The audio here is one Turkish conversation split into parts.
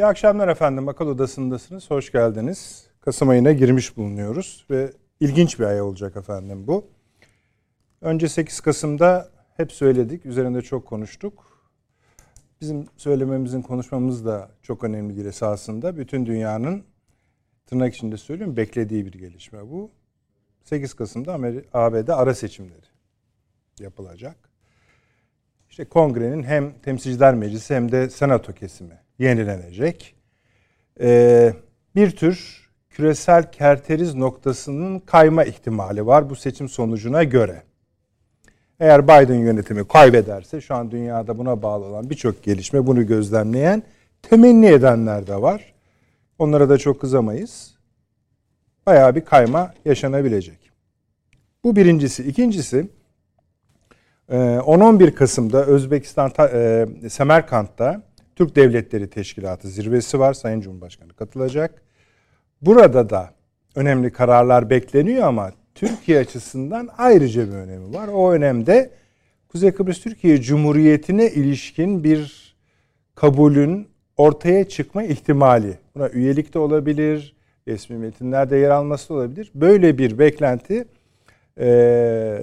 İyi akşamlar efendim. Akıl Odası'ndasınız. Hoş geldiniz. Kasım ayına girmiş bulunuyoruz ve ilginç bir ay olacak efendim bu. Önce 8 Kasım'da hep söyledik. Üzerinde çok konuştuk. Bizim söylememizin, konuşmamız da çok önemli değil esasında. Bütün dünyanın tırnak içinde söylüyorum beklediği bir gelişme bu. 8 Kasım'da ABD ara seçimleri yapılacak. İşte kongrenin hem temsilciler meclisi hem de senato kesimi yenilenecek. Ee, bir tür küresel kerteriz noktasının kayma ihtimali var bu seçim sonucuna göre. Eğer Biden yönetimi kaybederse şu an dünyada buna bağlı olan birçok gelişme bunu gözlemleyen temenni edenler de var. Onlara da çok kızamayız. Bayağı bir kayma yaşanabilecek. Bu birincisi. İkincisi 10-11 ee, Kasım'da Özbekistan e, Semerkant'ta Türk Devletleri Teşkilatı zirvesi var. Sayın Cumhurbaşkanı katılacak. Burada da önemli kararlar bekleniyor ama Türkiye açısından ayrıca bir önemi var. O önemde Kuzey Kıbrıs Türkiye Cumhuriyeti'ne ilişkin bir kabulün ortaya çıkma ihtimali. Buna üyelik de olabilir, resmi metinlerde yer alması da olabilir. Böyle bir beklenti e,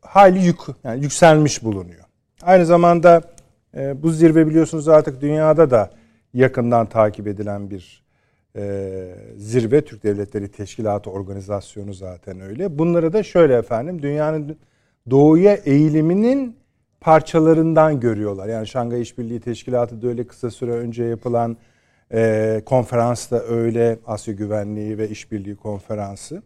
hali yük, yani yükselmiş bulunuyor. Aynı zamanda e, bu zirve biliyorsunuz artık dünyada da yakından takip edilen bir e, zirve. Türk Devletleri Teşkilatı organizasyonu zaten öyle. Bunları da şöyle efendim dünyanın doğuya eğiliminin parçalarından görüyorlar. Yani Şangay İşbirliği Teşkilatı da öyle kısa süre önce yapılan e, konferans da öyle Asya Güvenliği ve İşbirliği Konferansı.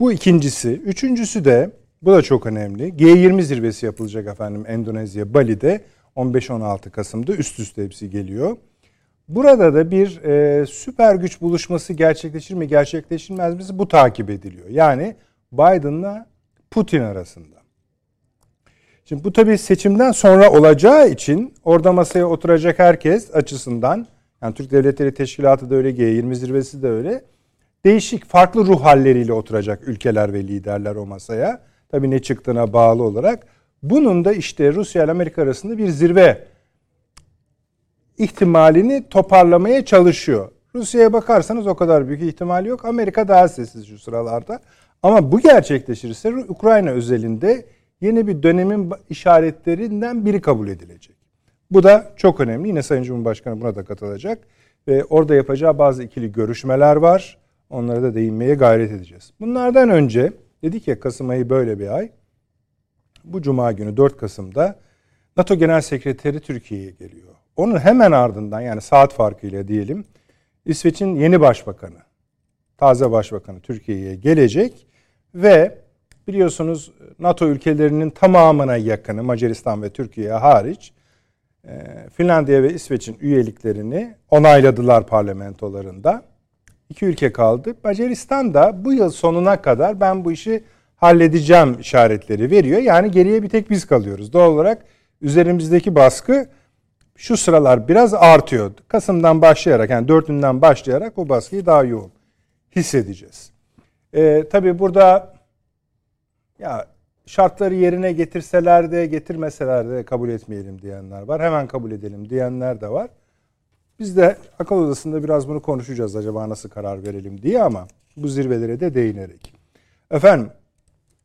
Bu ikincisi. Üçüncüsü de bu da çok önemli. G20 zirvesi yapılacak efendim Endonezya Bali'de 15-16 Kasım'da üst üste hepsi geliyor. Burada da bir e, süper güç buluşması gerçekleşir mi gerçekleşmez mi bu takip ediliyor. Yani Biden'la Putin arasında. Şimdi bu tabii seçimden sonra olacağı için orada masaya oturacak herkes açısından yani Türk Devletleri Teşkilatı da öyle G20 zirvesi de öyle değişik farklı ruh halleriyle oturacak ülkeler ve liderler o masaya. Tabii ne çıktığına bağlı olarak. Bunun da işte Rusya ile Amerika arasında bir zirve ihtimalini toparlamaya çalışıyor. Rusya'ya bakarsanız o kadar büyük ihtimal yok. Amerika daha sessiz şu sıralarda. Ama bu gerçekleşirse Ukrayna özelinde yeni bir dönemin işaretlerinden biri kabul edilecek. Bu da çok önemli. Yine Sayın Cumhurbaşkanı buna da katılacak. Ve orada yapacağı bazı ikili görüşmeler var. Onlara da değinmeye gayret edeceğiz. Bunlardan önce Dedik ya Kasım ayı böyle bir ay. Bu cuma günü 4 Kasım'da NATO Genel Sekreteri Türkiye'ye geliyor. Onun hemen ardından yani saat farkıyla diyelim İsveç'in yeni başbakanı, taze başbakanı Türkiye'ye gelecek ve biliyorsunuz NATO ülkelerinin tamamına yakını Macaristan ve Türkiye hariç e, Finlandiya ve İsveç'in üyeliklerini onayladılar parlamentolarında. İki ülke kaldı. Macaristan da bu yıl sonuna kadar ben bu işi halledeceğim işaretleri veriyor. Yani geriye bir tek biz kalıyoruz. Doğal olarak üzerimizdeki baskı şu sıralar biraz artıyor. Kasım'dan başlayarak yani dörtünden başlayarak bu baskıyı daha yoğun hissedeceğiz. Ee, tabii burada ya şartları yerine getirseler de getirmeseler de kabul etmeyelim diyenler var. Hemen kabul edelim diyenler de var. Biz de akıl odasında biraz bunu konuşacağız acaba nasıl karar verelim diye ama bu zirvelere de değinerek. Efendim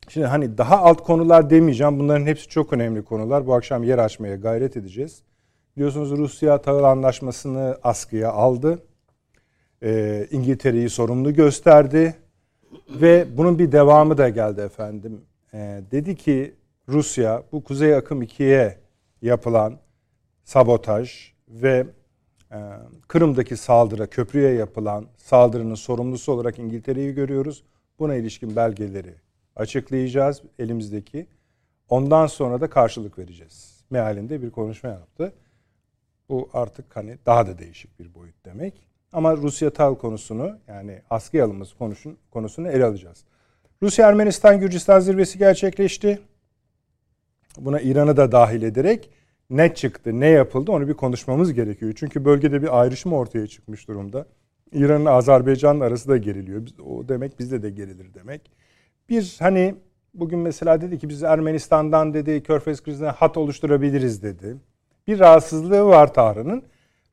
şimdi hani daha alt konular demeyeceğim. Bunların hepsi çok önemli konular. Bu akşam yer açmaya gayret edeceğiz. Biliyorsunuz Rusya tahıl anlaşmasını askıya aldı. Ee, İngiltere'yi sorumlu gösterdi. Ve bunun bir devamı da geldi efendim. Ee, dedi ki Rusya bu Kuzey Akım 2'ye yapılan sabotaj ve ee, Kırım'daki saldırı, köprüye yapılan saldırının sorumlusu olarak İngiltere'yi görüyoruz. Buna ilişkin belgeleri açıklayacağız elimizdeki. Ondan sonra da karşılık vereceğiz. Mealinde bir konuşma yaptı. Bu artık hani daha da değişik bir boyut demek. Ama Rusya TAL konusunu yani askıya alınması konusunu, konusunu ele alacağız. Rusya Ermenistan Gürcistan zirvesi gerçekleşti. Buna İran'ı da dahil ederek ne çıktı, ne yapıldı onu bir konuşmamız gerekiyor. Çünkü bölgede bir ayrışma ortaya çıkmış durumda. İran'ın Azerbaycan arası da geriliyor. O demek bizde de gerilir demek. Bir hani bugün mesela dedi ki biz Ermenistan'dan dedi Körfez krizine hat oluşturabiliriz dedi. Bir rahatsızlığı var Tahran'ın.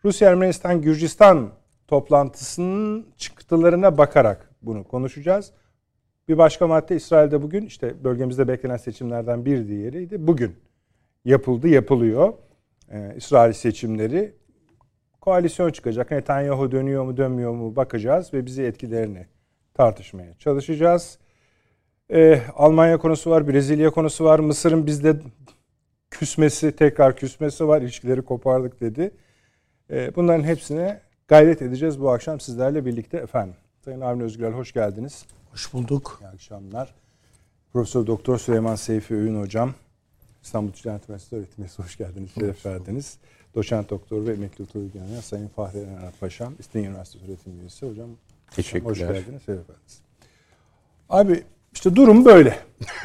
Rusya Ermenistan Gürcistan toplantısının çıktılarına bakarak bunu konuşacağız. Bir başka madde İsrail'de bugün işte bölgemizde beklenen seçimlerden bir diğeriydi. Bugün yapıldı, yapılıyor. Ee, İsrail seçimleri koalisyon çıkacak. Netanyahu dönüyor mu, dönmüyor mu bakacağız ve bizi etkilerini tartışmaya çalışacağız. Ee, Almanya konusu var, Brezilya konusu var. Mısır'ın bizde küsmesi, tekrar küsmesi var. İlişkileri kopardık dedi. Ee, bunların hepsine gayret edeceğiz bu akşam sizlerle birlikte efendim. Sayın Avni Özgürel hoş geldiniz. Hoş bulduk. İyi akşamlar. Profesör Doktor Süleyman Seyfi Öğün hocam. İstanbul Ticaret Üniversitesi öğretim üyesi hoş geldiniz. Şeref verdiniz. Doçent doktor ve emekli otorganı Sayın Fahri Erenat Paşam. İstinye Üniversitesi öğretim üyesi hocam. Teşekkürler. Hoş geldiniz. Şeref verdiniz. Abi işte durum böyle.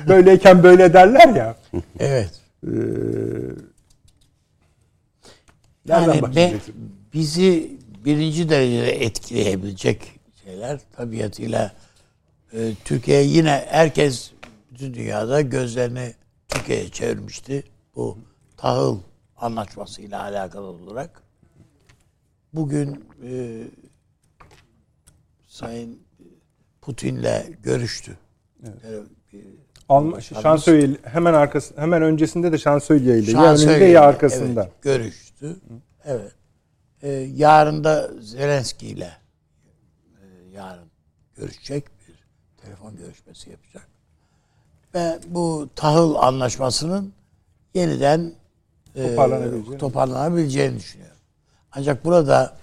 Böyleyken böyle derler ya. Evet. Ee, nereden Yani be, bizi birinci derecede etkileyebilecek şeyler tabiatıyla e, Türkiye yine herkes bütün dünyada gözlerini Türkiye'ye çevirmişti. Bu tahıl anlaşmasıyla alakalı olarak. Bugün e, Sayın Putin'le görüştü. Evet. Alman, şansölye hemen arkası hemen öncesinde de şansölye ile ya önünde ya arkasında. evet, görüştü. Evet. Ee, yarın da Zelenski ile e, yarın görüşecek bir telefon görüşmesi yapacak. Ve bu tahıl anlaşmasının yeniden e, Toparlanabileceğini. toparlanabileceğini düşünüyorum. Ancak burada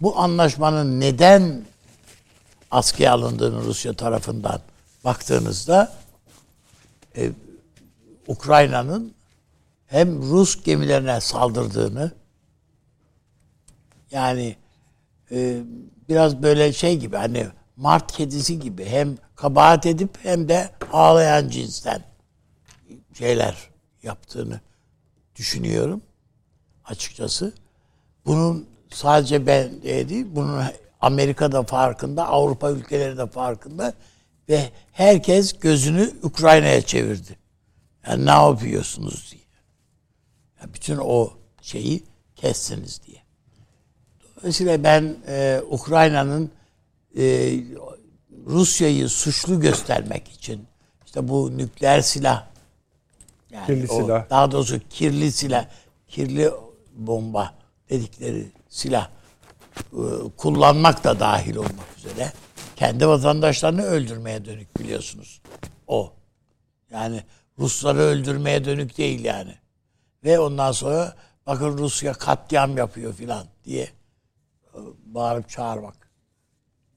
bu anlaşmanın neden askıya alındığını Rusya tarafından baktığınızda e, Ukrayna'nın hem Rus gemilerine saldırdığını yani e, biraz böyle şey gibi hani Mart kedisi gibi hem kabahat edip hem de ağlayan cinsten şeyler yaptığını düşünüyorum açıkçası. Bunun sadece ben de değil, bunun Amerika'da farkında, Avrupa ülkeleri de farkında ve herkes gözünü Ukrayna'ya çevirdi. Yani ne yapıyorsunuz diye. Yani bütün o şeyi kestiniz diye. Dolayısıyla ben e, Ukrayna'nın e, Rusya'yı suçlu göstermek için işte bu nükleer silah yani Kirli o, silah. Daha doğrusu kirli silah, kirli bomba dedikleri silah e, kullanmak da dahil olmak üzere kendi vatandaşlarını öldürmeye dönük biliyorsunuz. O. Yani Rusları öldürmeye dönük değil yani. Ve ondan sonra bakın Rusya katliam yapıyor filan diye e, bağırıp çağırmak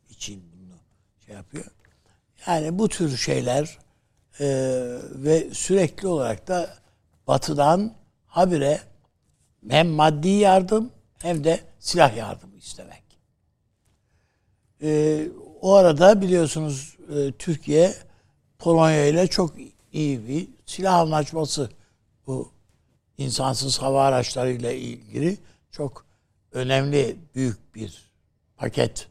için bunu şey yapıyor. Yani bu tür şeyler e, ve sürekli olarak da batıdan habire hem maddi yardım hem de silah yardımı istemek. E, o arada biliyorsunuz e, Türkiye Polonya ile çok iyi bir silah anlaşması bu insansız hava araçlarıyla ilgili çok önemli büyük bir paket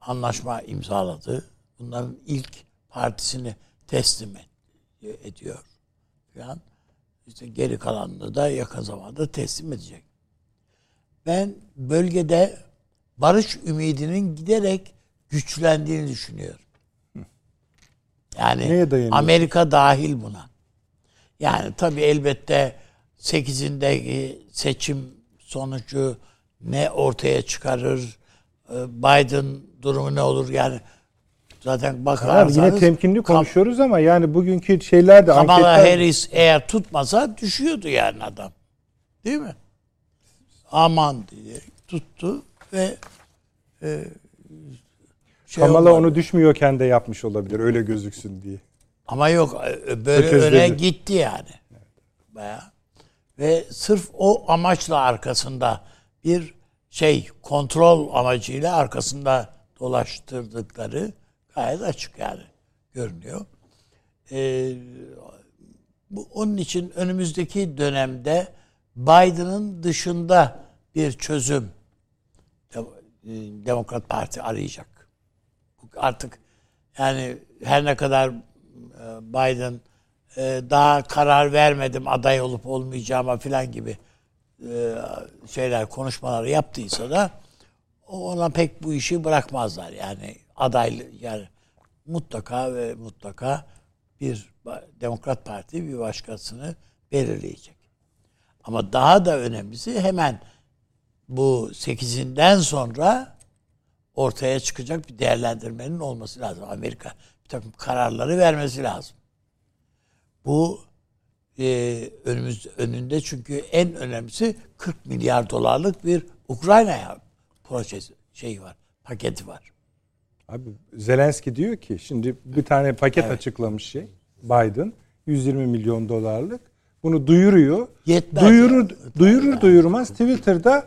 anlaşma imzaladı. Bunların ilk partisini teslim et- ediyor falan. İşte geri kalanını da yakın zamanda teslim edecek. Ben bölgede barış ümidinin giderek güçlendiğini düşünüyorum. Yani? Amerika dahil buna. Yani tabii elbette 8'indeki seçim sonucu ne ortaya çıkarır, e, Biden durumu ne olur yani zaten Abi bakarsanız yine temkinli konuşuyoruz ama yani bugünkü şeyler de Kamala anketler Harris eğer tutmasa düşüyordu yani adam. Değil mi? Aman diye tuttu ve e, şey Kamala olmadı. onu düşmüyorken de yapmış olabilir öyle gözüksün diye. Ama yok e, böyle öne gitti yani. Baya. Ve sırf o amaçla arkasında bir şey kontrol amacıyla arkasında dolaştırdıkları gayet açık yani görünüyor. Ee, bu onun için önümüzdeki dönemde Biden'ın dışında bir çözüm e, Demokrat Parti arayacak. Artık yani her ne kadar e, Biden e, daha karar vermedim aday olup olmayacağıma falan gibi şeyler konuşmalar yaptıysa da ona pek bu işi bırakmazlar yani aday yani mutlaka ve mutlaka bir Demokrat Parti bir başkasını belirleyecek. Ama daha da önemlisi hemen bu sekizinden sonra ortaya çıkacak bir değerlendirmenin olması lazım. Amerika bir takım kararları vermesi lazım. Bu e, önümüz önünde çünkü en önemlisi 40 milyar dolarlık bir Ukrayna projesi şey var, paketi var. Abi Zelenski diyor ki şimdi bir tane paket evet. açıklamış şey Biden 120 milyon dolarlık. Bunu duyuruyor. Yetmez. Duyurur duyurur duyurmaz Twitter'da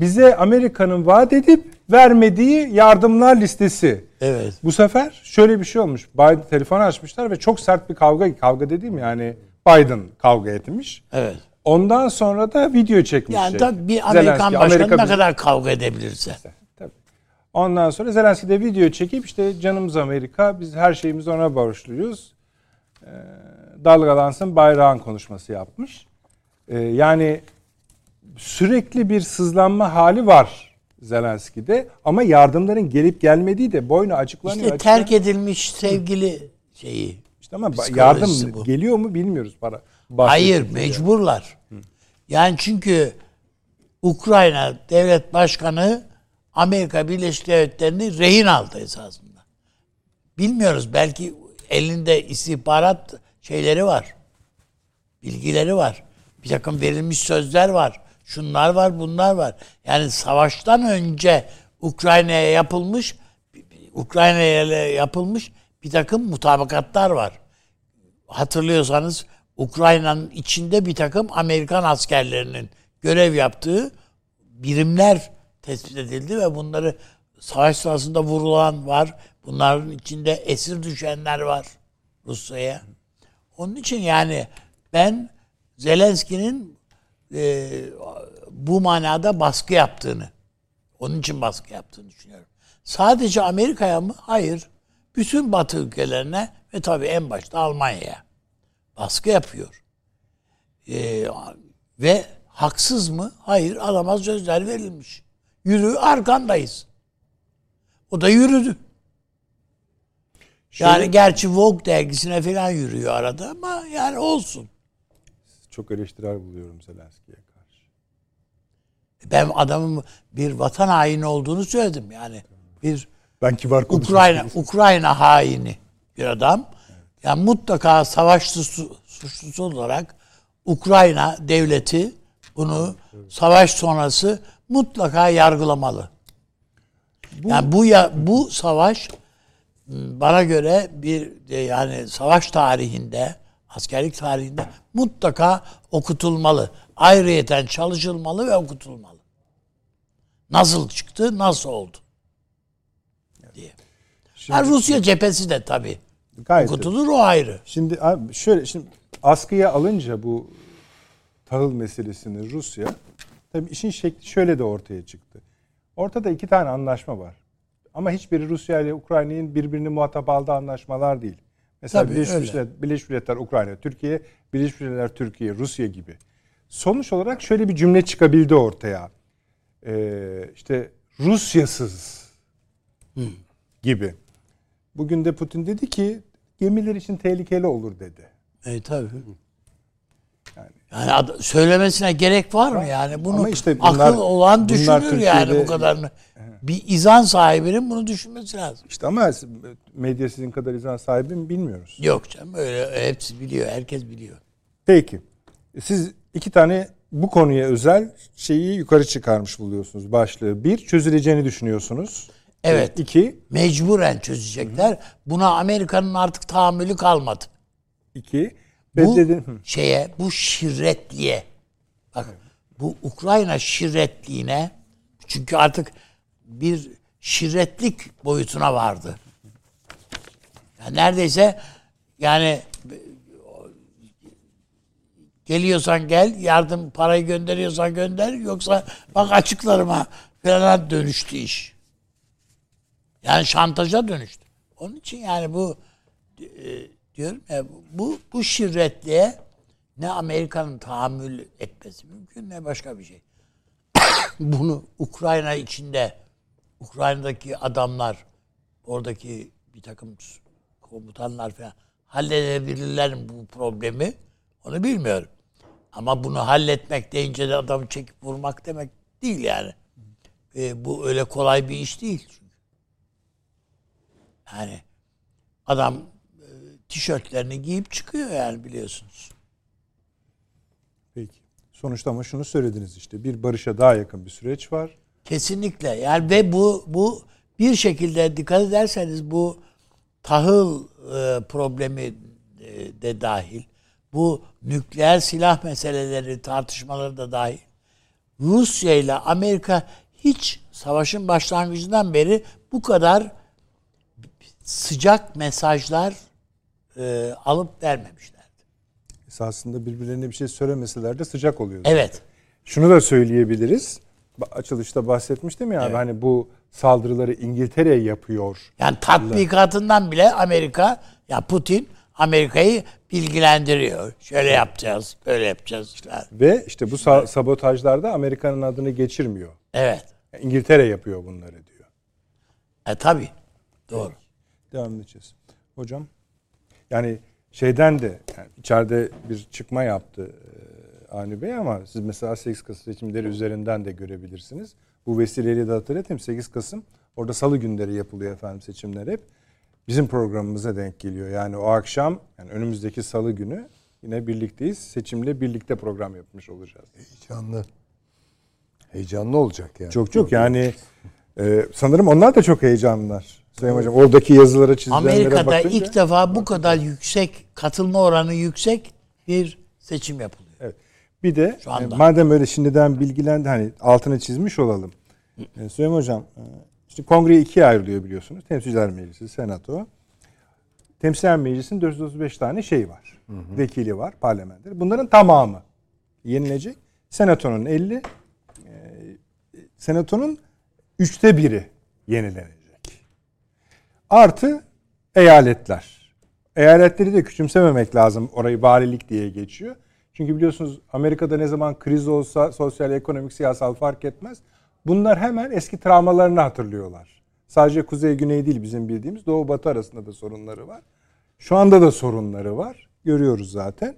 bize Amerika'nın vaat edip vermediği yardımlar listesi. Evet. Bu sefer şöyle bir şey olmuş. Biden telefon açmışlar ve çok sert bir kavga kavga dediğim yani Biden kavga etmiş. Evet. Ondan sonra da video çekmiş. Yani şey. tabii bir Amerikan Zelenski, başkanı Amerika ne kadar kavga edebilirse. Tabii. Ondan sonra Zelenski de video çekip işte canımız Amerika biz her şeyimizi ona borçluyuz. Ee, dalgalansın bayrağın konuşması yapmış. Ee, yani sürekli bir sızlanma hali var Zelenski'de ama yardımların gelip gelmediği de boynu açıklanıyor. İşte terk edilmiş sevgili şeyi. İşte ama yardım bu. geliyor mu bilmiyoruz para. Hayır mecburlar. Hı. Yani çünkü Ukrayna devlet başkanı Amerika Birleşik Devletleri'ni rehin aldı esasında. Bilmiyoruz belki elinde istihbarat şeyleri var. Bilgileri var. Bir takım verilmiş sözler var. Şunlar var, bunlar var. Yani savaştan önce Ukrayna'ya yapılmış Ukrayna'ya yapılmış bir takım mutabakatlar var. Hatırlıyorsanız Ukrayna'nın içinde bir takım Amerikan askerlerinin görev yaptığı birimler tespit edildi ve bunları savaş sırasında vurulan var. Bunların içinde esir düşenler var Rusya'ya. Onun için yani ben Zelenski'nin e, bu manada baskı yaptığını, onun için baskı yaptığını düşünüyorum. Sadece Amerika'ya mı? Hayır. Bütün Batı ülkelerine ve tabii en başta Almanya'ya baskı yapıyor. E, ve haksız mı? Hayır. Adama sözler verilmiş. Yürü arkandayız. O da yürüdü. Şöyle, yani gerçi Vogue dergisine falan yürüyor arada ama yani olsun. Çok eleştirel buluyorum Zelenski'ye karşı. Ben adamın bir vatan haini olduğunu söyledim yani. Bir ben kibar Ukrayna Ukrayna haini bir adam. Evet. Yani mutlaka savaş suçlusu olarak Ukrayna devleti bunu evet. savaş sonrası mutlaka yargılamalı. Bu, yani bu ya bu savaş bana göre bir yani savaş tarihinde, askerlik tarihinde mutlaka okutulmalı. Ayrıyeten çalışılmalı ve okutulmalı. Nasıl çıktı, nasıl oldu diye. Şimdi, yani Rusya cephesi de tabii gayet okutulur o ayrı. Şimdi abi şöyle şimdi askıya alınca bu tahıl meselesini Rusya tabii işin şekli şöyle de ortaya çıktı. Ortada iki tane anlaşma var. Ama hiçbiri Rusya ile Ukrayna'nın birbirini muhatap aldığı anlaşmalar değil. Mesela Tabii, Birleşmiş, Milletler, Birleşmiş Milletler Ukrayna, Türkiye, Birleşmiş Milletler Türkiye, Rusya gibi. Sonuç olarak şöyle bir cümle çıkabildi ortaya. Ee, işte Rusyasız Hı. gibi. Bugün de Putin dedi ki gemiler için tehlikeli olur dedi. E tabii. Yani, yani söylemesine gerek var mı yani? Bunu işte bunlar, akıl olan düşünür yani bu kadarını. Bir izan sahibinin bunu düşünmesi lazım. İşte ama medya sizin kadar izan sahibi mi bilmiyoruz. Yok canım öyle hepsi biliyor. Herkes biliyor. Peki. Siz iki tane bu konuya özel şeyi yukarı çıkarmış buluyorsunuz başlığı. Bir, çözüleceğini düşünüyorsunuz. Evet. İki. Mecburen çözecekler. Buna Amerika'nın artık tahammülü kalmadı. İki. Bu dedin. şeye, bu şirretliğe. Bak bu Ukrayna şirretliğine Çünkü artık bir şirretlik boyutuna vardı. Yani neredeyse yani geliyorsan gel, yardım parayı gönderiyorsan gönder, yoksa bak açıklarıma falan dönüştü iş. Yani şantaja dönüştü. Onun için yani bu e, diyorum ya bu bu şirretliğe ne Amerika'nın tahammül etmesi mümkün ne başka bir şey. Bunu Ukrayna içinde Ukrayna'daki adamlar oradaki bir takım komutanlar falan halledebilirler mi bu problemi? Onu bilmiyorum. Ama bunu halletmek deyince de adamı çekip vurmak demek değil yani. E, bu öyle kolay bir iş değil çünkü. Yani adam e, tişörtlerini giyip çıkıyor yani biliyorsunuz. Peki. Sonuçta ama şunu söylediniz işte bir barışa daha yakın bir süreç var. Kesinlikle. Yani ve bu bu bir şekilde dikkat ederseniz bu tahıl e, problemi e, de dahil. Bu nükleer silah meseleleri tartışmaları da dahil. Rusya ile Amerika hiç savaşın başlangıcından beri bu kadar sıcak mesajlar e, alıp vermemişlerdi. Esasında birbirlerine bir şey söylemeseler de sıcak oluyor. Evet. Şunu da söyleyebiliriz. Açılışta bahsetmiştim ya evet. hani bu saldırıları İngiltere yapıyor. Yani tatbikatından bile Amerika ya Putin Amerika'yı bilgilendiriyor. Şöyle yapacağız, böyle yapacağız. Falan. Ve işte bu sa- sabotajlarda Amerika'nın adını geçirmiyor. Evet. İngiltere yapıyor bunları diyor. E tabi. Doğru. Devam edeceğiz. Hocam yani şeyden de yani içeride bir çıkma yaptı e, Avni Bey ama siz mesela 8 Kasım seçimleri üzerinden de görebilirsiniz. Bu vesileyle de hatırlatayım 8 Kasım orada salı günleri yapılıyor efendim seçimler hep. Bizim programımıza denk geliyor. Yani o akşam yani önümüzdeki salı günü yine birlikteyiz. Seçimle birlikte program yapmış olacağız. Heyecanlı. Heyecanlı olacak yani. Çok çok yani e, sanırım onlar da çok heyecanlılar. Sayın Hocam oradaki yazılara çizilenlere Amerika'da bakınca... ilk defa bu kadar yüksek katılma oranı yüksek bir seçim yapılıyor. Bir de e, madem öyle şimdiden bilgilendi hani altını çizmiş olalım. E, Süleyman Hocam e, işte kongre ikiye ayrılıyor biliyorsunuz. Temsilciler Meclisi, Senato. Temsilciler Meclisi'nin 435 tane şey var. Hı hı. Vekili var, parlamenter. Bunların tamamı yenilecek. Senato'nun 50, e, Senato'nun üçte biri yenilenecek. Artı eyaletler. Eyaletleri de küçümsememek lazım. Orayı valilik diye geçiyor. Çünkü biliyorsunuz Amerika'da ne zaman kriz olsa sosyal, ekonomik, siyasal fark etmez. Bunlar hemen eski travmalarını hatırlıyorlar. Sadece kuzey güney değil bizim bildiğimiz doğu batı arasında da sorunları var. Şu anda da sorunları var. Görüyoruz zaten.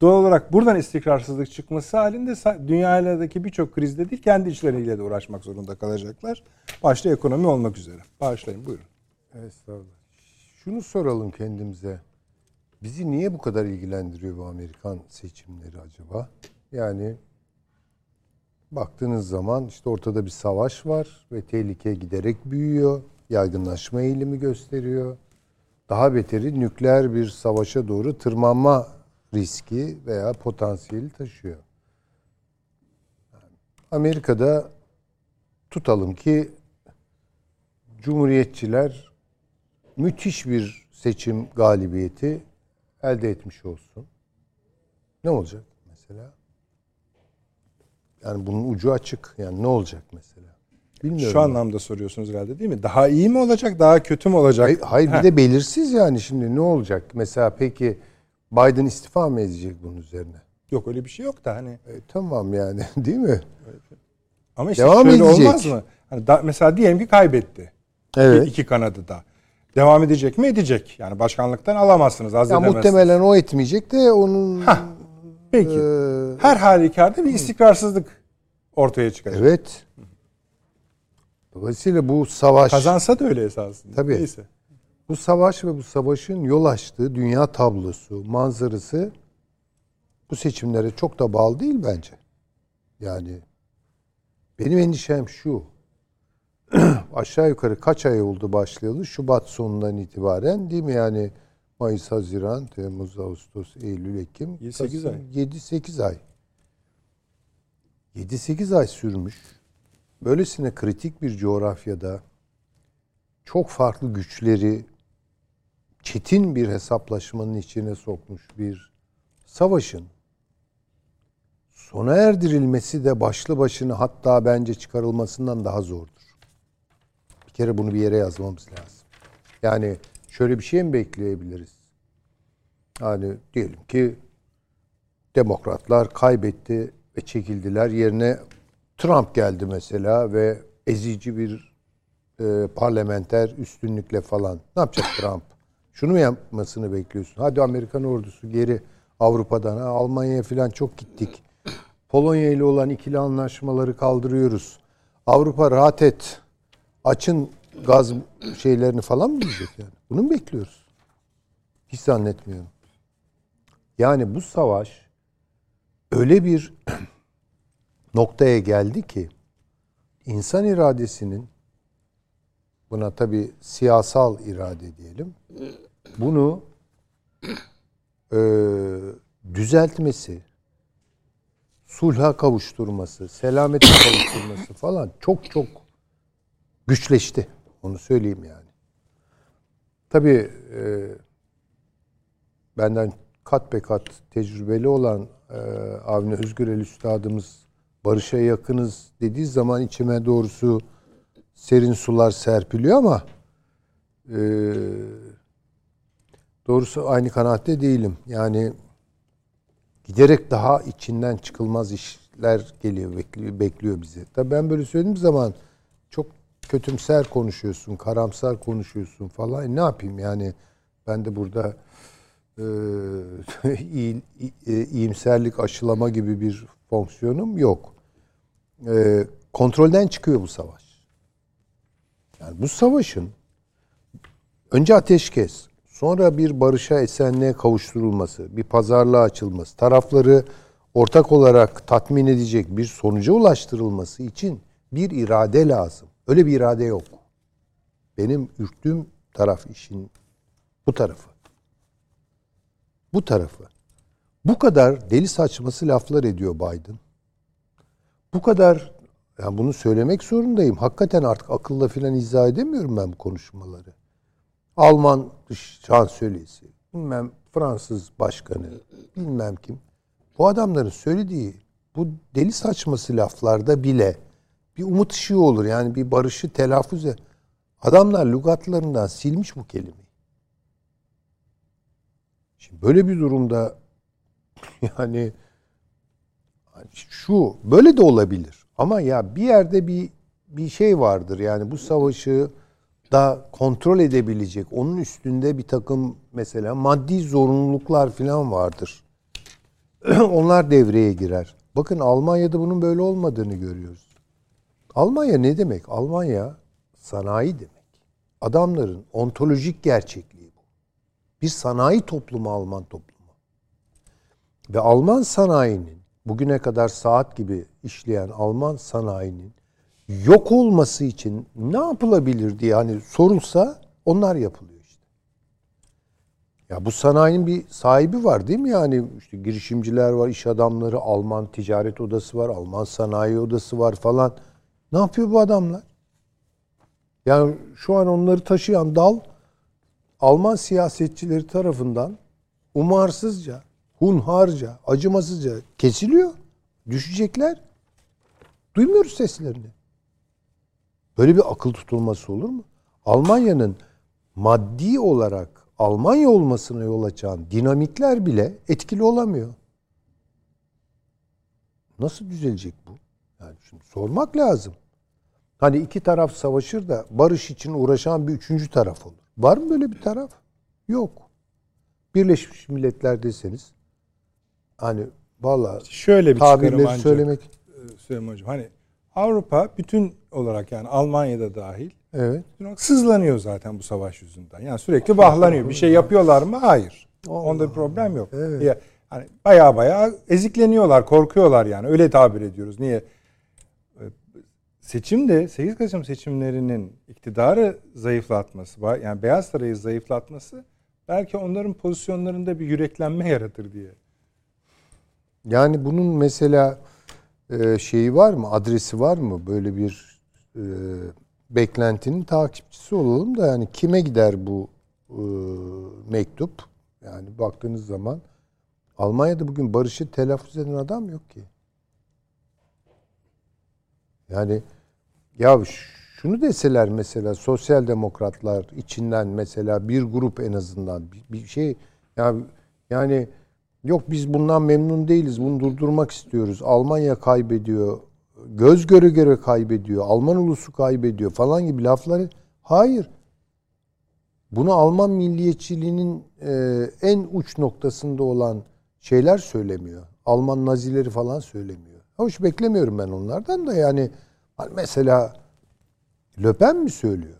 Doğal olarak buradan istikrarsızlık çıkması halinde dünyadaki birçok krizde değil kendi içleriyle de uğraşmak zorunda kalacaklar. Başta ekonomi olmak üzere. Bağışlayın buyurun. Estağfurullah. Şunu soralım kendimize. Bizi niye bu kadar ilgilendiriyor bu Amerikan seçimleri acaba? Yani baktığınız zaman işte ortada bir savaş var ve tehlike giderek büyüyor. Yaygınlaşma eğilimi gösteriyor. Daha beteri nükleer bir savaşa doğru tırmanma riski veya potansiyeli taşıyor. Amerika'da tutalım ki Cumhuriyetçiler müthiş bir seçim galibiyeti elde etmiş olsun. Ne olacak mesela? Yani bunun ucu açık. Yani ne olacak mesela? Bilmiyorum. Şu anlamda soruyorsunuz herhalde değil mi? Daha iyi mi olacak, daha kötü mü olacak? Hayır, hayır bir de belirsiz yani şimdi ne olacak? Mesela peki Biden istifa mı edecek bunun üzerine? Yok öyle bir şey yok da hani. E, tamam yani değil mi? Ama işte Devam şöyle edecek. olmaz mı? Hani da, mesela diyelim ki kaybetti. Evet. İki kanadı da. Devam edecek mi? Edecek. Yani başkanlıktan alamazsınız. Az ya muhtemelen o etmeyecek de onun... Heh, peki. E, Her halükarda bir istikrarsızlık ortaya çıkacak. Evet. Dolayısıyla bu savaş... Kazansa da öyle esasında. Tabii. Neyse. Bu savaş ve bu savaşın yol açtığı dünya tablosu, manzarası bu seçimlere çok da bağlı değil bence. Yani benim endişem şu. aşağı yukarı kaç ay oldu başlayalı? Şubat sonundan itibaren değil mi? Yani Mayıs, Haziran, Temmuz, Ağustos, Eylül, Ekim. 7-8 ay. 7-8 ay. 7-8 ay sürmüş. böylesine kritik bir coğrafyada çok farklı güçleri çetin bir hesaplaşmanın içine sokmuş bir savaşın sona erdirilmesi de başlı başına hatta bence çıkarılmasından daha zordur. Kere bunu bir yere yazmamız lazım. Yani şöyle bir şey mi bekleyebiliriz? Yani diyelim ki demokratlar kaybetti ve çekildiler. Yerine Trump geldi mesela ve ezici bir e, parlamenter üstünlükle falan. Ne yapacak Trump? Şunu mu yapmasını bekliyorsun? Hadi Amerikan ordusu geri Avrupa'dan. Ha, Almanya'ya falan çok gittik. Polonya ile olan ikili anlaşmaları kaldırıyoruz. Avrupa rahat et. Açın gaz şeylerini falan mı diyecek yani? Bunu mu bekliyoruz? Hiç zannetmiyorum. Yani bu savaş öyle bir noktaya geldi ki insan iradesinin buna tabi siyasal irade diyelim bunu e, düzeltmesi sulha kavuşturması, selamete kavuşturması falan çok çok güçleşti. Onu söyleyeyim yani. Tabii e, benden kat be kat tecrübeli olan e, Avni Özgürel Üstadımız barışa yakınız dediği zaman içime doğrusu serin sular serpiliyor ama e, doğrusu aynı kanaatte değilim. Yani giderek daha içinden çıkılmaz işler geliyor, bekliyor, bekliyor bizi. Tabii ben böyle söylediğim zaman kötümser konuşuyorsun, karamsar konuşuyorsun falan. E ne yapayım yani ben de burada e, e, iyimserlik aşılama gibi bir fonksiyonum yok. E, kontrolden çıkıyor bu savaş. Yani bu savaşın önce ateşkes, sonra bir barışa esenliğe kavuşturulması, bir pazarlığa açılması, tarafları ortak olarak tatmin edecek bir sonuca ulaştırılması için bir irade lazım. Öyle bir irade yok. Benim ürktüğüm taraf işin bu tarafı. Bu tarafı. Bu kadar deli saçması laflar ediyor Biden. Bu kadar yani bunu söylemek zorundayım. Hakikaten artık akılla filan izah edemiyorum ben bu konuşmaları. Alman dış şansölyesi, bilmem Fransız başkanı, bilmem kim. Bu adamların söylediği bu deli saçması laflarda bile bir umut ışığı olur. Yani bir barışı telaffuz et. Adamlar lügatlarından silmiş bu kelimeyi. Şimdi böyle bir durumda yani şu böyle de olabilir. Ama ya bir yerde bir bir şey vardır. Yani bu savaşı da kontrol edebilecek, onun üstünde bir takım mesela maddi zorunluluklar falan vardır. Onlar devreye girer. Bakın Almanya'da bunun böyle olmadığını görüyoruz. Almanya ne demek? Almanya sanayi demek. Adamların ontolojik gerçekliği bu. Bir sanayi toplumu Alman toplumu. Ve Alman sanayinin bugüne kadar saat gibi işleyen Alman sanayinin yok olması için ne yapılabilir diye hani sorulsa onlar yapılıyor işte. Ya bu sanayinin bir sahibi var değil mi? Yani işte girişimciler var, iş adamları, Alman ticaret odası var, Alman sanayi odası var falan. Ne yapıyor bu adamlar? Yani şu an onları taşıyan dal Alman siyasetçileri tarafından umarsızca, hunharca, acımasızca kesiliyor. Düşecekler. Duymuyoruz seslerini. Böyle bir akıl tutulması olur mu? Almanya'nın maddi olarak Almanya olmasına yol açan dinamikler bile etkili olamıyor. Nasıl düzelecek bu? Yani şimdi sormak lazım. Hani iki taraf savaşır da barış için uğraşan bir üçüncü taraf olur. Var mı böyle bir taraf? Yok. Birleşmiş Milletler deseniz hani valla şöyle bir tabirleri ancak, söylemek e, Süleyman Hocam. Hani Avrupa bütün olarak yani Almanya'da dahil evet. sızlanıyor zaten bu savaş yüzünden. Yani sürekli bahlanıyor. Bir şey yapıyorlar mı? Hayır. Allah Onda bir problem yok. Evet. Ya, hani baya baya ezikleniyorlar, korkuyorlar yani. Öyle tabir ediyoruz. Niye? Seçimde 8 Kasım seçimlerinin iktidarı zayıflatması, yani Beyaz Saray'ı zayıflatması belki onların pozisyonlarında bir yüreklenme yaratır diye. Yani bunun mesela e, şeyi var mı? Adresi var mı? Böyle bir e, beklentinin takipçisi olalım da yani kime gider bu e, mektup? Yani baktığınız zaman Almanya'da bugün barışı telaffuz eden adam yok ki. Yani ya şunu deseler mesela sosyal demokratlar içinden mesela bir grup en azından bir, bir şey ya yani yok biz bundan memnun değiliz. Bunu durdurmak istiyoruz. Almanya kaybediyor. Göz göre göre kaybediyor. Alman ulusu kaybediyor falan gibi lafları hayır. Bunu Alman milliyetçiliğinin e, en uç noktasında olan şeyler söylemiyor. Alman nazileri falan söylemiyor. Hoş beklemiyorum ben onlardan da yani mesela Löpen mi söylüyor?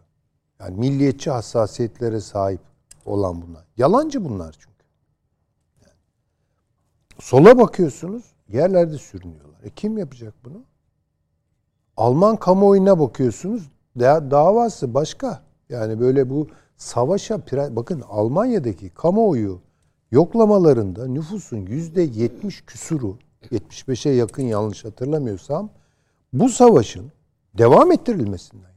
Yani milliyetçi hassasiyetlere sahip olan bunlar. Yalancı bunlar çünkü. Yani sola bakıyorsunuz yerlerde sürünüyorlar. E kim yapacak bunu? Alman kamuoyuna bakıyorsunuz da davası başka. Yani böyle bu savaşa bakın Almanya'daki kamuoyu yoklamalarında nüfusun yüzde yetmiş küsuru 75'e yakın yanlış hatırlamıyorsam bu savaşın devam ettirilmesinden.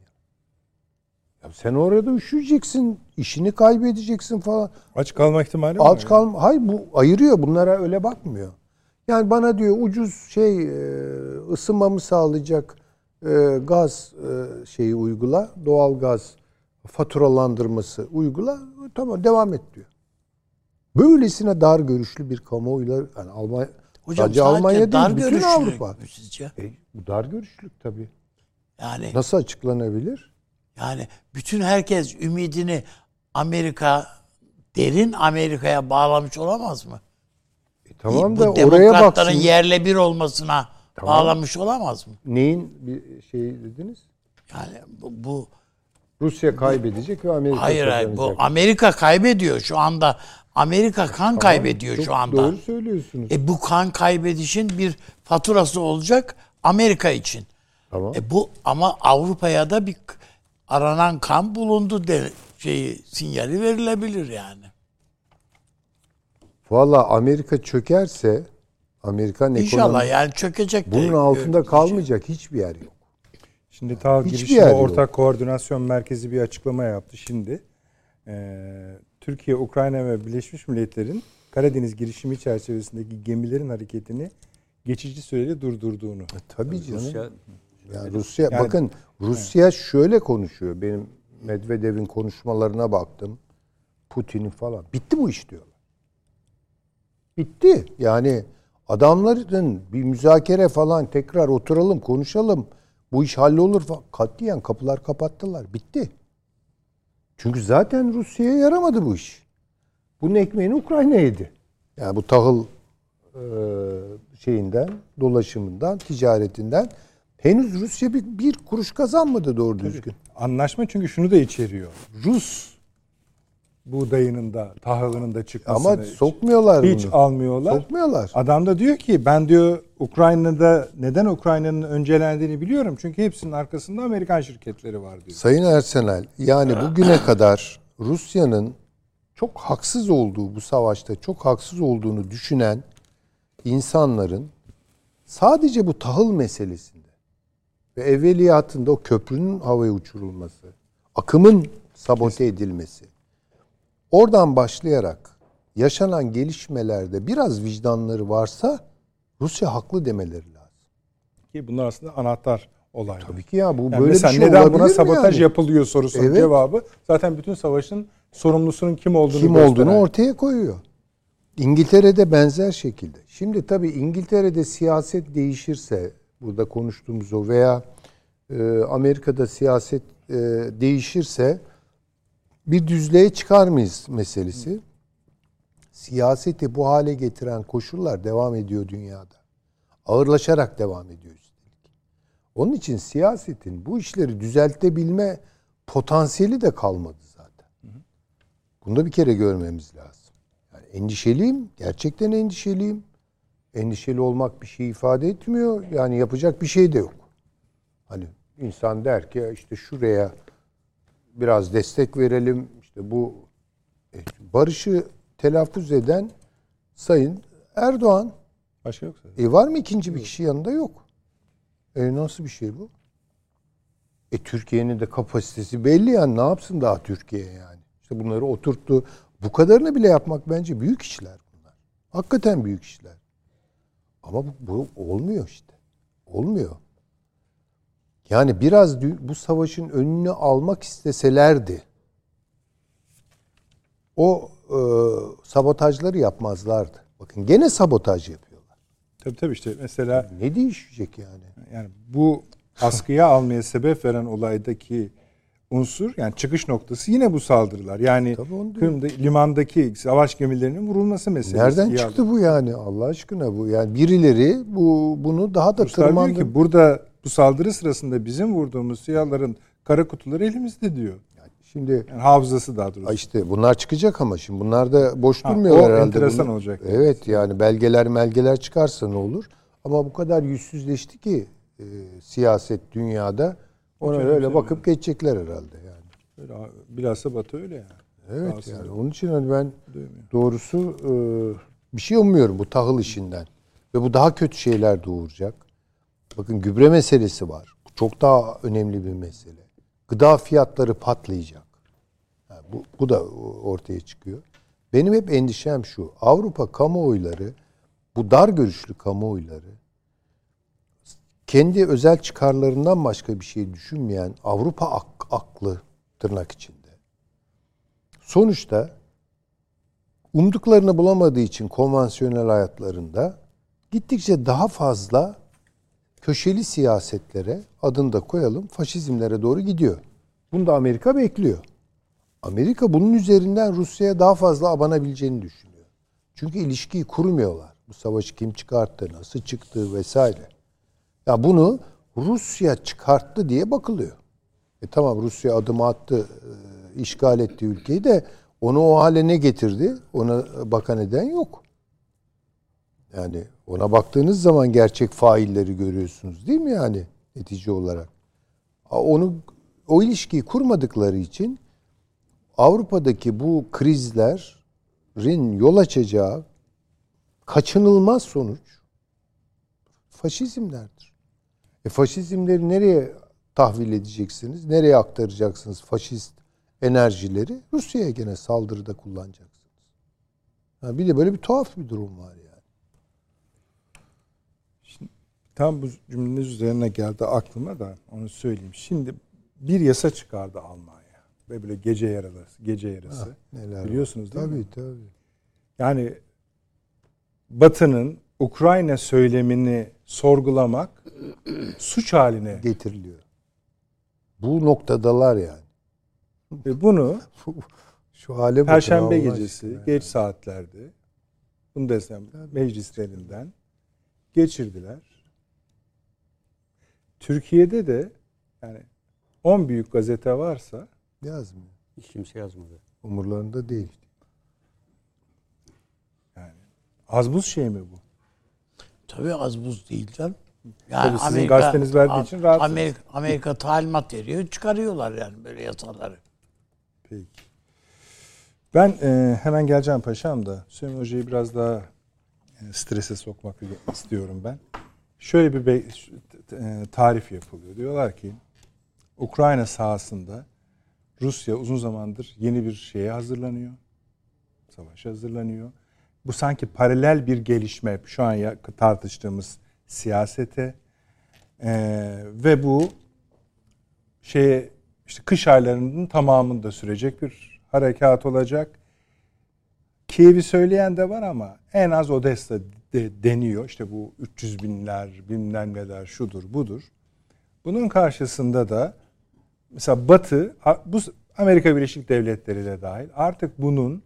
Ya sen orada üşüyeceksin, işini kaybedeceksin falan. Aç kalma ihtimali var. Aç kalma. Hayır bu ayırıyor. Bunlara öyle bakmıyor. Yani bana diyor ucuz şey e, ısınmamı sağlayacak e, gaz e, şeyi uygula. Doğal gaz faturalandırması uygula. Tamam devam et diyor. Böylesine dar görüşlü bir kamuoyuyla yani Almanya Hocam sadece Almanya dar değil, bütün Avrupa. Sizce? E, bu dar görüşlülük tabii. Yani nasıl açıklanabilir? Yani bütün herkes ümidini Amerika derin Amerika'ya bağlamış olamaz mı? E tamam Bu da oraya baksın. yerle bir olmasına tamam. bağlamış olamaz mı? Neyin bir şey dediniz? Yani bu, bu Rusya kaybedecek ve Amerika Hayır hayır bu Amerika kaybediyor şu anda. Amerika kan tamam, kaybediyor şu anda. Doğru söylüyorsunuz. E bu kan kaybedişin bir faturası olacak Amerika için. Tamam. E bu ama Avrupa'ya da bir aranan kan bulundu de şeyi sinyali verilebilir yani. Valla Amerika çökerse Amerikan İnşallah ekonomi, yani çökecek. Bunun de, altında kalmayacak hiçbir yer yok. Şimdi ta girişimde ortak yok. koordinasyon merkezi bir açıklama yaptı şimdi. Ee, Türkiye, Ukrayna ve Birleşmiş Milletler'in Karadeniz girişimi çerçevesindeki gemilerin hareketini geçici süreli durdurduğunu. E, tabii canım. Rusya yani Rusya yani, bakın Rusya evet. şöyle konuşuyor. Benim Medvedev'in konuşmalarına baktım. Putin'in falan. Bitti bu iş diyorlar. Bitti. Yani adamların bir müzakere falan tekrar oturalım konuşalım. Bu iş hallolur falan. Katiyen kapılar kapattılar. Bitti. Çünkü zaten Rusya'ya yaramadı bu iş. Bunun ekmeğini Ukrayna yedi. Yani bu tahıl e, şeyinden, dolaşımından, ticaretinden Henüz Rusya bir, bir kuruş kazanmadı doğru Tabii. düzgün. Anlaşma çünkü şunu da içeriyor. Rus buğdayının da tahılının da çıkmasını ama sokmuyorlar hiç bunu. almıyorlar. Sokmuyorlar. Adam da diyor ki ben diyor Ukrayna'da neden Ukrayna'nın öncelendiğini biliyorum. Çünkü hepsinin arkasında Amerikan şirketleri var diyor. Sayın Ersenel yani bugüne kadar Rusya'nın çok haksız olduğu bu savaşta çok haksız olduğunu düşünen insanların sadece bu tahıl meselesinde ve evveliyatında o köprünün havaya uçurulması, akımın sabote edilmesi, oradan başlayarak yaşanan gelişmelerde biraz vicdanları varsa Rusya haklı demeleri lazım. Ki bunlar aslında anahtar olay. Tabii ki ya bu yani böyle bir şey neden buna sabotaj yani? yapılıyor sorusunun evet. cevabı zaten bütün savaşın sorumlusunun kim olduğunu kim gösteren. olduğunu ortaya koyuyor. İngiltere'de benzer şekilde. Şimdi tabii İngiltere'de siyaset değişirse burada konuştuğumuz o veya e, Amerika'da siyaset e, değişirse bir düzlüğe çıkar mıyız meselesi. Siyaseti bu hale getiren koşullar devam ediyor dünyada. Ağırlaşarak devam ediyor üstelik. Onun için siyasetin bu işleri düzeltebilme potansiyeli de kalmadı zaten. Bunu da bir kere görmemiz lazım. Yani endişeliyim, gerçekten endişeliyim. Endişeli olmak bir şey ifade etmiyor. Yani yapacak bir şey de yok. Hani insan der ki işte şuraya biraz destek verelim. İşte bu e, barışı telaffuz eden Sayın Erdoğan. Başka yok E var mı ikinci bir kişi yanında yok. E nasıl bir şey bu? E Türkiye'nin de kapasitesi belli yani ne yapsın daha Türkiye yani. İşte bunları oturttu. Bu kadarını bile yapmak bence büyük işler bunlar. Hakikaten büyük işler. Ama bu, bu olmuyor işte. Olmuyor. Yani biraz bu savaşın önünü almak isteselerdi o e, sabotajları yapmazlardı. Bakın gene sabotaj yapıyorlar. Tabii tabii işte mesela ne değişecek yani? Yani bu askıya almaya sebep veren olaydaki unsur yani çıkış noktası yine bu saldırılar. Yani Kırım'da limandaki savaş gemilerinin vurulması meselesi. Nereden çıktı aldı. bu yani Allah aşkına bu? Yani birileri bu bunu daha da Ruslar tırmandı. diyor ki burada bu saldırı sırasında bizim vurduğumuz siyahların kara kutuları elimizde diyor. Yani şimdi yani hafızası daha doğrusu. İşte bunlar çıkacak ama şimdi bunlar da boş ha, durmuyorlar o herhalde. enteresan bunu. olacak. Evet yani belgeler melgeler çıkarsa ne olur? Ama bu kadar yüzsüzleşti ki e, siyaset dünyada ona öyle, öyle bakıp geçecekler herhalde yani. Öyle, bilhassa Batı öyle yani. Evet Aslında yani onun için hani ben doğrusu e, bir şey ummuyorum bu tahıl işinden. Ve bu daha kötü şeyler doğuracak. Bakın gübre meselesi var. Çok daha önemli bir mesele. Gıda fiyatları patlayacak. Yani bu, bu da ortaya çıkıyor. Benim hep endişem şu. Avrupa kamuoyları, bu dar görüşlü kamuoyları kendi özel çıkarlarından başka bir şey düşünmeyen Avrupa ak- aklı tırnak içinde. Sonuçta umduklarını bulamadığı için konvansiyonel hayatlarında gittikçe daha fazla köşeli siyasetlere adını da koyalım faşizmlere doğru gidiyor. Bunu da Amerika bekliyor. Amerika bunun üzerinden Rusya'ya daha fazla abanabileceğini düşünüyor. Çünkü ilişkiyi kurmuyorlar. Bu savaşı kim çıkarttı, nasıl çıktı vesaire. Ya bunu Rusya çıkarttı diye bakılıyor. E tamam Rusya adım attı, e, işgal etti ülkeyi de onu o hale ne getirdi? Ona bakan eden yok. Yani ona baktığınız zaman gerçek failleri görüyorsunuz değil mi yani netice olarak? Onu o ilişkiyi kurmadıkları için Avrupa'daki bu krizlerin yol açacağı kaçınılmaz sonuç faşizmlerdir. E faşizmleri nereye tahvil edeceksiniz? Nereye aktaracaksınız faşist enerjileri? Rusya'ya gene saldırıda kullanacaksınız. Yani bir de böyle bir tuhaf bir durum var yani. Şimdi, tam bu cümleniz üzerine geldi aklıma da onu söyleyeyim. Şimdi bir yasa çıkardı Almanya. Ve böyle gece yarısı, gece yarısı. Ha, neler Biliyorsunuz değil tabii, mi? Tabii tabii. Yani Batı'nın Ukrayna söylemini sorgulamak suç haline getiriliyor. Bu noktadalar yani. Ve bunu şu hale Perşembe gecesi yani. geç saatlerde Bundesland meclislerinden geçirdiler. Türkiye'de de yani 10 büyük gazete varsa yazmıyor. Hiç kimse yazmadı. Umurlarında değil. Yani az buz şey mi bu? Tabii az buz değil canım. Yani Tabii sizin Amerika, gazeteniz verdiği için rahat. Amerika, Amerika talimat veriyor, çıkarıyorlar yani böyle yasaları. Peki. Ben e, hemen geleceğim paşam da Süleyman Hoca'yı biraz daha e, strese sokmak istiyorum ben. Şöyle bir be, tarif yapılıyor. Diyorlar ki Ukrayna sahasında Rusya uzun zamandır yeni bir şeye hazırlanıyor. Savaş hazırlanıyor. Bu sanki paralel bir gelişme şu an tartıştığımız siyasete ee, ve bu şeye işte kış aylarının tamamında sürecek bir harekat olacak. Kiev'i söyleyen de var ama en az Odessa de deniyor. İşte bu 300 binler, bilmem neler şudur budur. Bunun karşısında da mesela Batı, bu Amerika Birleşik Devletleri de dahil artık bunun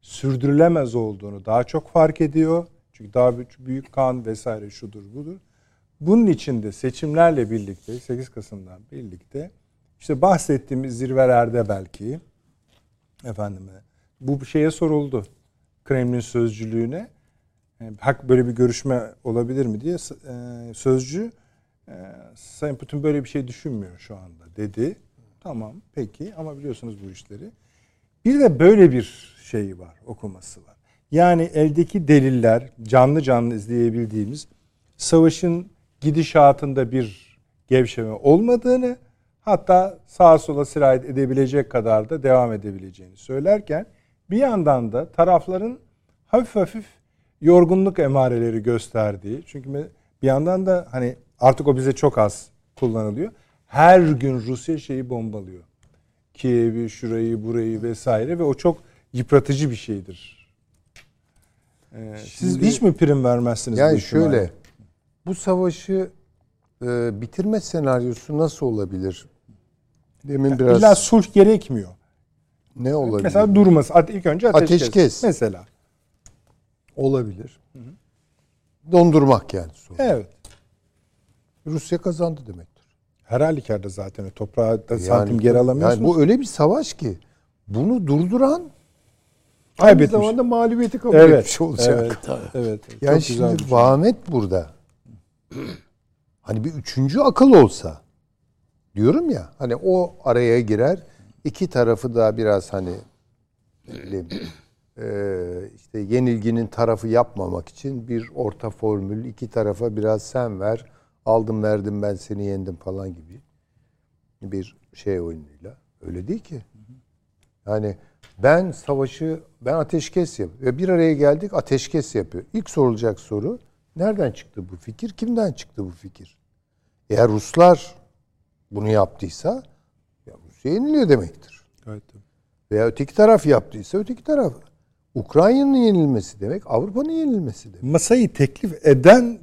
sürdürülemez olduğunu daha çok fark ediyor. Çünkü daha büyük kan vesaire şudur budur. Bunun içinde seçimlerle birlikte 8 Kasım'dan birlikte işte bahsettiğimiz zirvelerde belki efendim bu şeye soruldu. Kremlin sözcülüğüne hak böyle bir görüşme olabilir mi diye e, sözcü e, Sayın Putin böyle bir şey düşünmüyor şu anda dedi. Tamam peki ama biliyorsunuz bu işleri. Bir de böyle bir şeyi var, okuması var. Yani eldeki deliller canlı canlı izleyebildiğimiz savaşın gidişatında bir gevşeme olmadığını Hatta sağa sola sirayet edebilecek kadar da devam edebileceğini söylerken bir yandan da tarafların hafif hafif yorgunluk emareleri gösterdiği çünkü bir yandan da hani artık o bize çok az kullanılıyor. Her gün Rusya şeyi bombalıyor. Kiev'i, şurayı, burayı vesaire ve o çok yıpratıcı bir şeydir. Ee, siz Şimdi- hiç mi prim vermezsiniz? bu Yani şöyle bu savaşı e, bitirme senaryosu nasıl olabilir? Demin biraz İlla sulh gerekmiyor. Ne olabilir? Mesela durması. ate- ilk önce ateşkes. Ateşkes. Mesela. olabilir. Dondurmak yani. sorun. Evet. Rusya kazandı demektir. Her halükarda zaten o toprağı da Yani- santim geri alamıyorsunuz. Yani bu öyle bir savaş ki bunu durduran aynı Kaybetmiş. zamanda mağlubiyeti kabul Evet. etmiş olacak. Evet. Tabii. evet. Yani Çok şimdi bir şey. vahamet burada. Hani bir üçüncü akıl olsa diyorum ya hani o araya girer iki tarafı da biraz hani eee, işte yenilginin tarafı yapmamak için bir orta formül iki tarafa biraz sen ver aldım verdim ben seni yendim falan gibi bir şey oyunuyla öyle değil ki. Yani ben savaşı, ben ateşkes yap ve bir araya geldik ateşkes yapıyor. İlk sorulacak soru nereden çıktı bu fikir? Kimden çıktı bu fikir? Eğer Ruslar bunu yaptıysa yeniliyor demektir. Evet. Veya öteki taraf yaptıysa öteki taraf. Ukrayna'nın yenilmesi demek Avrupa'nın yenilmesi demek. Masayı teklif eden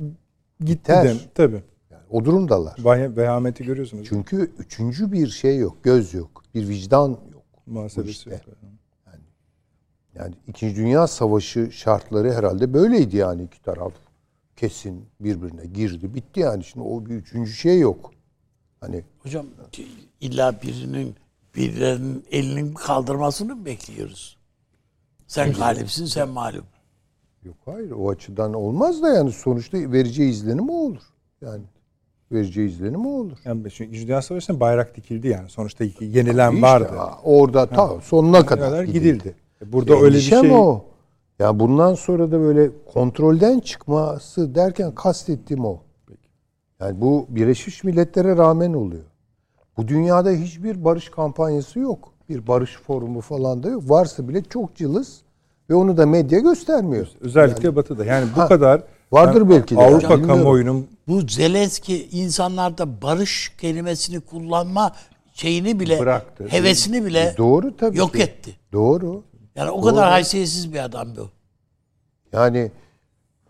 gitti dem. Tabii. Yani o durumdalar. Vehameti görüyorsunuz. Çünkü üçüncü bir şey yok, göz yok, bir vicdan yok. Muhasebesi işte. yok. Yani İkinci Dünya Savaşı şartları herhalde böyleydi yani iki taraf kesin birbirine girdi. Bitti yani şimdi o bir üçüncü şey yok. Hani Hocam illa birinin birilerinin elinin kaldırmasını mı bekliyoruz? Sen galipsin, sen mağlup. yok hayır o açıdan olmaz da yani sonuçta vereceği izlenim o olur. Yani vereceği izlenim o olur. Yani çünkü İkinci Dünya Savaşı'nda bayrak dikildi yani. Sonuçta yenilen İşte, vardı. ha, orada ta sonuna kadar, kadar gidildi. gidildi. E Burada öyle bir şey o. Ya bundan sonra da böyle kontrolden çıkması derken kastettiğim o. Yani bu Birleşmiş Milletler'e rağmen oluyor. Bu dünyada hiçbir barış kampanyası yok. Bir barış forumu falan da yok. Varsa bile çok cılız ve onu da medya göstermiyor. özellikle Batı'da. Yani bu Ha, kadar vardır ben belki de. Avrupa bilmiyorum. kamuoyunun Bu Zelenski insanlarda barış kelimesini kullanma şeyini bile, Bıraktı. hevesini bile E, Doğru tabii yok ki. etti. Doğru. Yani o kadar haysiyetsiz bir adam bu. Yani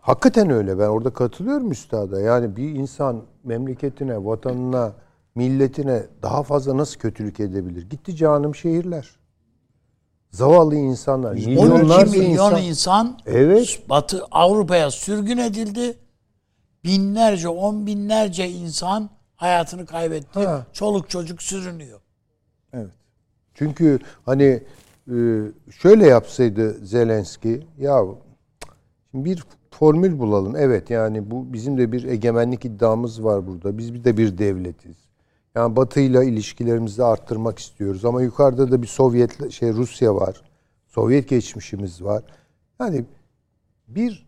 hakikaten öyle. Ben orada katılıyorum üstada. Yani bir insan memleketine, vatanına, milletine daha fazla nasıl kötülük edebilir? Gitti canım şehirler. Zavallı insanlar. 12 Milyonlarca milyon insan. insan, Evet. Batı Avrupa'ya sürgün edildi. Binlerce, on binlerce insan hayatını kaybetti. Ha. Çoluk çocuk sürünüyor. evet. Çünkü hani e, şöyle yapsaydı Zelenski ya şimdi bir formül bulalım. Evet yani bu bizim de bir egemenlik iddiamız var burada. Biz bir de bir devletiz. Yani Batı'yla ilişkilerimizi arttırmak istiyoruz ama yukarıda da bir Sovyet şey Rusya var. Sovyet geçmişimiz var. Yani bir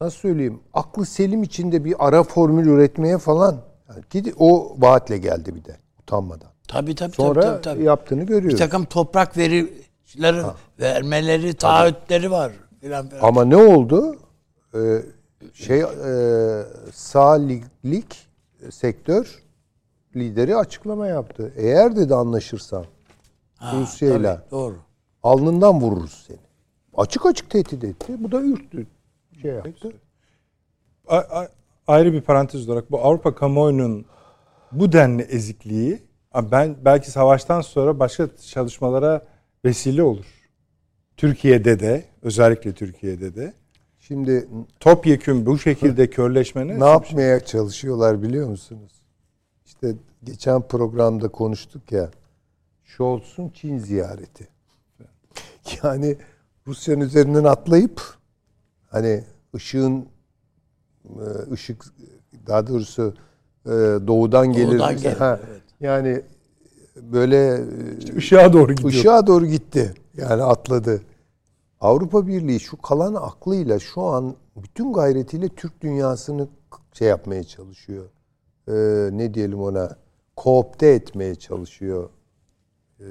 nasıl söyleyeyim aklı selim içinde bir ara formül üretmeye falan yani gidi o vaatle geldi bir de utanmadan. Tabii tabii Sonra tabii, tabii, tabii. yaptığını Bir görüyoruz. takım toprak verileri vermeleri, taahhütleri var. Filan filan. Ama ne oldu? Ee, şey e, sağ liglik sektör lideri açıklama yaptı. Eğer dedi anlaşırsam Ha, Rusya'yla doğru. alnından vururuz seni. Açık açık tehdit etti. Bu da ürktü. Şey yaptı. A- a- ayrı bir parantez olarak bu Avrupa kamuoyunun bu denli ezikliği ben belki savaştan sonra başka çalışmalara vesile olur. Türkiye'de de özellikle Türkiye'de de Şimdi topyekün bu şekilde körleşmenin ne yapmaya çalışıyorlar biliyor musunuz? İşte geçen programda konuştuk ya. Scholz'un Çin ziyareti. Yani Rusya'nın üzerinden atlayıp hani ışığın e, ışık daha doğrusu e, doğudan gelir. Doğudan gelir, Ha, evet. Yani böyle e, ışığa doğru gidiyor. Işığa doğru gitti. Yani atladı. Avrupa Birliği şu kalan aklıyla şu an bütün gayretiyle Türk dünyasını şey yapmaya çalışıyor. Ee, ne diyelim ona? koopte etmeye çalışıyor. Ee,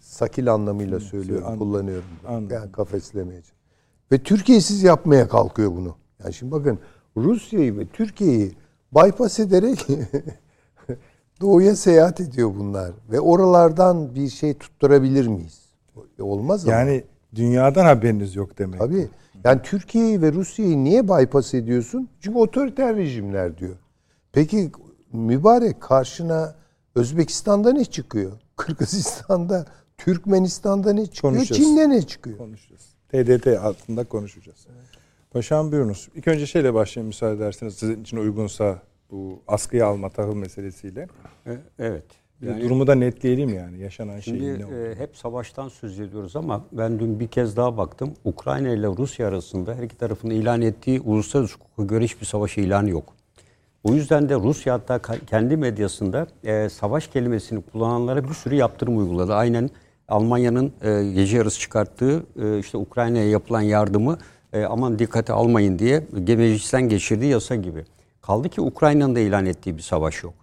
sakil anlamıyla söylüyorum, anladım. kullanıyorum. Anladım. Yani kafeslemeye çalışıyor. Ve Türkiye'siz yapmaya kalkıyor bunu. Yani şimdi bakın Rusya'yı ve Türkiye'yi bypass ederek doğuya seyahat ediyor bunlar. Ve oralardan bir şey tutturabilir miyiz? Olmaz ama. Yani dünyadan haberiniz yok demek. Tabii. Yani Türkiye'yi ve Rusya'yı niye bypass ediyorsun? Çünkü otoriter rejimler diyor. Peki mübarek karşına Özbekistan'da ne çıkıyor? Kırgızistan'da, Türkmenistan'da ne çıkıyor? Konuşacağız. Çin'de ne çıkıyor? konuşacağız. TDT altında konuşacağız. Paşam buyurunuz. İlk önce şeyle başlayayım müsaade ederseniz sizin için uygunsa bu askıya alma tahıl meselesiyle. E, Evet. Yani durumu da netleyelim yani yaşanan şimdi şeyin ne e, hep savaştan söz ediyoruz ama ben dün bir kez daha baktım. Ukrayna ile Rusya arasında her iki tarafın ilan ettiği uluslararası hukuka göre hiçbir savaş ilanı yok. O yüzden de Rusya hatta kendi medyasında e, savaş kelimesini kullananlara bir sürü yaptırım uyguladı. Aynen Almanya'nın e, gece yarısı çıkarttığı e, işte Ukrayna'ya yapılan yardımı e, aman dikkate almayın diye meclisten geçirdiği yasa gibi. Kaldı ki Ukrayna'nın da ilan ettiği bir savaş yok.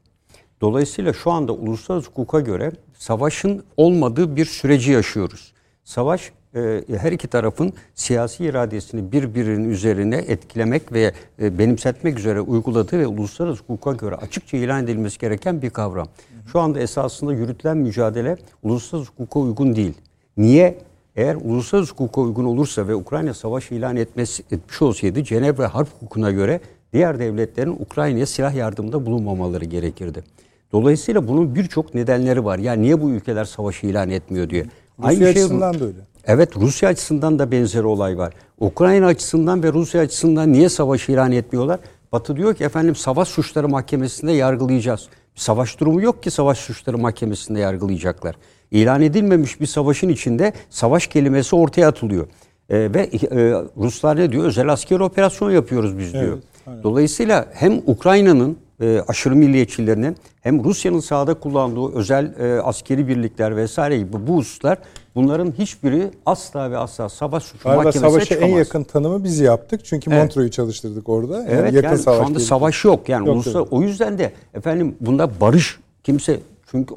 Dolayısıyla şu anda uluslararası hukuka göre savaşın olmadığı bir süreci yaşıyoruz. Savaş e, her iki tarafın siyasi iradesini birbirinin üzerine etkilemek ve e, benimsetmek üzere uyguladığı ve uluslararası hukuka göre açıkça ilan edilmesi gereken bir kavram. Şu anda esasında yürütülen mücadele uluslararası hukuka uygun değil. Niye? Eğer uluslararası hukuka uygun olursa ve Ukrayna savaş ilan etmesi, etmiş olsaydı Cenevre Harp Hukuku'na göre diğer devletlerin Ukrayna'ya silah yardımında bulunmamaları gerekirdi. Dolayısıyla bunun birçok nedenleri var. Ya niye bu ülkeler savaşı ilan etmiyor diye. Rusya açısından da öyle. Evet Rusya açısından da benzer olay var. Ukrayna açısından ve Rusya açısından niye savaş ilan etmiyorlar? Batı diyor ki efendim savaş suçları mahkemesinde yargılayacağız. Savaş durumu yok ki savaş suçları mahkemesinde yargılayacaklar. İlan edilmemiş bir savaşın içinde savaş kelimesi ortaya atılıyor. Ee, ve e, Ruslar ne diyor? Özel askeri operasyon yapıyoruz biz diyor. aynen. Dolayısıyla hem Ukrayna'nın e, aşırı milliyetçilerinin hem Rusya'nın sahada kullandığı özel e, askeri birlikler vesaire gibi bu hususlar bunların hiçbiri asla ve asla savaş suçu Galiba mahkemesine savaşa çıkamaz. en yakın tanımı biz yaptık. Çünkü Evet. Montreux'u çalıştırdık orada. Yani Evet yakın yani savaş şu anda değil. savaş yok yani Yok uluslar- o yüzden de efendim bunda barış kimse çünkü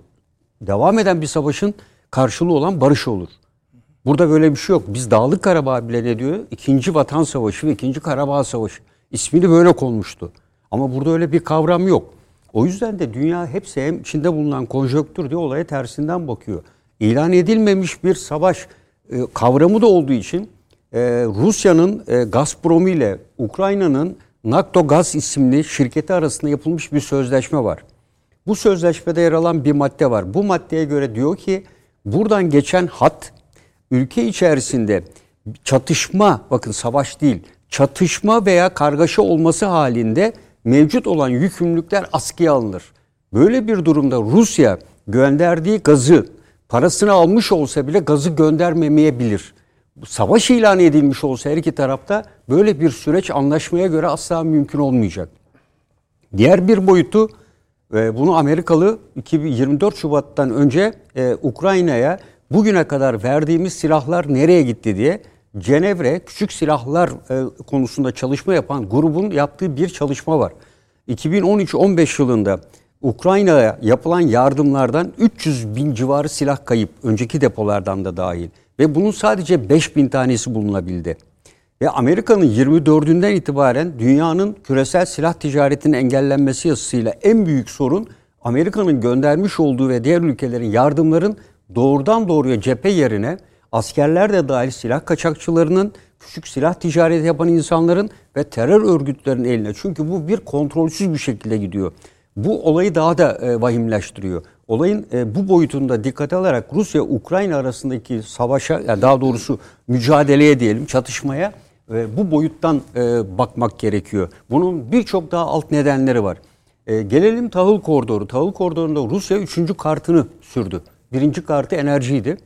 devam eden bir savaşın karşılığı olan barış olur. Burada böyle bir şey yok. Biz Dağlık Karabağ bile ne diyor? İkinci Vatan Savaşı ve İkinci Karabağ Savaşı. İsmini böyle konmuştu. Ama burada öyle bir kavram yok. O yüzden de dünya hepsi hem içinde bulunan konjonktür diye olaya tersinden bakıyor. İlan edilmemiş bir savaş e, kavramı da olduğu için e, Rusya'nın e, Gazprom ile Ukrayna'nın Naftogaz isimli şirketi arasında yapılmış bir sözleşme var. Bu sözleşmede yer alan bir madde var. Bu maddeye göre diyor ki buradan geçen hat ülke içerisinde çatışma bakın savaş değil çatışma veya kargaşa olması halinde mevcut olan yükümlülükler askıya alınır. Böyle bir durumda Rusya gönderdiği gazı parasını almış olsa bile gazı göndermemeyebilir. Savaş ilan edilmiş olsa her iki tarafta böyle bir süreç anlaşmaya göre asla mümkün olmayacak. Diğer bir boyutu e, bunu Amerikalı 2024 Şubat'tan önce e, Ukrayna'ya bugüne kadar verdiğimiz silahlar nereye gitti diye Cenevre küçük silahlar e, konusunda çalışma yapan grubun yaptığı bir çalışma var. 2013-15 yılında Ukrayna'ya yapılan yardımlardan 300 bin civarı silah kayıp önceki depolardan da dahil ve bunun sadece 5 bin tanesi bulunabildi. Ve Amerika'nın 24'ünden itibaren dünyanın küresel silah ticaretinin engellenmesi yasasıyla en büyük sorun Amerika'nın göndermiş olduğu ve diğer ülkelerin yardımların doğrudan doğruya cephe yerine askerler de dahil silah kaçakçılarının, küçük silah ticareti yapan insanların ve terör örgütlerinin eline. Çünkü bu bir kontrolsüz bir şekilde gidiyor. Bu olayı daha da e, vahimleştiriyor. Olayın e, bu boyutunda dikkate alarak Rusya-Ukrayna arasındaki savaşa, yani daha doğrusu mücadeleye diyelim, çatışmaya e, bu boyuttan e, bakmak gerekiyor. Bunun birçok daha alt nedenleri var. E, gelelim tahıl koridoru. Tahıl koridorunda Rusya üçüncü kartını sürdü. Birinci kartı enerjiydi.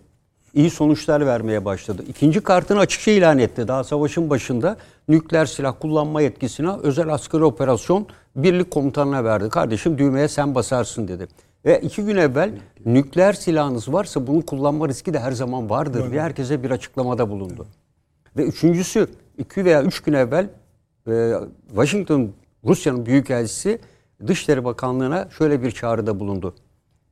İyi sonuçlar vermeye başladı. İkinci kartını açıkça ilan etti. Daha savaşın başında nükleer silah kullanma yetkisine özel askeri operasyon birlik komutanına verdi. Kardeşim düğmeye sen basarsın dedi. Ve iki gün evvel nükleer silahınız varsa bunu kullanma riski de her zaman vardır diye herkese bir açıklamada bulundu. Ve üçüncüsü iki veya üç gün evvel e, Washington Rusya'nın büyükelçisi Dışişleri Bakanlığı'na şöyle bir çağrıda bulundu.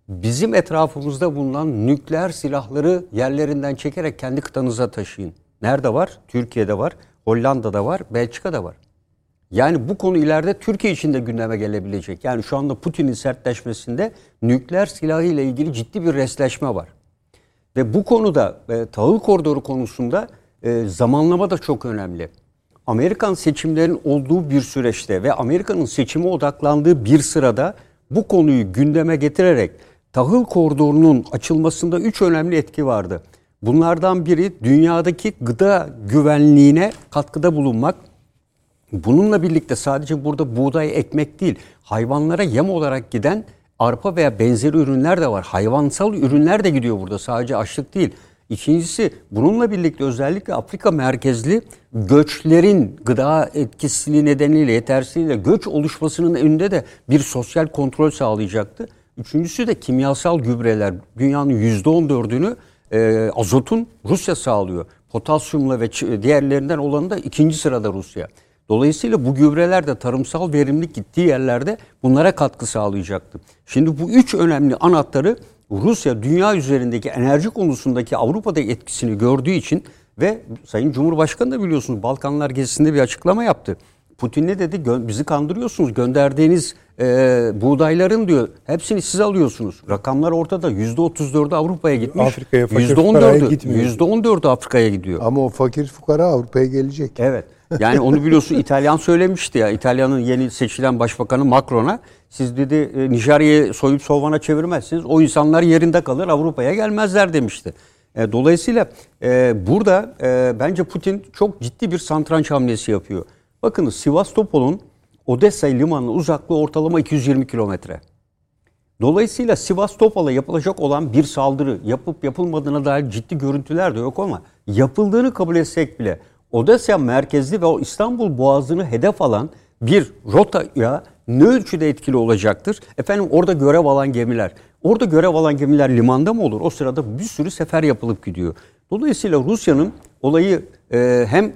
Bizim etrafımızda bulunan nükleer silahları yerlerinden çekerek kendi kıtanıza taşıyın. Nerede var? Türkiye'de var, Hollanda'da var, Belçika'da var. Yani bu konu ileride Türkiye için de gündeme gelebilecek. Yani şu anda Putin'in sertleşmesinde nükleer silahı ile ilgili ciddi bir resleşme var. Ve bu konuda e, tahıl koridoru konusunda e, zamanlama da çok önemli. Amerikan seçimlerin olduğu bir süreçte ve Amerika'nın seçime odaklandığı bir sırada bu konuyu gündeme getirerek tahıl koridorunun açılmasında üç önemli etki vardı. Bunlardan biri dünyadaki gıda güvenliğine katkıda bulunmak. Bununla birlikte sadece burada buğday, ekmek değil, hayvanlara yem olarak giden arpa veya benzeri ürünler de var. Hayvansal ürünler de gidiyor burada sadece açlık değil. İkincisi bununla birlikte özellikle Afrika merkezli göçlerin gıda etkisizliği nedeniyle yetersizliğiyle göç oluşmasının önünde de bir sosyal kontrol sağlayacaktı. Üçüncüsü de kimyasal gübreler. Dünyanın %14'ünü e, azotun Rusya sağlıyor. Potasyumla ve diğerlerinden olanı da ikinci sırada Rusya. Dolayısıyla bu gübreler de tarımsal verimlilik gittiği yerlerde bunlara katkı sağlayacaktı. Şimdi bu üç önemli anahtarı Rusya dünya üzerindeki enerji konusundaki Avrupa'da etkisini gördüğü için ve Sayın Cumhurbaşkanı da biliyorsunuz Balkanlar gezisinde bir açıklama yaptı. Putin ne dedi? Gö- bizi kandırıyorsunuz. Gönderdiğiniz e, buğdayların diyor hepsini siz alıyorsunuz. Rakamlar ortada. %34'ü Avrupa'ya gitmiş. Afrika'ya, fakir fukaraya %14'ü gitmiyor. %14'ü Afrika'ya gidiyor. Ama o fakir fukara Avrupa'ya gelecek. Evet. Yani onu biliyorsun İtalyan söylemişti ya. İtalya'nın yeni seçilen başbakanı Macron'a siz dedi e, Nijerya'yı soyup sovana çevirmezsiniz. O insanlar yerinde kalır Avrupa'ya gelmezler demişti. E, dolayısıyla e, burada e, bence Putin çok ciddi bir santranç hamlesi yapıyor. Bakınız Sivastopol'un Odessa limanına uzaklığı ortalama 220 kilometre. Dolayısıyla Sivastopol'a yapılacak olan bir saldırı yapıp yapılmadığına dair ciddi görüntüler de yok ama yapıldığını kabul etsek bile Odessa merkezli ve o İstanbul Boğazı'nı hedef alan bir rotaya ne ölçüde etkili olacaktır? Efendim orada görev alan gemiler. Orada görev alan gemiler limanda mı olur? O sırada bir sürü sefer yapılıp gidiyor. Dolayısıyla Rusya'nın olayı e, hem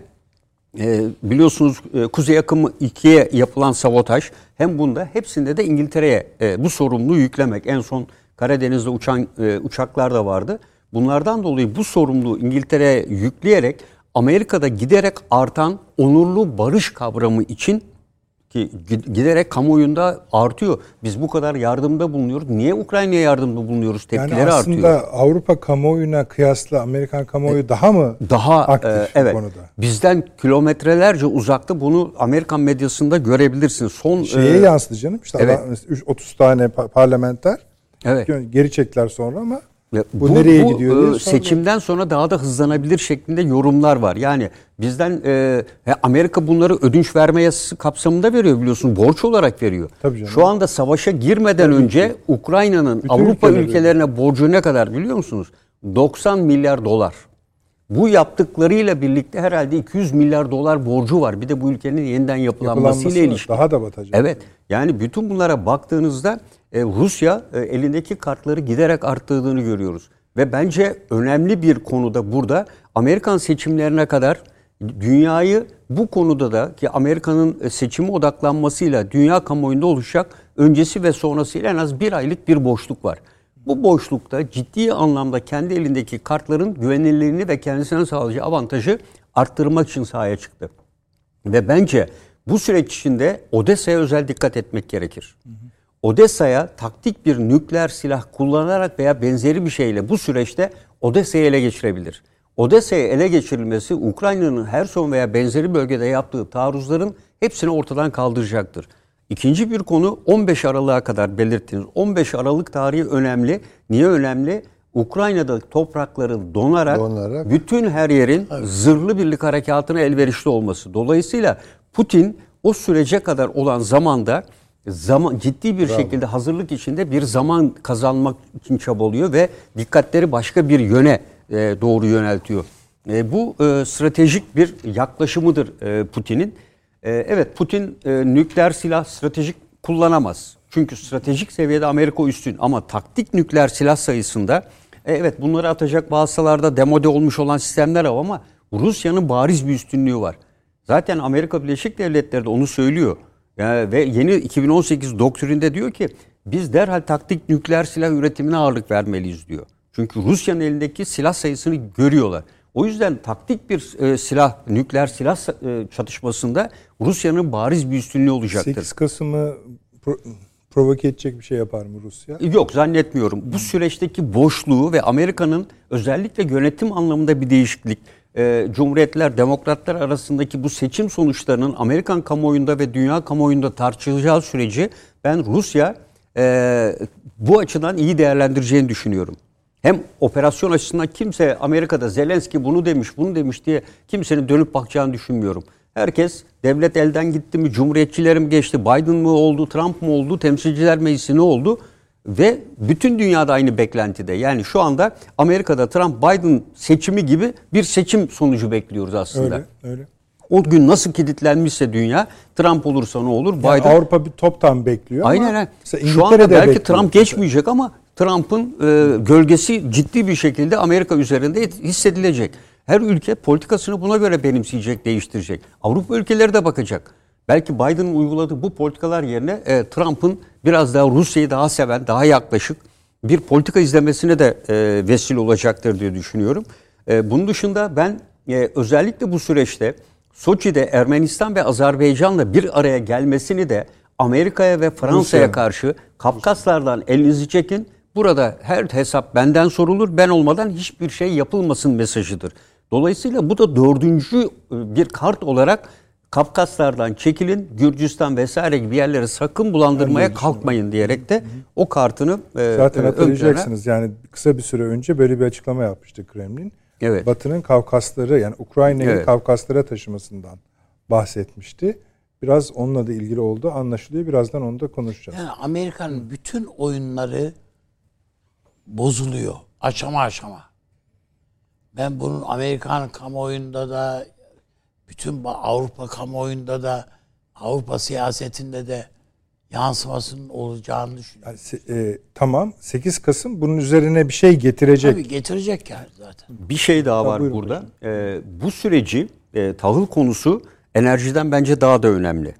e, biliyorsunuz e, Kuzey Akımı 2'ye yapılan sabotaj hem bunda hepsinde de İngiltere'ye e, bu sorumluluğu yüklemek. En son Karadeniz'de uçan e, uçaklar da vardı. Bunlardan dolayı bu sorumluluğu İngiltere'ye yükleyerek Amerika'da giderek artan onurlu barış kavramı için ki giderek kamuoyunda artıyor. Biz bu kadar yardımda bulunuyoruz. Niye Ukrayna'ya yardımda bulunuyoruz? Tepkileri yani aslında artıyor. Avrupa kamuoyuna kıyasla Amerikan kamuoyu daha mı daha aktif e, bu evet. konuda? Bizden kilometrelerce uzakta bunu Amerikan medyasında görebilirsiniz. Son Şeye e, yansıdı canım. İşte evet. adam- 30 tane pa- parlamenter Evet. geri çektiler sonra ama Ve bu, nereye gidiyor diye e, sordular. seçimden sonra daha da hızlanabilir şeklinde yorumlar var. Yani bizden e, Amerika bunları ödünç verme yasası kapsamında veriyor biliyorsun. Borç olarak veriyor. Tabii canım. Şu anda savaşa girmeden önce Ukrayna'nın Avrupa ülkeler ülkelerine borcu ne kadar biliyor musunuz? 90 milyar dolar. Bu yaptıklarıyla birlikte herhalde 200 milyar dolar borcu var. Bir de bu ülkenin yeniden yapılanmasıyla Yapılanması ilişkin. daha da batacak. Evet. Yani bütün bunlara baktığınızda e, Rusya e, elindeki kartları giderek arttırdığını görüyoruz. Ve bence önemli bir konuda burada Amerikan seçimlerine kadar dünyayı bu konuda da ki Amerika'nın e, seçime odaklanmasıyla dünya kamuoyunda oluşacak öncesi ve sonrasıyla en az bir aylık bir boşluk var. Bu boşlukta ciddi anlamda kendi elindeki kartların güvenilirliğini ve kendisine sağlayacağı avantajı arttırmak için sahaya çıktı. Ve bence bu süreç içinde Odessa'ya özel dikkat etmek gerekir. Odessa'ya taktik bir nükleer silah kullanarak veya benzeri bir şeyle bu süreçte Odessa'yı ele geçirebilir. Odessa'ya ele geçirilmesi Ukrayna'nın Herson veya benzeri bölgede yaptığı taarruzların hepsini ortadan kaldıracaktır. İkinci bir konu 15 Aralık'a kadar belirttiniz. 15 Aralık tarihi önemli. Niye önemli? Ukrayna'da toprakları donarak, Donarak. bütün her yerin zırhlı birlik harekatına elverişli olması. Dolayısıyla Putin o sürece kadar olan zamanda zaman ciddi bir şekilde hazırlık içinde bir zaman kazanmak için çabalıyor ve dikkatleri başka bir yöne e, doğru yöneltiyor. E, bu e, stratejik bir yaklaşımıdır e, Putin'in. E, evet Putin e, nükleer silah stratejik kullanamaz. Çünkü stratejik seviyede Amerika üstün ama taktik nükleer silah sayısında e, evet bunları atacak bazı demode olmuş olan sistemler var ama Rusya'nın bariz bir üstünlüğü var. Zaten Amerika Birleşik Devletleri de onu söylüyor. Yani ve yeni 2018 doktrinde diyor ki biz derhal taktik nükleer silah üretimine ağırlık vermeliyiz diyor. Çünkü Rusya'nın elindeki silah sayısını görüyorlar. O yüzden taktik bir e, silah, nükleer silah e, çatışmasında Rusya'nın bariz bir üstünlüğü olacaktır. 8 Kasım'ı pro- provoke edecek bir şey yapar mı Rusya? Yok zannetmiyorum. Bu süreçteki boşluğu ve Amerika'nın özellikle yönetim anlamında bir değişiklik, e, Cumhuriyetler, Demokratlar arasındaki bu seçim sonuçlarının Amerikan kamuoyunda ve dünya kamuoyunda tartışılacağı süreci ben Rusya e, bu açıdan iyi değerlendireceğini düşünüyorum. Hem operasyon açısından kimse Amerika'da Zelenski bunu demiş, bunu demiş diye kimsenin dönüp bakacağını düşünmüyorum. Herkes devlet elden gitti mi, cumhuriyetçiler mi geçti, Biden mı oldu, Trump mı oldu, temsilciler meclisi ne oldu? Ve bütün dünyada aynı beklentide. Yani şu anda Amerika'da Trump-Biden seçimi gibi bir seçim sonucu bekliyoruz aslında. Öyle, öyle. O gün nasıl kilitlenmişse dünya, Trump olursa ne olur, Yani Biden... Avrupa bir toptan bekliyor Aynen ama aynen. Şu anda belki. Trump geçmeyecek ama Trump'ın e, gölgesi ciddi bir şekilde Amerika üzerinde hissedilecek. Her ülke politikasını buna göre benimseyecek, değiştirecek. Avrupa ülkeleri de bakacak. Belki Biden'ın uyguladığı bu politikalar yerine e, Trump'ın biraz daha Rusya'yı daha seven, daha yaklaşık bir politika izlemesine de e, vesile olacaktır diye düşünüyorum. E, bunun dışında ben e, özellikle bu süreçte Soçi'de Ermenistan ve Azerbaycan'la bir araya gelmesini de Amerika'ya ve Fransa'ya karşı Kafkaslardan elinizi çekin. Burada her hesap benden sorulur. Ben olmadan hiçbir şey yapılmasın mesajıdır. Dolayısıyla bu da dördüncü e, bir kart olarak Kafkaslardan çekilin, Gürcistan vesaire gibi yerleri sakın bulandırmaya kalkmayın diyerek de o kartını e, Zaten e, hatırlayacaksınız yani kısa bir süre önce böyle bir açıklama yapmıştı Kremlin. Evet. Batı'nın Kavkasları yani Ukrayna'yı Evet. Kavkaslara taşımasından bahsetmişti. Biraz onunla da ilgili oldu anlaşılıyor. Birazdan onu da konuşacağız. Yani Amerika'nın bütün oyunları bozuluyor. Aşama aşama. Ben bunun Amerikan kamuoyunda da bütün Avrupa kamuoyunda da Avrupa siyasetinde de yansımasının olacağını düşünüyorum. Yani e, tamam 8 Kasım bunun üzerine bir şey getirecek. Tabii getirecek yani zaten. Bir şey daha var burada. Ee, bu süreci e, tahıl konusu enerjiden bence daha da önemli.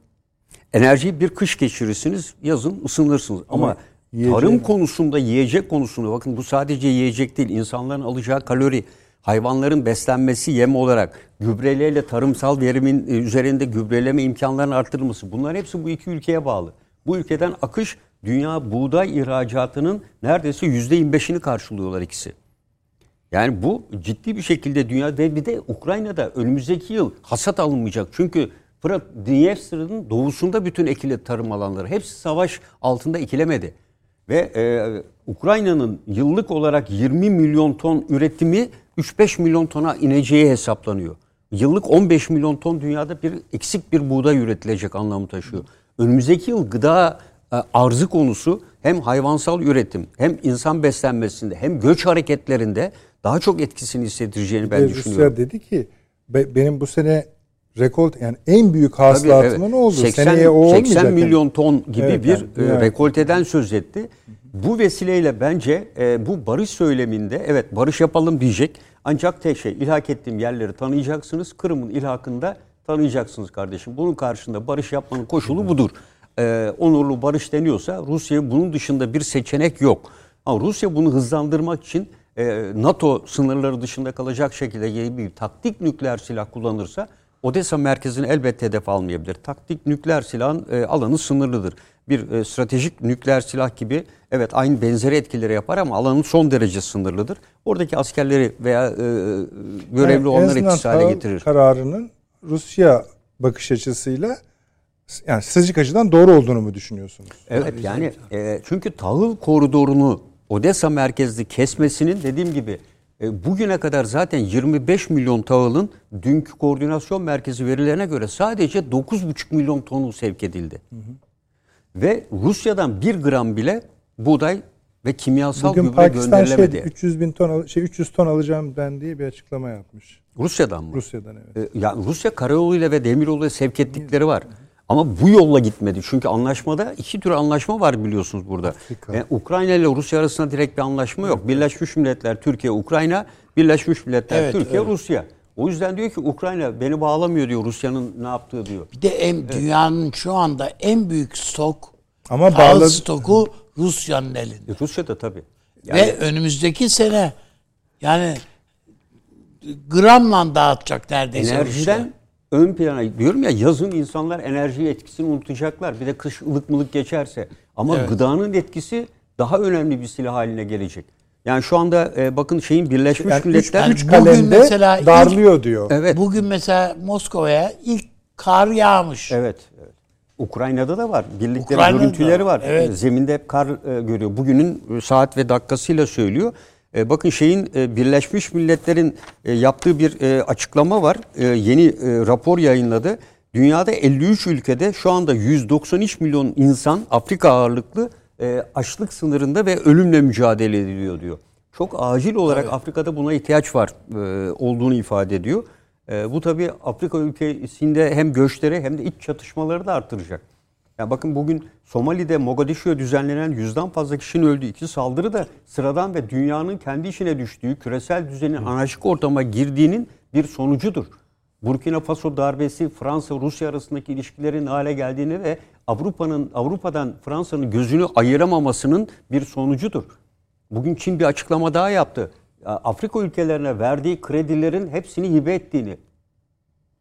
Enerjiyi bir kış geçirirsiniz, yazın ısınırsınız. Ama, yiyeceğin- tarım konusunda, yiyecek konusunda bakın bu sadece yiyecek değil. insanların alacağı kalori, hayvanların beslenmesi yem olarak gübrelerle tarımsal verimin e, üzerinde gübreleme imkanlarının arttırılması. Bunların hepsi bu iki ülkeye bağlı. Bu ülkeden akış dünya buğday ihracatının neredeyse %25'ini karşılıyorlar ikisi. Yani bu ciddi bir şekilde dünya ve bir de Ukrayna'da önümüzdeki yıl hasat alınmayacak. Çünkü Fırat Dniyester'ın doğusunda bütün ekili tarım alanları hepsi savaş altında ekilemedi. Ve e, Ukrayna'nın yıllık olarak 20 milyon ton üretimi 3-5 milyon tona ineceği hesaplanıyor. Yıllık 15 milyon ton dünyada bir eksik bir buğday üretilecek anlamı taşıyor. Önümüzdeki yıl gıda e, arzı konusu hem hayvansal üretim hem insan beslenmesinde hem göç hareketlerinde daha çok etkisini hissedeceğini ben düşünüyorum. Dedi ki "Be- benim bu sene rekor yani en büyük hasılatımın evet. oldu. 80, Seneye o olmayacak. 80 yani. milyon ton gibi Evet, bir yani e, rekolteden söz etti. Bu vesileyle bence e, bu barış söyleminde evet barış yapalım diyecek. Ancak tek şey ilhak ettiğim yerleri tanıyacaksınız. Kırım'ın ilhakında tanıyacaksınız kardeşim. Bunun karşında barış yapmanın koşulu budur. E, onurlu barış deniyorsa Rusya bunun dışında bir seçenek yok. Ama Rusya bunu hızlandırmak için e, NATO sınırları dışında kalacak şekilde yeni bir taktik nükleer silah kullanırsa Odessa merkezini elbette hedef almayabilir. Taktik nükleer silahın e, alanı sınırlıdır. Bir e, stratejik nükleer silah gibi evet aynı benzeri etkileri yapar ama alanın son derece sınırlıdır. Oradaki askerleri veya e, görevli Yani azından etkisiz hale getirir. kararının Rusya bakış açısıyla yani stratejik açıdan doğru olduğunu mu düşünüyorsunuz? Evet yani e, çünkü tahıl koridorunu Odessa merkezli kesmesinin dediğim gibi e, bugüne kadar zaten 25 milyon tahılın dünkü koordinasyon merkezi verilerine göre sadece 9,5 milyon tonu sevk edildi. Ve Rusya'dan 1 gram bile buğday ve kimyasal Bugün gübre Pakistan şey, gönderilemedi. 300 bin ton şey 300 ton alacağım ben diye bir açıklama yapmış. Rusya'dan mı? Rusya'dan evet. E, Ya Rusya karayoluyla ve demiryoluyla sevk ettikleri var. Ama bu yolla gitmedi. Çünkü anlaşmada iki tür anlaşma var biliyorsunuz burada. E, Ukrayna ile Rusya arasında direkt bir anlaşma yok. Birleşmiş Milletler Türkiye Ukrayna, Birleşmiş Milletler Evet, Türkiye öyle. Rusya. O yüzden diyor ki Ukrayna beni bağlamıyor diyor Rusya'nın ne yaptığı diyor. Bir de en, dünyanın şu anda en büyük stok Ama bağladı- stoku Rusya'nın elinde. E, Rusya da tabii. Yani Ve önümüzdeki sene yani gramla dağıtacak neredeyse enerjiden Rusya. ön plana diyorum ya yazın insanlar enerji etkisini unutacaklar. Bir de kış ılık mılık geçerse. Ama gıdanın etkisi daha önemli bir silah haline gelecek. Yani şu anda e, bakın şeyin Birleşmiş Yani üç, Milletler üç bugün kalemde mesela ilk- darlıyor diyor. Evet. Bugün mesela Moskova'ya ilk kar yağmış. Evet. evet. Ukrayna'da da var. Birliklerin Ukrayna'da görüntüleri da var. var, evet. Zeminde hep kar e, görüyor. Bugünün e, saat ve dakikasıyla söylüyor. E, bakın şeyin e, Birleşmiş Milletler'in e, yaptığı bir e, açıklama var. E, yeni e, rapor yayınladı. Dünyada 53 ülkede şu anda 193 milyon insan Afrika ağırlıklı e, açlık sınırında ve ölümle mücadele ediliyor diyor. Çok acil olarak Afrika'da buna ihtiyaç var e, olduğunu ifade ediyor. E, bu tabii Afrika ülkesinde hem göçleri hem de iç çatışmaları da artıracak. Ya bakın bugün Somali'de Mogadishu'ya düzenlenen yüzden fazla kişinin öldüğü iki saldırı da sıradan ve dünyanın kendi işine düştüğü küresel düzenin anarşik ortama girdiğinin bir sonucudur. Burkina Faso darbesi Fransa-Rusya arasındaki ilişkilerin hale geldiğini ve Avrupa'nın Avrupa'dan Fransa'nın gözünü ayıramamasının bir sonucudur. Bugün Çin bir açıklama daha yaptı. Ya, Afrika ülkelerine verdiği kredilerin hepsini hibe ettiğini.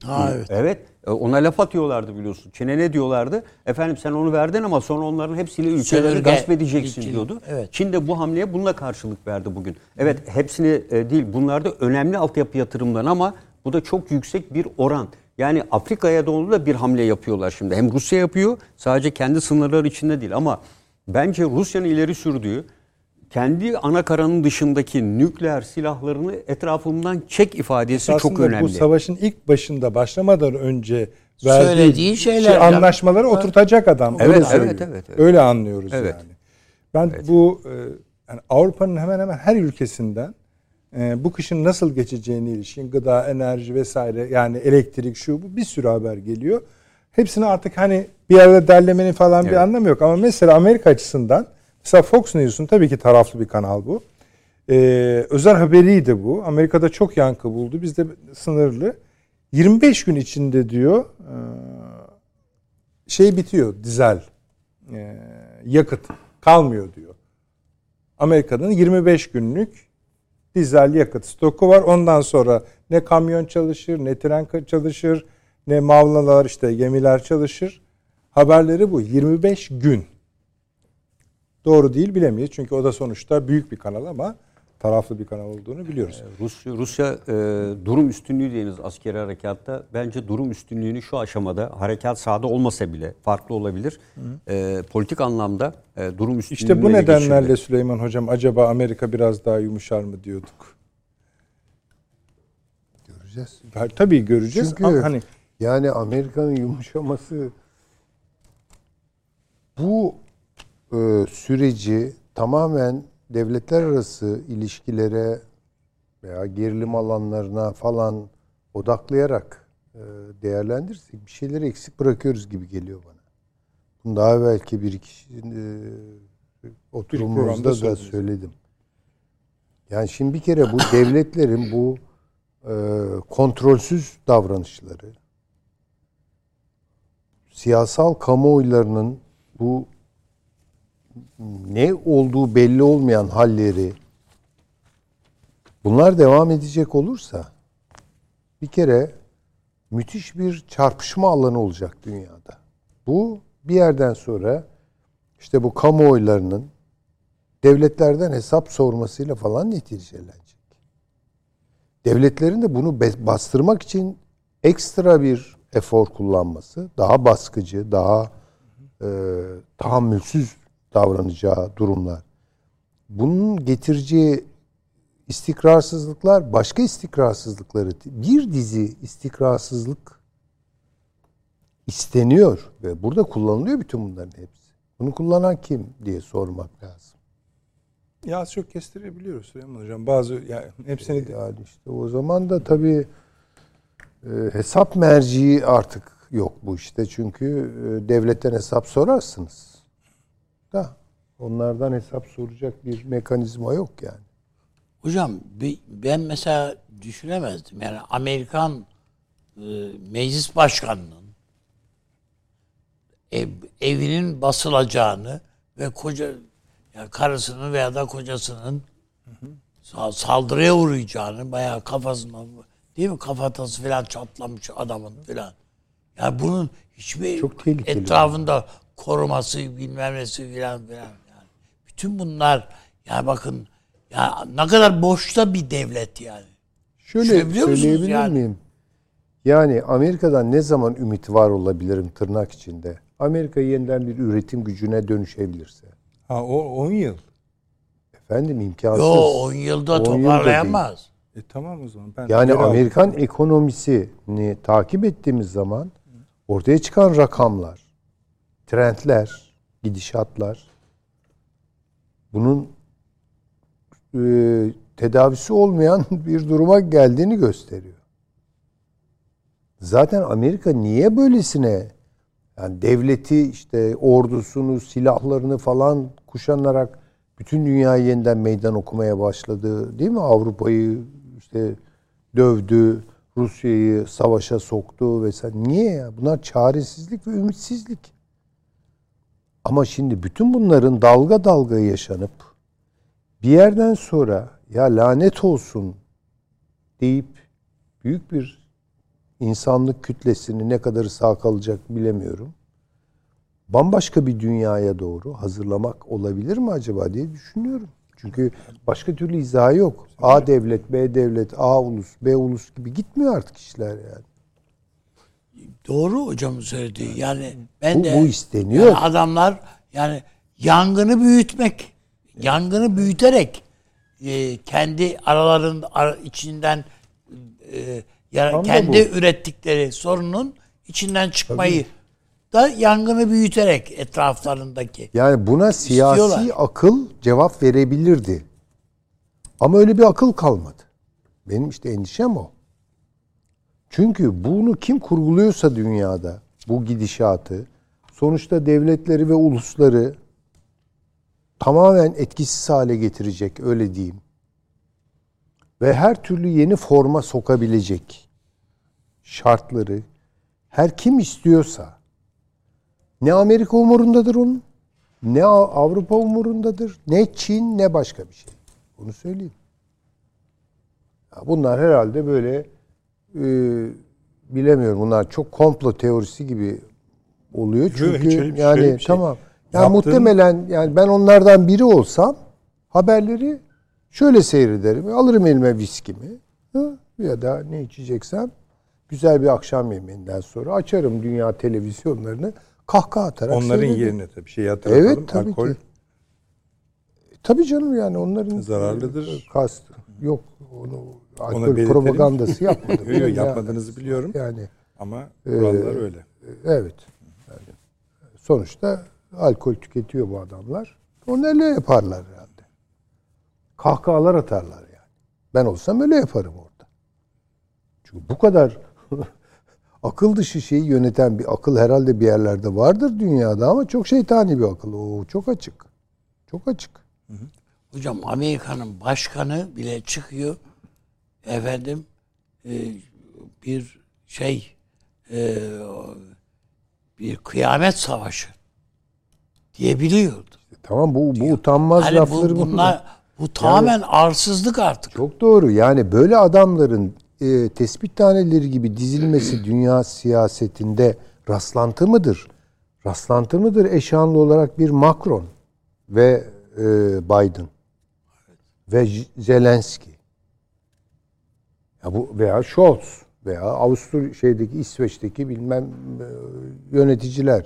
Ha, evet. Evet. e, Ona laf atıyorlardı biliyorsun. Çin'e ne diyorlardı? Efendim sen onu verdin ama sonra onların hepsiyle ülkeleri gasp edeceksin Çin- diyordu. evet. Çin de bu hamleye bununla karşılık verdi bugün. Evet hepsini e, değil. Bunlar da önemli altyapı yatırımları ama bu da çok yüksek bir oran. Yani Afrika'ya doğru da bir hamle yapıyorlar şimdi. Hem Rusya yapıyor sadece kendi sınırları içinde değil ama bence Rusya'nın ileri sürdüğü kendi ana karanın dışındaki nükleer silahlarını etrafımdan çek ifadesi çok Aslında önemli. bu savaşın ilk başında başlamadan önce verdiği Söylediği şeyler şey, anlaşmaları oturtacak adam. Evet, evet, söylüyor. evet, evet. Öyle anlıyoruz Evet. yani. Ben bu e, yani Avrupa'nın hemen hemen her ülkesinden bu kışın nasıl geçeceğine ilişkin gıda, enerji vesaire yani elektrik şu bu bir sürü haber geliyor. Hepsini artık hani bir arada derlemenin falan bir Evet. anlamı yok. Ama mesela Amerika açısından mesela Fox News'un tabii ki taraflı bir kanal bu. Ee, özel haberiydi bu. Amerika'da çok yankı buldu. Bizde sınırlı. 25 gün içinde diyor e, şey bitiyor dizel e, yakıt kalmıyor diyor. Amerika'nın 25 günlük dizel yakıt stoku var. Ondan sonra ne kamyon çalışır, ne tren çalışır, ne mavlalar işte gemiler çalışır. Haberleri bu. 25 gün. Doğru değil bilemeyiz. Çünkü o da sonuçta büyük bir kanal ama taraflı bir kanal olduğunu biliyoruz. Rusya, Rusya e, durum üstünlüğü diyeniz askeri harekatta bence durum üstünlüğünü şu aşamada harekat sahada olmasa bile farklı olabilir. E, politik anlamda e, durum üstünlüğünü İşte bu nedenlerle geçirdi. Süleyman Hocam acaba Amerika biraz daha yumuşar mı diyorduk. Göreceğiz. Ha, Tabii göreceğiz Çünkü ama hani yani Amerika'nın yumuşaması bu e, süreci tamamen devletler arası ilişkilere veya gerilim alanlarına falan odaklayarak e, değerlendirirsek bir şeyleri eksik bırakıyoruz gibi geliyor bana. Bunu daha belki bir iki e, oturumumuzda da söyledim. Yani şimdi bir kere bu devletlerin bu e, kontrolsüz davranışları, siyasal kamuoylarının bu ne olduğu belli olmayan halleri bunlar devam edecek olursa bir kere müthiş bir çarpışma alanı olacak dünyada. Bu bir yerden sonra işte bu kamuoylarının devletlerden hesap sormasıyla falan neticelenecek. Devletlerin de bunu bastırmak için ekstra bir efor kullanması, daha baskıcı, daha e, tahammülsüz davranacağı durumlar. Bunun getireceği istikrarsızlıklar başka istikrarsızlıkları bir dizi istikrarsızlık isteniyor ve burada kullanılıyor bütün bunların hepsi. Bunu kullanan kim diye sormak lazım. ya az çok kestirebiliyoruz Süleyman Hocam. Bazı yani hepsini Yani işte o zaman da tabii e, hesap merci artık yok bu işte. Çünkü e, devletten hesap sorarsınız. Da onlardan hesap soracak bir mekanizma yok yani. Hocam ben mesela düşünemezdim. Yani Amerikan e, meclis başkanının ev, evinin basılacağını ve koca yani karısının veya da kocasının sa- saldırıya uğrayacağını bayağı kafasına değil mi kafatası falan çatlamış adamın falan. Yani bunun hiçbir Çok etrafında koruması bilmem nesi filan filan. Yani bütün bunlar ya bakın ya ne kadar boşta bir devlet yani. Şöyle söyleyebilir yani? miyim? Yani Amerika'dan ne zaman ümit var olabilirim tırnak içinde? Amerika yeniden bir üretim gücüne dönüşebilirse. Ha o 10 yıl. Efendim imkansız. Yo 10 yılda 10 yılda toparlayamaz. E tamam o zaman. Ben Yani. Amerikan ekonomisini takip ettiğimiz zaman ortaya çıkan rakamlar, trendler, gidişatlar bunun e, tedavisi olmayan bir duruma geldiğini gösteriyor. Zaten Amerika niye böylesine yani devleti işte ordusunu, silahlarını falan kuşanarak bütün dünyayı yeniden meydan okumaya başladı. Değil mi? Avrupa'yı işte dövdü, Rusya'yı savaşa soktu vesaire. Niye ya? Bunlar çaresizlik ve ümitsizlik. Ama şimdi bütün bunların dalga dalga yaşanıp bir yerden sonra ya lanet olsun deyip büyük bir insanlık kütlesini ne kadarı sağ kalacak bilemiyorum. Bambaşka bir dünyaya doğru hazırlamak olabilir mi acaba diye düşünüyorum. Çünkü başka türlü izahı yok. A devlet, B devlet, A ulus, B ulus gibi gitmiyor artık işler yani. Doğru hocamın söylediği. Yani ben Bu- de bu isteniyor. yani adamlar yani yangını büyütmek, yangını büyüterek e, kendi araların ara- içinden e, ya- Tam kendi ürettikleri sorunun içinden çıkmayı da yangını büyüterek etraflarındaki. Yani buna siyasi İstiyorlar. akıl cevap verebilirdi. Ama öyle bir akıl kalmadı. Benim işte endişem o. Çünkü bunu kim kurguluyorsa dünyada bu gidişatı sonuçta devletleri ve ulusları tamamen etkisiz hale getirecek öyle diyeyim. Ve her türlü yeni forma sokabilecek şartları her kim istiyorsa ne Amerika umurundadır onun, ne Av- Avrupa umurundadır, ne Çin, ne başka bir şey. Bunu söyleyeyim. Bunlar herhalde böyle e, bilemiyorum. Bunlar çok komplo teorisi gibi oluyor. Çünkü hiç bir- yani şey. tamam. Yani Yaptığın- muhtemelen yani ben onlardan biri olsam haberleri şöyle seyrederim. Alırım elime viskimi. Hı? Ya da ne içeceksem güzel bir akşam yemeğinden sonra açarım dünya televizyonlarını kahkaha atarak Onların seyrederim. yerine tabii şey hatırlatalım. Evet tabii Alkol ki. Tabii canım yani onların Zararlıdır. Kast yok onu alkol belirtelim. propagandası yapmadım. Yok, yok, Ya- yapmadığınızı biliyorum. Yani ama kurallar öyle. evet. Yani sonuçta alkol tüketiyor bu adamlar. Onu öyle yaparlar herhalde. Kahkahalar atarlar yani. Ben olsam öyle yaparım orada. Çünkü bu kadar akıl dışı şeyi yöneten bir akıl herhalde bir yerlerde vardır dünyada ama çok şeytani bir akıl. O çok açık. Çok açık. Hocam Amerika'nın başkanı bile çıkıyor efendim e, bir şey e, bir kıyamet savaşı diyebiliyordu. Tamam bu bu utanmaz bu, lafları bunlar bu tamamen arsızlık artık. Çok doğru. Yani böyle adamların e, tespit taneleri gibi dizilmesi dünya siyasetinde rastlantı mıdır? Rastlantı mıdır eşanlı olarak bir Macron ve e, Biden ve Zelenski ya bu veya Scholz veya Avusturya şeydeki İsveç'teki bilmem e, yöneticiler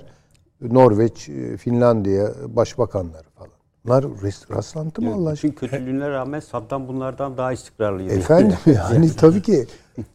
Norveç, e, Finlandiya başbakanları falan. Bunlar rastlantı mı Allah aşkına? Kötülüğüne rağmen Saddam bunlardan daha istikrarlıydı. Efendim yani tabii ki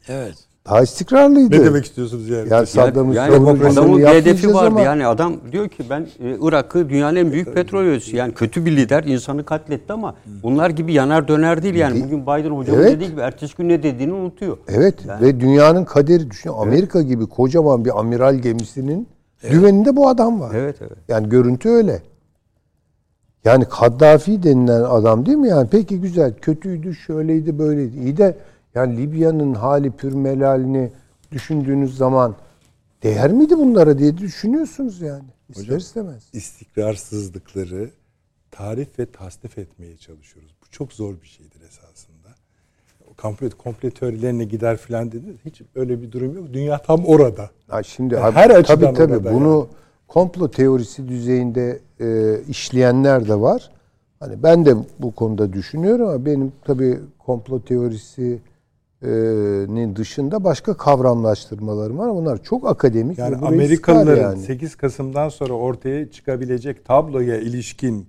Evet. Daha istikrarlıydı. Ne demek istiyorsunuz yani? Yani Saddam'ın yani savunmasını adamın bir hedefi vardı. ama Yani adam diyor ki ben e, Irak'ı dünyanın en büyük petrol üreticisi. Yani kötü bir lider insanı katletti ama bunlar gibi yanar döner değil yani. Bugün Biden hocamın Evet. dediği gibi ertesi gün ne dediğini unutuyor. evet ve dünyanın kaderi düşün. Amerika gibi kocaman bir amiral gemisinin dümeninde bu adam var. Evet evet. Yani görüntü öyle. Yani Kaddafi denilen adam değil mi yani? Peki güzel, kötüydü, şöyleydi, böyleydi. İyi de yani Libya'nın hali pür melalini düşündüğünüz zaman değer miydi bunlara diye düşünüyorsunuz yani. İster Hocam, istemez. istikrarsızlıkları tarif ve tasnif etmeye çalışıyoruz. Bu çok zor bir şeydir esasında. O komple, komple teorilerine gider filan dediniz. Hiç öyle bir durum yok. Dünya tam orada. Ha şimdi Yani abi, her tabii açıdan tabii orada bunu yani. komplo teorisi düzeyinde e, işleyenler de var. Hani ben de bu konuda düşünüyorum ama benim tabii komplo teorisinin dışında başka kavramlaştırmalarım var. Bunlar çok akademik Yani Amerikalıların yani. 8 Kasım'dan sonra ortaya çıkabilecek tabloya ilişkin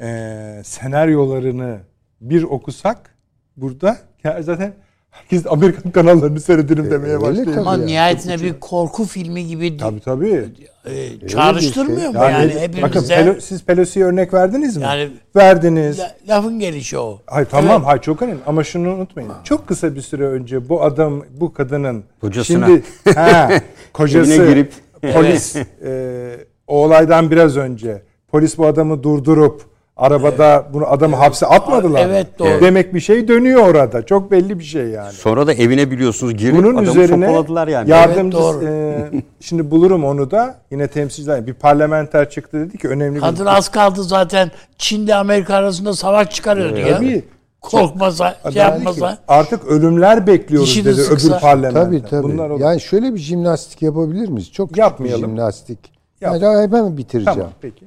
e, senaryolarını bir okusak burada zaten herkes Amerikan kanallarını seyredelim demeye öyle başlayacak. tabii Ama ya. nihayetinde bir korku filmi gibi Tabii tabii. e, çağrıştırmıyor mu Yani, yani, bakın hepimize? Pelo- siz Pelosi'ye örnek verdiniz mi? Yani- Verdiniz. La- lafın gelişi o. Hayır tamam Evet. hayır çok önemli ama şunu unutmayın. Çok kısa bir süre önce bu adam bu kadının Kocasına. şimdi ha, kocası girip- polis e, o olaydan biraz önce polis bu adamı durdurup arabada bunu adamı hapse atmadılar. Evet, doğru. Demek bir şey dönüyor orada. Çok belli bir şey yani. Sonra da evine biliyorsunuz girip Bunun adamı üzerine sopaladılar yani. yardımcısı Evet, doğru. e, şimdi bulurum onu da yine temsilciler bir parlamenter çıktı dedi ki önemli bir Kadın az kaldı zaten Çin'le Amerika arasında savaş çıkarıyordu ya. Tabii. Korkmasa, şey ki, yapmasa. Artık ölümler bekliyoruz Dişini dedi sıksa. öbür parlamenter. Tabii tabii. Bunlar olur. yani şöyle bir jimnastik yapabilir miyiz? Çok küçük Yapmayalım. bir jimnastik. Yap. Yani hemen bitireceğim. Tamam peki.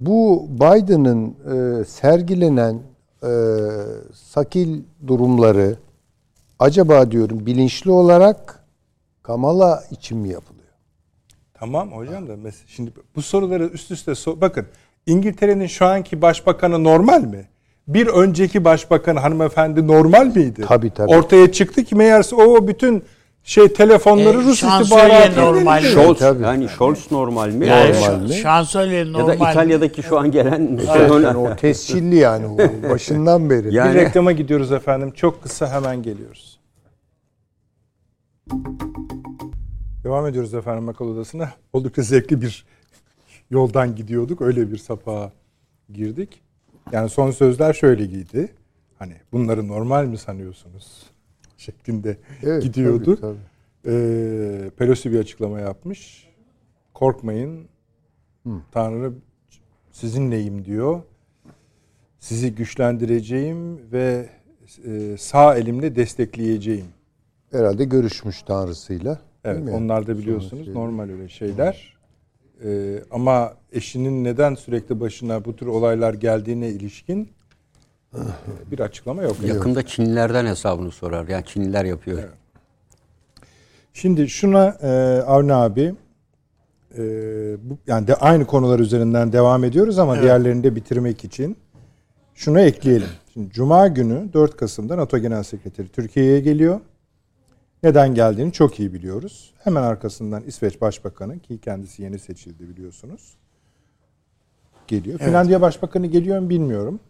Bu Biden'ın e, sergilenen e, sakil durumları acaba diyorum bilinçli olarak Kamala için mi yapılıyor? Tamam hocam da mesela şimdi bu soruları üst üste sor. Bakın İngiltere'nin şu anki başbakanı normal mi? Bir önceki başbakan hanımefendi normal miydi? Tabii, tabii. Ortaya çıktı ki meğerse o bütün şey telefonları E, Rus istihbaratı normal. elinde. Scholz, Tabii. yani Scholz normal mi? Yani Normal mi? şansölye ya normal. da İtalya'daki şu an gelen Yani o tescilli yani o başından beri. Yani- Bir reklama gidiyoruz efendim. Çok kısa hemen geliyoruz. Devam ediyoruz efendim akıl odasına. Oldukça zevkli bir yoldan gidiyorduk. Öyle bir sapağa girdik. Yani son sözler şöyle giydi. Hani bunları normal mi sanıyorsunuz? Şeklinde Evet, gidiyordu. tabii, tabii. Ee, Pelosi bir açıklama yapmış. Korkmayın. Tanrı sizinleyim diyor. Sizi güçlendireceğim ve e, sağ elimle destekleyeceğim. Herhalde görüşmüş tanrısıyla. Evet, onlar da biliyorsunuz Sonra şey- normal öyle şeyler. Ee, ama eşinin neden sürekli başına bu tür olaylar geldiğine ilişkin bir açıklama yok. yakında Çinlilerden hesabını sorar. Yani Çinliler yapıyor. Şimdi şuna e, Avni abi e, bu, yani de aynı konular üzerinden devam ediyoruz ama diğerlerini de bitirmek için şunu ekleyelim. Şimdi Cuma günü 4 Kasım'da NATO Genel Sekreteri Türkiye'ye geliyor. Neden geldiğini çok iyi biliyoruz. Hemen arkasından İsveç Başbakanı ki kendisi yeni seçildi biliyorsunuz. Geliyor. Finlandiya Başbakanı geliyor mu bilmiyorum.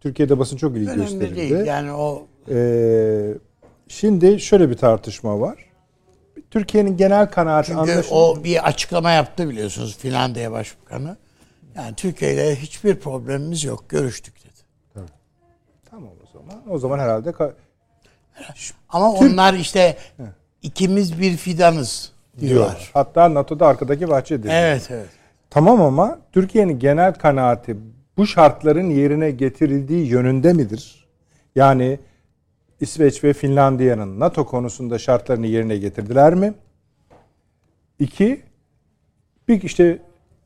Türkiye'de basın çok ilgi Önemli gösterildi. değil. Yani o Ee, şimdi şöyle bir tartışma var. Türkiye'nin genel kanaati çünkü anlaşıldı. o bir açıklama yaptı biliyorsunuz Finlandiya Başbakanı. Yani Türkiye ile hiçbir problemimiz yok. Görüştük dedi. Tamam o zaman. O zaman herhalde Ama onlar işte ikimiz bir fidanız diyorlar. diyorlar. Hatta NATO'da arkadaki bahçe dedi. Evet evet. Tamam ama Türkiye'nin genel kanaati bu şartların yerine getirildiği yönünde midir? Yani İsveç ve Finlandiya'nın NATO konusunda şartlarını yerine getirdiler mi? İki, bir işte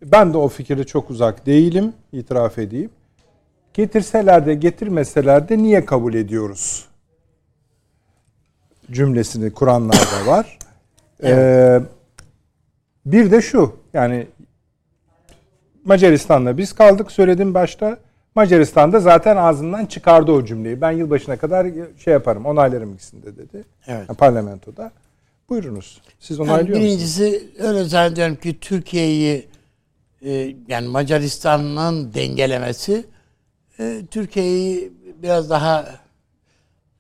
ben de o fikirde çok uzak değilim, itiraf edeyim. Getirseler de getirmeseler de niye kabul ediyoruz? Cümlesini kuranlar da var. Ee, bir de şu, yani Macaristan'la biz kaldık söyledim başta. Macaristan'da zaten ağzından çıkardı o cümleyi. Ben yılbaşına kadar şey yaparım, onaylarım ikisinde dedi. Evet. Yani parlamentoda. Buyurunuz. Siz Yani onaylıyor musunuz? birincisi öyle zannediyorum ki Türkiye'yi e, yani Macaristan'ın dengelemesi e, Türkiye'yi biraz daha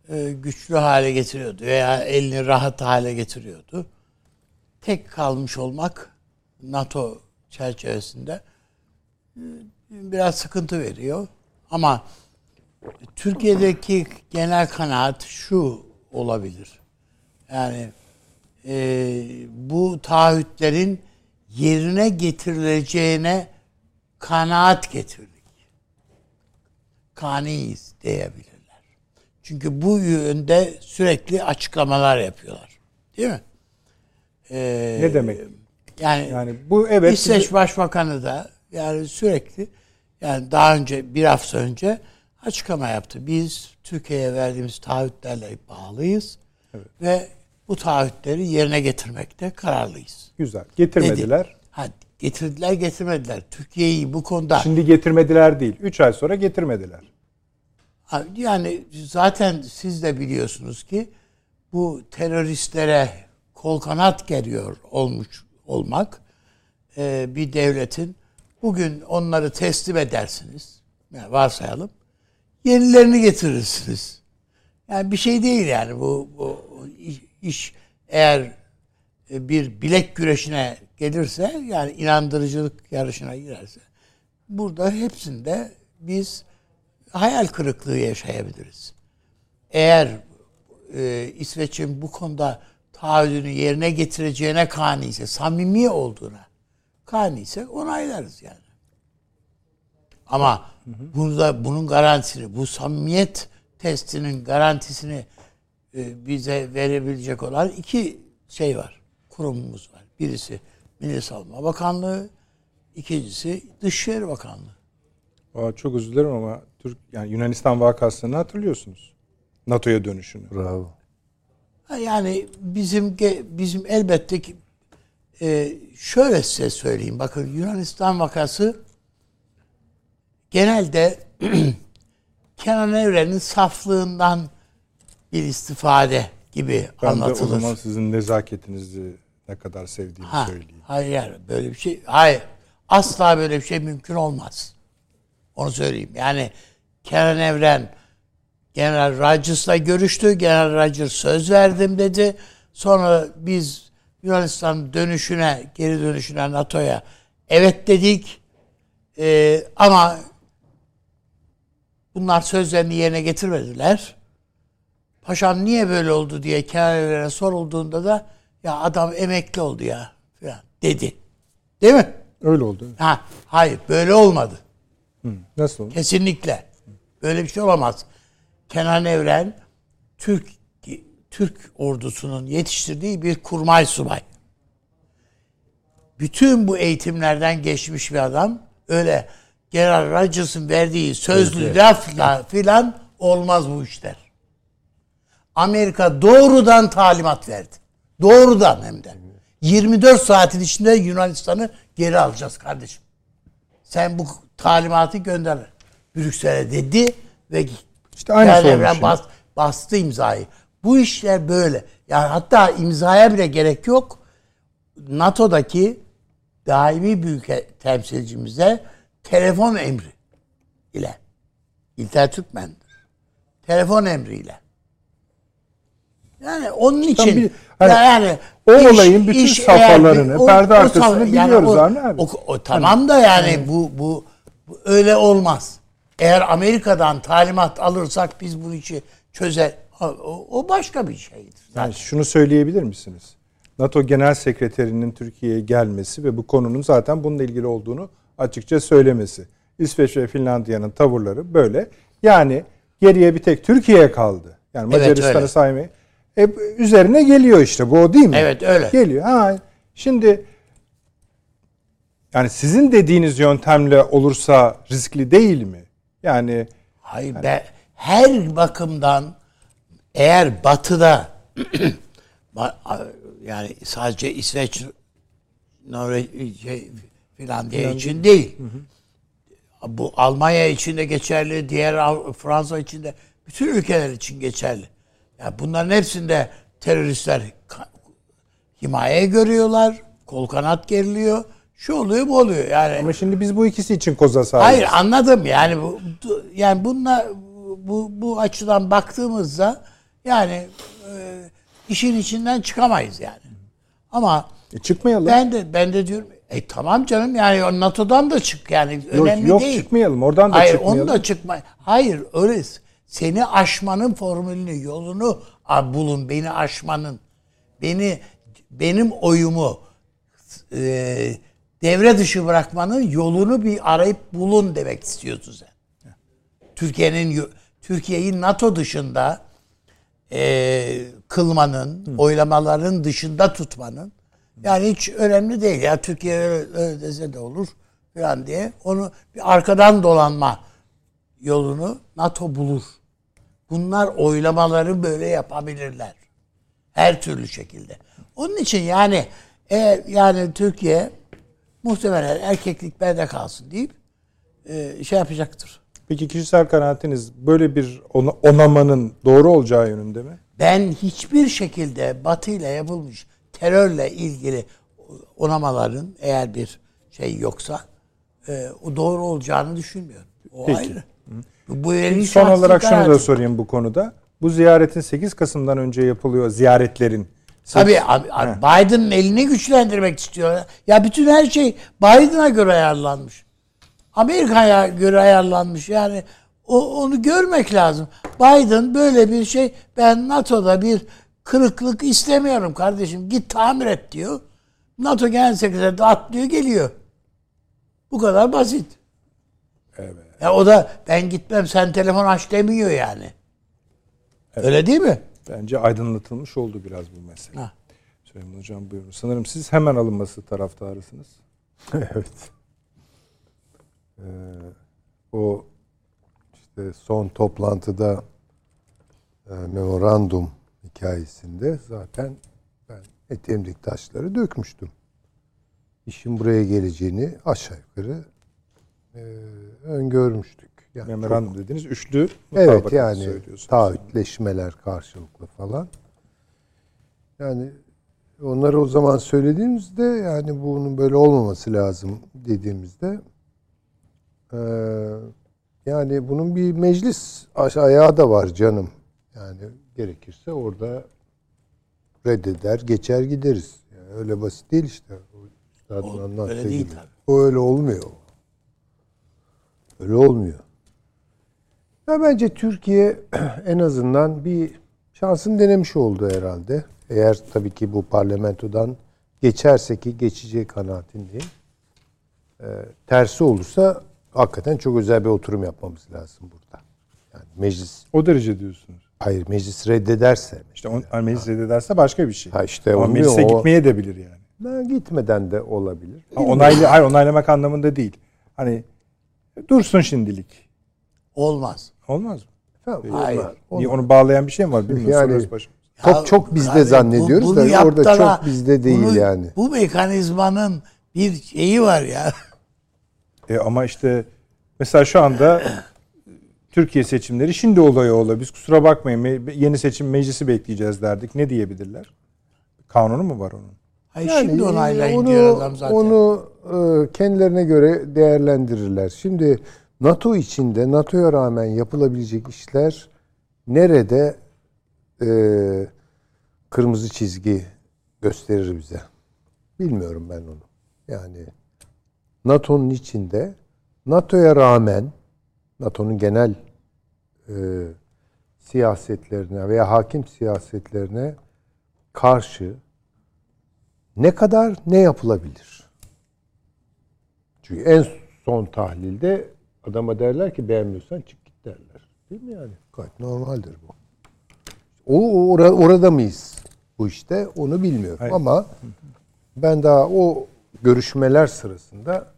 e, güçlü hale getiriyordu veya elini rahat hale getiriyordu. Tek kalmış olmak NATO çerçevesinde biraz sıkıntı veriyor. Ama Türkiye'deki genel kanaat şu olabilir. Yani e, bu taahhütlerin yerine getirileceğine kanaat getirdik. Kaniyiz diyebilirler. Çünkü bu yönde sürekli açıklamalar yapıyorlar. Değil mi? Ee, Ne demek? Yani, Yani bu evet İsveç Başbakanı da yani sürekli yani daha önce bir hafta önce açıklama yaptı. Biz Türkiye'ye verdiğimiz taahhütlerle bağlıyız ve bu taahhütleri yerine getirmekte kararlıyız. güzel. Getirmediler. Dedi. Ha, getirdiler getirmediler. Türkiye'yi bu konuda Şimdi getirmediler değil. 3 ay sonra getirmediler. Yani zaten siz de biliyorsunuz ki bu teröristlere kol kanat geriyor olmuş olmak e, bir devletin bugün onları teslim edersiniz. Yani varsayalım. Yenilerini getirirsiniz. Yani bir şey değil yani bu, bu iş, eğer bir bilek güreşine gelirse yani inandırıcılık yarışına girerse burada hepsinde biz hayal kırıklığı yaşayabiliriz. Eğer e, İsveç'in bu konuda taahhüdünü yerine getireceğine kani ise, samimi olduğuna kani ise onaylarız yani. Ama bunda bunun garantisini, bu samimiyet testinin garantisini e, bize verebilecek olan iki şey var. Kurumumuz var. Birisi Milli Savunma Bakanlığı, ikincisi Dışişleri Bakanlığı. Aa, çok özür dilerim ama Türk yani Yunanistan vakasını hatırlıyorsunuz. NATO'ya dönüşünü. Bravo. Yani bizim bizim elbette ki e, şöyle size söyleyeyim. Bakın Yunanistan vakası genelde Kenan Evren'in saflığından bir istifade gibi Ben de o anlatılır. zaman sizin nezaketinizi ne kadar sevdiğimi Ha, söyleyeyim. hayır böyle bir şey hayır asla böyle bir şey mümkün olmaz. Onu söyleyeyim. Yani Kenan Evren General Rogers'la görüştü. General Rogers söz verdim dedi. Sonra biz Yunanistan dönüşüne, geri dönüşüne NATO'ya evet dedik. Ee, ama bunlar sözlerini yerine getirmediler. Paşam niye böyle oldu diye Kenan Evren'e sorulduğunda da ya adam emekli oldu ya falan dedi. Değil mi? Öyle oldu. Ha, hayır böyle olmadı. Nasıl oldu? Kesinlikle. Böyle bir şey olamaz. Kenan Evren Türk Türk ordusunun yetiştirdiği bir kurmay subay. Bütün bu eğitimlerden geçmiş bir adam. Öyle General Rogers'ın verdiği sözlü lafla filan olmaz bu işler. Amerika doğrudan talimat verdi. Doğrudan hem de. 24 saatin içinde Yunanistan'ı geri alacağız kardeşim. Sen bu talimatı gönder Brüksel'e dedi ve İşte aynısı Kenan olmuş Evren şimdi. bas, bastı imzayı. Bu işler böyle. Yani hatta imzaya bile gerek yok. NATO'daki daimi büyük temsilcimize telefon emri ile İlter Türkmen'dir. Telefon emriyle. Yani onun için bir- hani yani o olayın bütün eğer safhalarını, bir- perde arkasını saf- biliyoruz o, Avni abi. o- o tamam da yani bu, bu bu öyle olmaz. Eğer Amerika'dan talimat alırsak biz bu işi çözer. O, başka bir şeydir. Yani şunu söyleyebilir misiniz? NATO Genel Sekreterinin Türkiye'ye gelmesi ve bu konunun zaten bununla ilgili olduğunu açıkça söylemesi. İsveç ve Finlandiya'nın tavırları böyle. Yani geriye bir tek Türkiye kaldı. Yani Evet, Macaristan'ı öyle. saymayı. E, üzerine geliyor işte bu o değil mi? Evet, öyle. Geliyor. Ha, şimdi yani sizin dediğiniz yöntemle olursa riskli değil mi? Yani Hayır be, her bakımdan eğer batıda ba- yani sadece İsveç Norveç şey, Finlandiya için değil. Bu Almanya için de geçerli, diğer Fransa için de bütün ülkeler için geçerli. Yani bunların hepsinde teröristler himaye görüyorlar, kol kanat geriliyor. Şu oluyor, bu oluyor. Yani ama şimdi biz bu ikisi için koza sahibiz. Hayır anladım yani bu bu- yani bununla bu bu açıdan baktığımızda yani e, işin içinden çıkamayız yani. Ama E, çıkmayalım. ben de ben de diyorum E tamam canım yani NATO'dan da çık yani Yok, önemli yok değil. çıkmayalım. Oradan da Hayır çıkmayalım. onu da çıkma. Hayır öyle seni aşmanın formülünü, yolunu bulun. Beni aşmanın. Beni benim oyumu e, devre dışı bırakmanın yolunu bir arayıp bulun demek istiyorsun sen. Türkiye'nin Türkiye'yi NATO dışında e, kılmanın, oylamaların dışında tutmanın yani hiç önemli değil ya Türkiye öyle, dese de olur falan diye onu bir arkadan dolanma yolunu NATO bulur. Bunlar oylamaları böyle yapabilirler. Her türlü şekilde. Onun için yani eğer yani Türkiye muhtemelen erkeklik bende kalsın deyip e, şey yapacaktır. Peki kişisel kanaatiniz böyle bir ona- onamanın doğru olacağı yönünde mi? Ben hiçbir şekilde Batı ile yapılmış terörle ilgili onamaların eğer bir şey yoksa e, o doğru olacağını düşünmüyorum. O Peki. ayrı. Bu benim Son olarak şunu da sorayım bu konuda. Bu ziyaretin 8 Kasım'dan önce yapılıyor ziyaretlerin. Tabii abi, abi Biden'ın elini güçlendirmek istiyor. Ya bütün her şey Biden'a göre ayarlanmış. Amerika'ya göre ayarlanmış. Yani o, onu görmek lazım. Biden böyle bir şey ben NATO'da bir kırıklık istemiyorum kardeşim. Git tamir et diyor. NATO Genel Sekreteri de atlıyor geliyor. Bu kadar basit. Evet. Ya o da ben gitmem sen telefon aç demiyor yani. Öyle değil mi? Bence aydınlatılmış oldu biraz bu mesele. Ha. Süleyman Hocam buyurun. Sanırım siz hemen alınması taraftarısınız. evet. Ee, o işte son toplantıda e, memorandum hikayesinde zaten ben eteğimdeki taşları dökmüştüm. İşin buraya geleceğini aşağı yukarı e, öngörmüştük. Yani Memorandum dediğiniz üçlü Evet yani taahhütleşmeler karşılıklı falan. Yani onları o zaman söylediğimizde yani bunun böyle olmaması lazım dediğimizde eee, yani bunun bir meclis ayağı da var canım. Yani gerekirse orada reddeder, geçer gideriz. Yani öyle basit değil işte. O üstadın anlattığı öyle değil gibi. tabii. O öyle olmuyor. Öyle olmuyor. Ya bence Türkiye en azından bir şansını denemiş oldu herhalde. Eğer tabii ki bu parlamentodan geçerse ki geçeceği kanaatindeyim. Ee, tersi olursa hakikaten çok özel bir oturum yapmamız lazım burada. Yani meclis, O derece diyorsunuz. hayır meclis reddederse. İşte on, hani meclis reddederse başka bir şey. Ha işte Ama meclise o- gitmeye de bilir yani. Ben gitmeden de olabilir. Ha, onaylı, hayır onaylamak anlamında değil. Hani dursun şimdilik. Olmaz. Olmaz mı? Tamam, Hayır. olmaz. Niye onu bağlayan bir şey mi var bilmiyorum. Yani- Ya çok bizde kardeşim, zannediyoruz bu- da orada çok bizde değil Bunu- yani. Bu mekanizmanın bir şeyi var ya. E ama işte mesela şu anda Türkiye seçimleri şimdi olaya ola. Biz kusura bakmayın yeni seçim meclisi bekleyeceğiz derdik. Ne diyebilirler? Kanunu mu var onun? Hayır, Yani şimdi onaylayın onu, diyor adam zaten. Onu e, kendilerine göre değerlendirirler. Şimdi NATO içinde NATO'ya rağmen yapılabilecek işler nerede e, kırmızı çizgi gösterir bize? Bilmiyorum ben onu. Yani NATO'nun içinde NATO'ya rağmen NATO'nun genel e, siyasetlerine veya hakim siyasetlerine karşı ne kadar ne yapılabilir? Çünkü en son tahlilde adama derler ki beğenmiyorsan çık git derler. Değil mi yani? Gayet normaldir bu. O o ora- orada mıyız bu işte onu bilmiyorum Hayır. ama ben daha o görüşmeler sırasında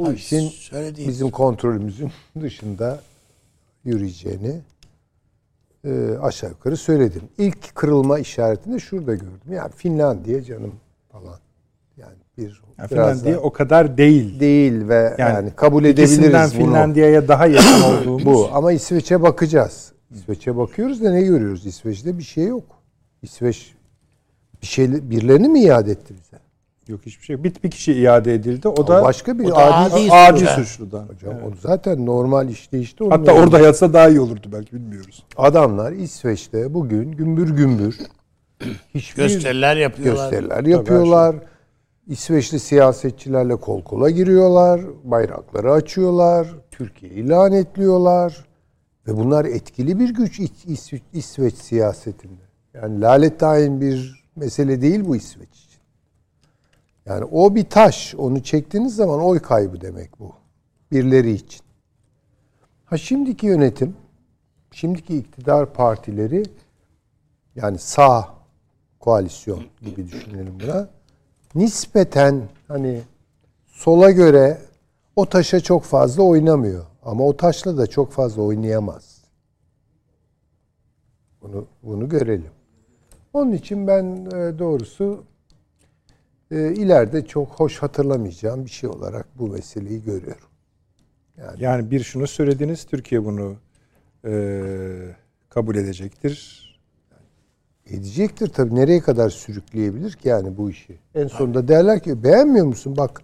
bu Tabii işin söylediğim- bizim kontrolümüzün dışında yürüyeceğini e, aşağı yukarı söyledim. İlk kırılma işaretini de şurada gördüm. Yani Finlandiya canım falan. Yani bir Yani Finlandiya o kadar değil. değil ve yani, kabul ikisinden edebiliriz bunu. Finlandiya'ya daha yakın olduğumuz. Bu ama İsveç'e bakacağız. İsveç'e bakıyoruz da ne görüyoruz? İsveç'te bir şey yok. İsveç bir şey birilerini mi iade etti bize? Yok hiçbir şey. Bir, bir kişi iade edildi. O O da başka bir o da adi, adi adi suçlu. suçludan. hocam. Evet. O zaten normal işleyişte onun Hatta orada yatsa daha iyi olurdu belki bilmiyoruz. adamlar İsveç'te bugün gümbür gümbür hiçbir Gösteriler yapıyorlar. gösteriler yapıyorlar. İsveçli siyasetçilerle kol kola giriyorlar, bayrakları açıyorlar, Türkiye'yi lanetliyorlar ve bunlar etkili bir güç İs- İs- İsveç siyasetinde. Yani lalet tayin bir mesele değil bu İsveç için. Yani o bir taş, onu çektiğiniz zaman oy kaybı demek bu. Birileri için. Ha şimdiki yönetim, şimdiki iktidar partileri yani sağ koalisyon gibi düşünelim buna. Nispeten hani sola göre o taşa çok fazla oynamıyor. Ama o taşla da çok fazla oynayamaz. Bunu bunu görelim. Onun için ben e, doğrusu e, ileride çok hoş hatırlamayacağım bir şey olarak bu meseleyi görüyorum. Yani bir şunu söylediniz, Türkiye bunu e, kabul edecektir. Edecektir tabii. Nereye kadar sürükleyebilir ki yani bu işi? En sonunda derler ki beğenmiyor musun? Bak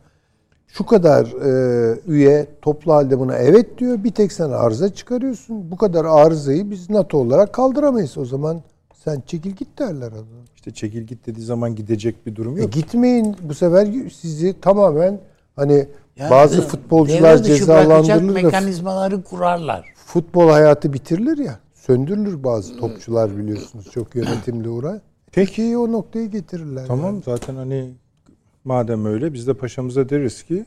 şu kadar e, üye toplu halde buna evet diyor. Bir tek sen arıza çıkarıyorsun. Bu kadar arızayı biz NATO olarak kaldıramayız. O zaman sen çekil git derler adına. İşte çekil git dediği zaman gidecek bir durum E yok. gitmeyin bu sefer sizi tamamen hani Yani bazı de- futbolcular cezalandırılır da mekanizmaları kurarlar. futbol hayatı bitirilir ya. Söndürülür bazı topçular biliyorsunuz çok yönetimle uğraş. Peki o noktaya getirirler. Tamam yani. zaten hani madem öyle biz de paşamıza deriz ki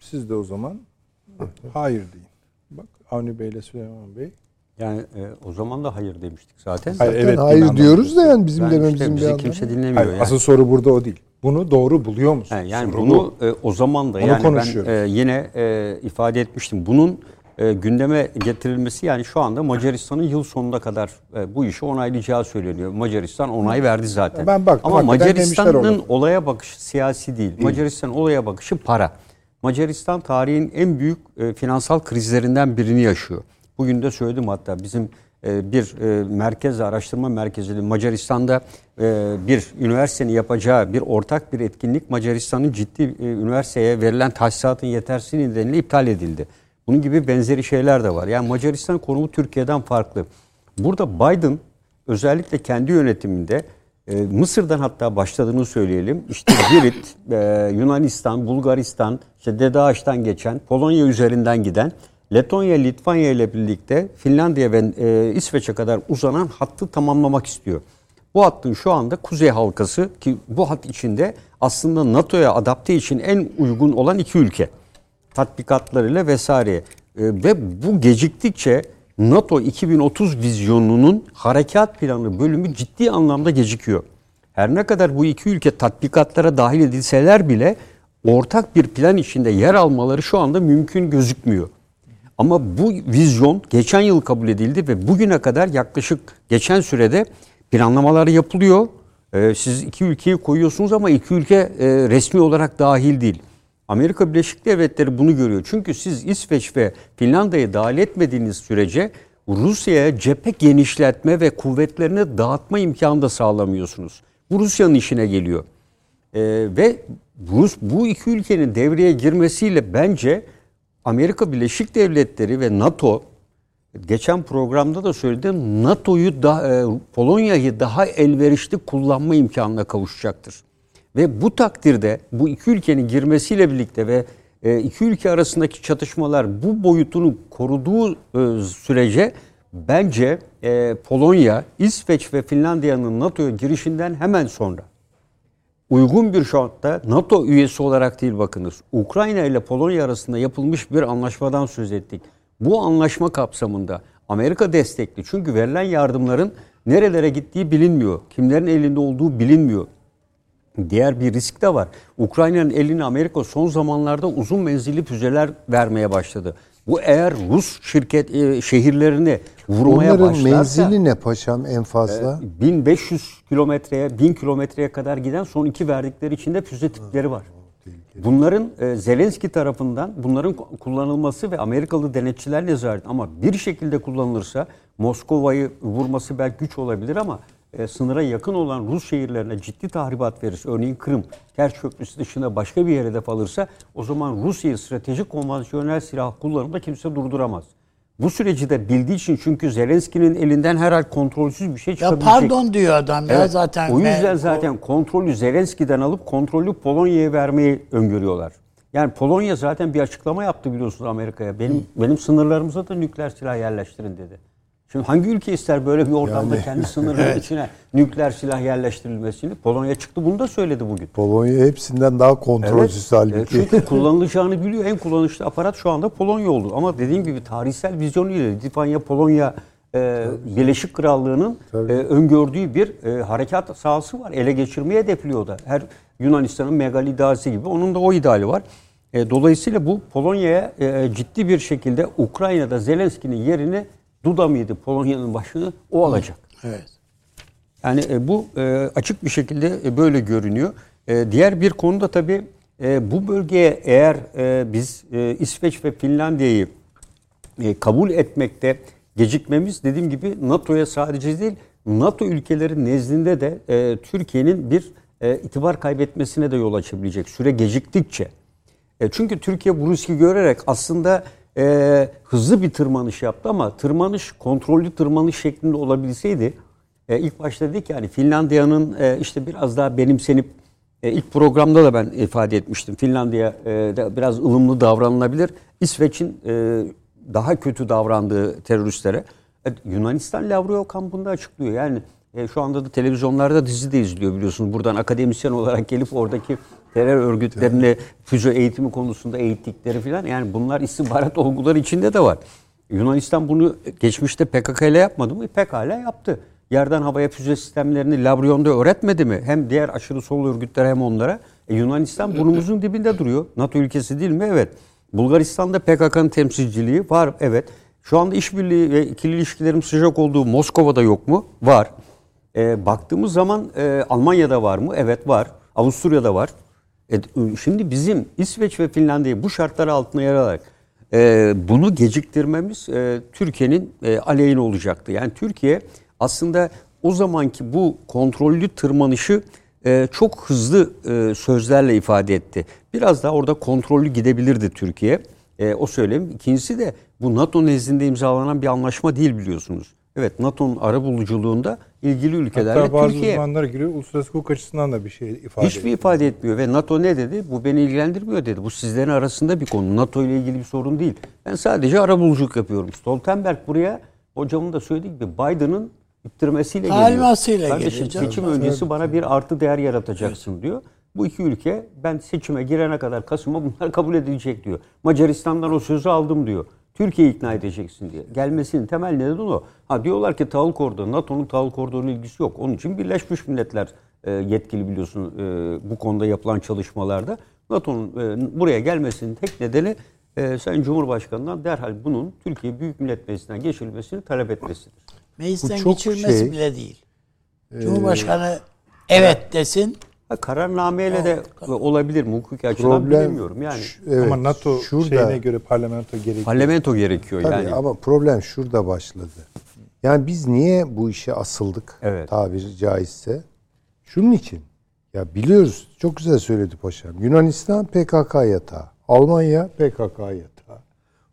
siz de o zaman hayır deyin. Bak Avni Bey ile Süleyman Bey. Yani e, o zaman da hayır demiştik zaten. Hayır, Zaten evet hayır diyoruz da yani bizim Ben dememizin işte bir anlamı. kimse dinlemiyor. Hayır, yani. asıl soru burada o değil. Bunu doğru buluyor musun? Yani Soru bunu bu. e, o zaman da Onu yani ben e, yine e, ifade etmiştim. Bunun e, gündeme getirilmesi yani şu anda Macaristan'ın yıl sonuna kadar e, bu işi onaylayacağı söyleniyor. Macaristan onay verdi zaten. Ben baktım, Ama Macaristan'ın olaya bakışı siyasi değil. Macaristan olaya bakışı para. Macaristan tarihin en büyük e, finansal krizlerinden birini yaşıyor. Bugün de söyledim hatta bizim e, bir e, merkez araştırma merkezi Macaristan'da e, bir üniversitenin yapacağı bir ortak bir etkinlik Macaristan'ın ciddi üniversiteye verilen tahsisatın yetersizliği nedeniyle iptal edildi. Bunun gibi benzeri şeyler de var. Yani Macaristan konumu Türkiye'den farklı. Burada Biden özellikle kendi yönetiminde Mısır'dan hatta başladığını söyleyelim. İşte Girit, Yunanistan, Bulgaristan, işte Dede geçen, Polonya üzerinden giden, Letonya, Litvanya ile birlikte Finlandiya ve e, İsveç'e kadar uzanan hattı tamamlamak istiyor. Bu hattın şu anda kuzey halkası ki bu hat içinde aslında NATO'ya adapte için en uygun olan iki ülke. Tatbikatlarıyla vesaire. E, ve bu geciktikçe NATO 2030 vizyonunun harekat planı bölümü ciddi anlamda gecikiyor. Her ne kadar bu iki ülke tatbikatlara dahil edilseler bile ortak bir plan içinde yer almaları şu anda mümkün gözükmüyor. Ama bu vizyon geçen yıl kabul edildi ve bugüne kadar yaklaşık geçen sürede planlamalar yapılıyor. Ee, siz iki ülkeyi koyuyorsunuz ama iki ülke e, resmi olarak dahil değil. Amerika Birleşik Devletleri bunu görüyor. Çünkü siz İsveç ve Finlandiya'yı dahil etmediğiniz sürece Rusya'ya cephe genişletme ve kuvvetlerini dağıtma imkanı da sağlamıyorsunuz. Bu Rusya'nın işine geliyor. Ee, ve Rus bu iki ülkenin devreye girmesiyle bence Amerika Birleşik Devletleri ve NATO geçen programda da söyledim NATO'yu da e, Polonya'yı daha elverişli kullanma imkanına kavuşacaktır. Ve bu takdirde bu iki ülkenin girmesiyle birlikte ve e, iki ülke arasındaki çatışmalar bu boyutunu koruduğu e, sürece bence Polonya, İsveç ve Finlandiya'nın NATO'ya girişinden hemen sonra uygun bir şartta NATO üyesi olarak değil bakınız. Ukrayna ile Polonya arasında yapılmış bir anlaşmadan söz ettik. Bu anlaşma kapsamında Amerika destekli. Çünkü verilen yardımların nerelere gittiği bilinmiyor. Kimlerin elinde olduğu bilinmiyor. Diğer bir risk de var. Ukrayna'nın eline Amerika son zamanlarda uzun menzilli füzeler vermeye başladı. Bu eğer Rus şirket e, şehirlerini vurmaya Onların başlarsa menzili ne paşam en fazla? 1500 kilometreye, 1000 kilometreye kadar giden son iki verdikleri içinde füze tipleri var. Bunların e, Zelenski tarafından bunların kullanılması ve Amerikalı denetçiler nezaret ama bir şekilde kullanılırsa Moskova'yı vurması belki güç olabilir ama e, sınıra yakın olan Rus şehirlerine ciddi tahribat verirse örneğin Kırım, Kerç Köprüsü dışında başka bir yere hedef alırsa o zaman Rusya'yı stratejik konvansiyonel silah kullanımda kimse durduramaz. bu süreci de bildiği için çünkü Zelenski'nin elinden herhal kontrolsüz bir şey Ya çıkabilecek. pardon diyor adam ya Evet, zaten. O yüzden Ben- zaten kontrolü Zelenski'den alıp kontrolü Polonya'ya vermeyi öngörüyorlar. Yani Polonya zaten bir açıklama yaptı biliyorsunuz Amerika'ya. Benim benim sınırlarımıza da nükleer silah yerleştirin dedi. Şimdi hangi ülke ister böyle bir ortamda kendi sınırları içine nükleer silah yerleştirilmesini? Polonya çıktı bunu da söyledi bugün. Polonya hepsinden daha kontrolsüz E, halbuki. Çünkü kullanılacağını biliyor. En kullanışlı aparat şu anda Polonya oldu. Ama dediğim gibi tarihsel vizyonuyla Litvanya, Polonya, e, Birleşik Krallığı'nın e, öngördüğü bir e, harekat sahası var. Ele geçirmeye hedefliyor da. Her Yunanistan'ın megali iddiası gibi. Onun da o ideali var. E, dolayısıyla bu Polonya'ya e, ciddi bir şekilde Ukrayna'da Zelenski'nin yerini Duda mıydı Polonya'nın başını o alacak. Evet. Yani e, bu e, açık bir şekilde e, böyle görünüyor. E, diğer bir konu da tabii e, bu bölgeye eğer e, biz e, İsveç ve Finlandiya'yı e, kabul etmekte gecikmemiz dediğim gibi NATO'ya sadece değil NATO ülkeleri nezdinde de e, Türkiye'nin bir e, itibar kaybetmesine de yol açabilecek süre geciktikçe. E, çünkü Türkiye bu riski görerek aslında e, hızlı bir tırmanış yaptı ama tırmanış kontrollü tırmanış şeklinde olabilseydi e, ilk başta dedik yani Finlandiya'nın e, işte biraz daha benimsenip e, ilk programda da ben ifade etmiştim. Finlandiya e, biraz ılımlı davranılabilir. İsveç'in e, daha kötü davrandığı teröristlere. E, Yunanistan Lavrov kampında açıklıyor. Yani e, şu anda da televizyonlarda dizi de izliyor biliyorsunuz. Buradan akademisyen olarak gelip oradaki terör örgütlerine füze eğitimi konusunda eğittikleri falan. Yani bunlar istihbarat olguları içinde de var. Yunanistan bunu geçmişte PKK ile yapmadı mı? Pekala yaptı. Yerden havaya füze sistemlerini Labrion'da öğretmedi mi? Hem diğer aşırı sol örgütlere hem onlara. E Yunanistan burnumuzun dibinde duruyor. NATO ülkesi değil mi? Evet. Bulgaristan'da PKK'nın temsilciliği var. Evet. Şu anda işbirliği ve ikili ilişkilerin sıcak olduğu Moskova'da yok mu? Var. E, baktığımız zaman e, Almanya'da var mı? Evet var. Avusturya'da var. E, şimdi bizim İsveç ve Finlandiya'yı bu şartlar altında yer alarak e, bunu geciktirmemiz e, Türkiye'nin e, aleyhine olacaktı. Yani Türkiye aslında o zamanki bu kontrollü tırmanışı çok hızlı sözlerle ifade etti. Biraz daha orada kontrollü gidebilirdi Türkiye. O söyleyeyim. İkincisi de bu NATO nezdinde imzalanan bir anlaşma değil biliyorsunuz. Evet NATO'nun ara buluculuğunda ilgili ülkelerle Hatta bazı Türkiye uzmanlar giriyor. Uluslararası hukuk açısından da bir şey ifade hiçbir ediyor. ifade etmiyor ve NATO ne dedi? Bu beni ilgilendirmiyor dedi. Bu sizlerin arasında bir konu. NATO ile ilgili bir sorun değil. Ben sadece ara buluculuk yapıyorum. Stoltenberg buraya hocamın da söylediği gibi Biden'ın ittirmesiyle geliyor. Talimatıyla Kardeşim geliyor canım. seçim öncesi bana bir artı değer yaratacaksın diyor. Bu iki ülke ben seçime girene kadar Kasım'a bunlar kabul edilecek diyor. Macaristan'dan o sözü aldım diyor. Türkiye'yi ikna edeceksin diye. Gelmesinin temel nedeni o. Ha diyorlar ki tahıl koridoru, NATO'nun tahıl koridoruyla ilgisi yok. Onun için Birleşmiş Milletler e, yetkili biliyorsun e, bu konuda yapılan çalışmalarda. NATO'nun e, buraya gelmesinin tek nedeni e, Sayın Cumhurbaşkanı'ndan derhal bunun Türkiye Büyük Millet Meclisi'nden geçirilmesini talep etmesidir. Meclisten geçirmesi şey- bile değil. Cumhurbaşkanı evet desin. Ha, kararnameyle de olabilir mi hukuki açıdan Problem bilemiyorum. Yani evet, Ama NATO şurada, şeyine göre parlamento gerekiyor. parlamento gerekiyor Tabii yani. ama problem şurada başladı. Yani biz niye bu işe asıldık Evet. tabiri caizse? Şunun için. Ya biliyoruz çok güzel söyledi paşam. Yunanistan PKK yatağı. Almanya PKK yatağı.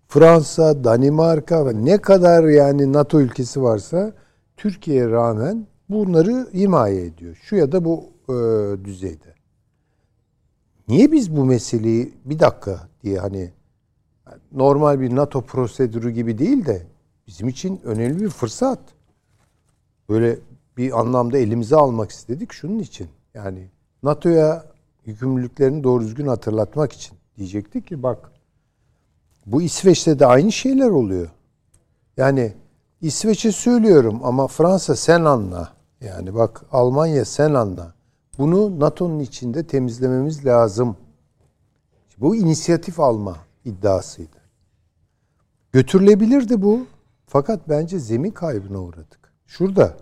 Fransa, Danimarka ve ne kadar yani NATO ülkesi varsa Türkiye'ye rağmen bunları himaye ediyor. Şu ya da bu e, düzeyde. Niye biz bu meseleyi bir dakika diye hani normal bir NATO prosedürü gibi değil de bizim için önemli bir fırsat. Böyle bir anlamda elimize almak istedik şunun için. Yani NATO'ya yükümlülüklerini doğru düzgün hatırlatmak için. Diyecektik ki bak bu İsveç'te de aynı şeyler oluyor. Yani İsveç'e söylüyorum ama Fransa sen anla. Yani bak Almanya sen anla. Bunu NATO'nun içinde temizlememiz lazım. Bu inisiyatif alma iddiasıydı. Götürülebilirdi bu. Fakat bence zemin kaybına uğradık. Şurada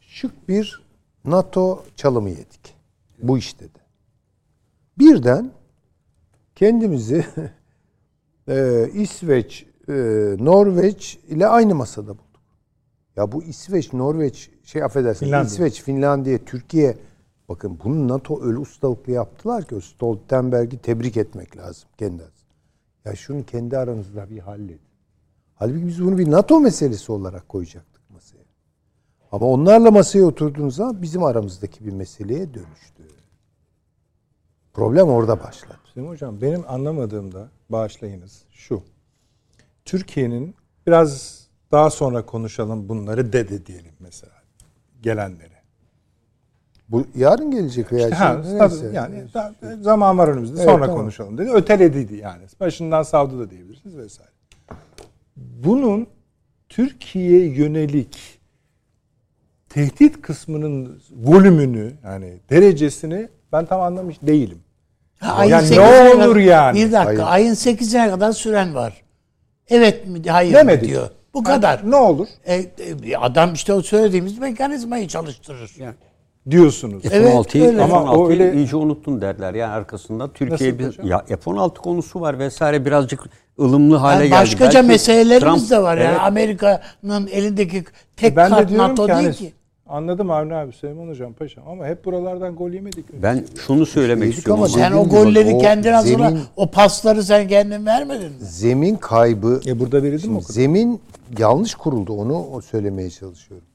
şık bir NATO çalımı yedik. Bu işte de. Birden kendimizi e, İsveç, e, Norveç ile aynı masada bulduk. Ya bu İsveç, Norveç, şey affedersin, Finlandiya. İsveç, Finlandiya, Türkiye. Bakın bunu NATO öyle ustalıklı yaptılar ki Stoltenberg'i tebrik etmek lazım kendi. Ya şunu kendi aranızda bir halledin. Halbuki biz bunu bir NATO meselesi olarak koyacaktık masaya. Ama onlarla masaya oturduğunuz zaman bizim aramızdaki bir meseleye dönüştü. Problem orada başladı. Şimdi hocam benim anlamadığım da bağışlayınız şu. Türkiye'nin biraz daha sonra konuşalım bunları dede diyelim mesela gelenleri. Bu yarın gelecek veya İşte ha, neyse. yani da- zaman var önümüzde Evet, sonra tamam. konuşalım dedi. Ötelediydi yani. Başından savdu da diyebilirsiniz vesaire. Bunun Türkiye yönelik tehdit kısmının volümünü yani derecesini ben tam anlamış değilim. Ha, ayın Yani ne 8'ine olur kadar- yani? Bir dakika Hayır. ayın 8'ine kadar süren var. Evet mi hayır Demedik. mi diyor. Bu kadar. Ne olur E, e, adam işte o söylediğimiz mekanizmayı çalıştırır. diyorsunuz. F-16'yı öyle. Ama Ama o öyle- iyice unuttun derler. Yani arkasında Türkiye Nasıl bir hocam? ya F-16 konusu var vesaire birazcık ılımlı hale Yani geldi. başkaca Belki meselelerimiz Trump- de var. Yani Evet. Amerika'nın elindeki tek ben kart NATO ki, hani, değil ki. Anladım Avni abi Süleyman Hocam Paşam ama hep buralardan gol yemedik. Ben şunu söylemek Yedik istiyorum. ama ama- Sen o golleri kendin hazırla. O pasları sen kendin vermedin mi? Zemin kaybı E burada verildi mi o kadar? zemin yanlış kuruldu onu söylemeye çalışıyorum.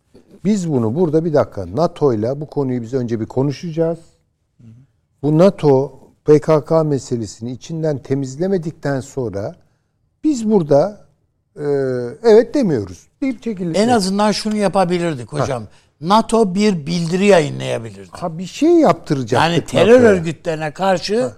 Biz bunu burada bir dakika NATO'yla bu konuyu biz önce bir konuşacağız. Bu NATO PKK meselesini içinden temizlemedikten sonra biz burada e, evet demiyoruz. Deyip çekilir. En azından şunu yapabilirdik hocam. NATO bir bildiri yayınlayabilirdi. Ha bir şey yaptıracaktık. Yani terör NATO'ya. örgütlerine karşı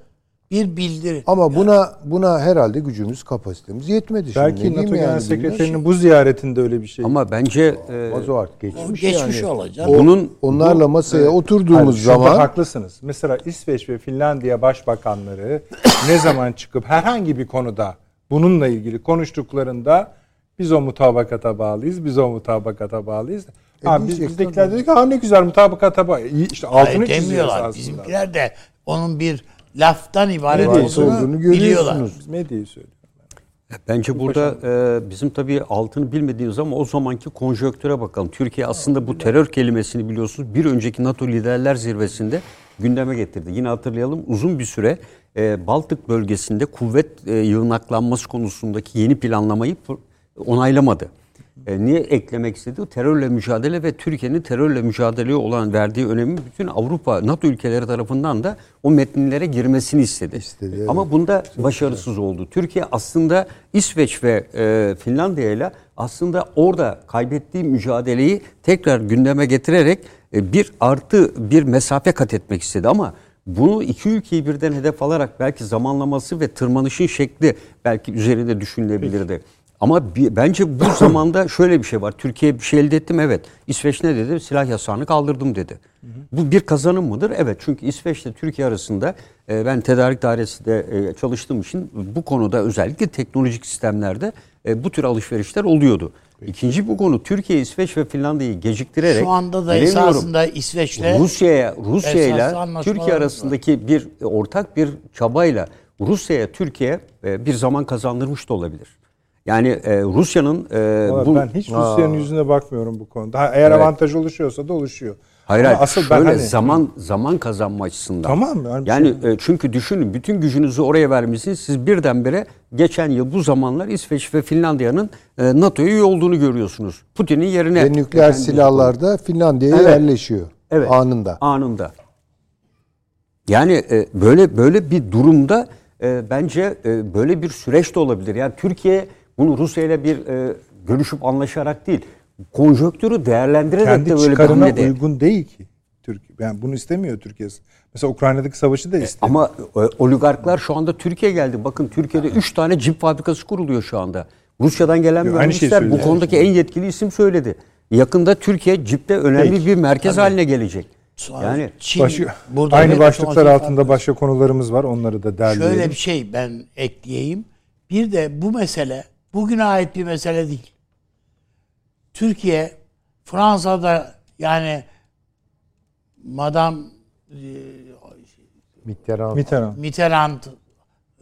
bir bildiri. Ama buna buna herhalde gücümüz kapasitemiz yetmedi. Şimdi. Ne Belki NATO yani Genel bilmiyorum. Sekreterinin bu ziyaretinde öyle bir şey. Ama bence e, artık geçmiş, Geçmiş yani. olacak. bunun Onlarla masaya Hayır, oturduğumuz şurada zaman haklısınız. Mesela İsveç ve Finlandiya başbakanları ne zaman çıkıp herhangi bir konuda bununla ilgili konuştuklarında biz o mutabakata bağlıyız, biz o mutabakata bağlıyız. Ha, biz, bizdekiler dedi ki ha ne güzel mutabakata. İyi, İşte altını Hayır, çiziyoruz aslında. Bizimkiler de onun bir laftan ibaret olduğunu, olduğunu biliyorlar. medyayı söylüyoruz. Bence burada e, bizim tabii altını bilmediğimiz ama o zamanki konjöktüre bakalım. Türkiye aslında bu terör kelimesini biliyorsunuz bir önceki NATO liderler zirvesinde gündeme getirdi. Yine hatırlayalım uzun bir süre e, Baltık bölgesinde kuvvet e, yığınaklanması konusundaki yeni planlamayı onaylamadı. E, niye eklemek istedi? Terörle mücadele ve Türkiye'nin terörle mücadeleye olan verdiği önemi bütün Avrupa, NATO ülkeleri tarafından da o metinlere girmesini istedi. İstedi, evet. Ama bunda başarısız oldu. Türkiye aslında İsveç ve e, Finlandiya ile aslında orada kaybettiği mücadeleyi tekrar gündeme getirerek e, bir artı bir mesafe kat etmek istedi ama bunu iki ülkeyi birden hedef alarak belki zamanlaması ve tırmanışın şekli belki üzerinde düşünülebilirdi. Ama bir- bence bu zamanda şöyle bir şey var. Türkiye bir şey elde ettim evet. İsveç ne dedi? Silah yasağını kaldırdım dedi. Bu bir kazanım mıdır? Evet. Çünkü İsveç ile Türkiye arasında e, ben tedarik dairesinde e, çalıştığım için bu konuda özellikle teknolojik sistemlerde e, bu tür alışverişler oluyordu. İkinci bu konu Türkiye, İsveç ve Finlandiya'yı geciktirerek Şu anda da esasında İsveç'le Rusya'ya Rusya'yla esaslı anlaşmalarımız Türkiye var. arasındaki bir e, ortak bir çabayla Rusya'ya Türkiye e, bir zaman kazandırmış da olabilir. Yani e, Rusya'nın e, Vallahi bu ben hiç Rusya'nın yüzüne bakmıyorum bu konuda. Ha, eğer Evet. avantaj oluşuyorsa da oluşuyor. Hayır, hayır. asıl Şöyle ben hani zaman zaman kazanma açısından. Tamam, yani bir Yani e, çünkü düşünün bütün gücünüzü oraya vermişsiniz. Siz birdenbire geçen yıl bu zamanlar İsveç ve Finlandiya'nın e, NATO'ya üye olduğunu görüyorsunuz. Putin'in yerine ve nükleer silahlar da Finlandiya'ya Evet. yerleşiyor. Evet. Anında. Anında. Yani e, böyle böyle bir durumda e, bence e, böyle bir süreç de olabilir. Yani Türkiye bunu Rusya ile bir e, görüşüp anlaşarak değil, konjöktürü değerlendirerek de kendi böyle bir hamle de- uygun değil ki. Türkiye. Yani bunu istemiyor Türkiye. Mesela Ukrayna'daki savaşı da istemiyor. Ama e, oligarklar şu anda Türkiye geldi. Bakın Türkiye'de 3 tane cip fabrikası kuruluyor şu anda. Rusya'dan gelen mühendisler bu konudaki en yetkili isim söyledi. Yakında Türkiye cipte önemli Peki. bir merkez haline gelecek. Yani Çin, Başka- burada aynı başlıklar altında başka konularımız var. Onları da derleyelim. Şöyle bir şey ben ekleyeyim. Bir de bu mesele bugüne ait bir mesele değil. Türkiye Fransa'da yani Madame e, Mitterrand. Mitterrand. Mitterrand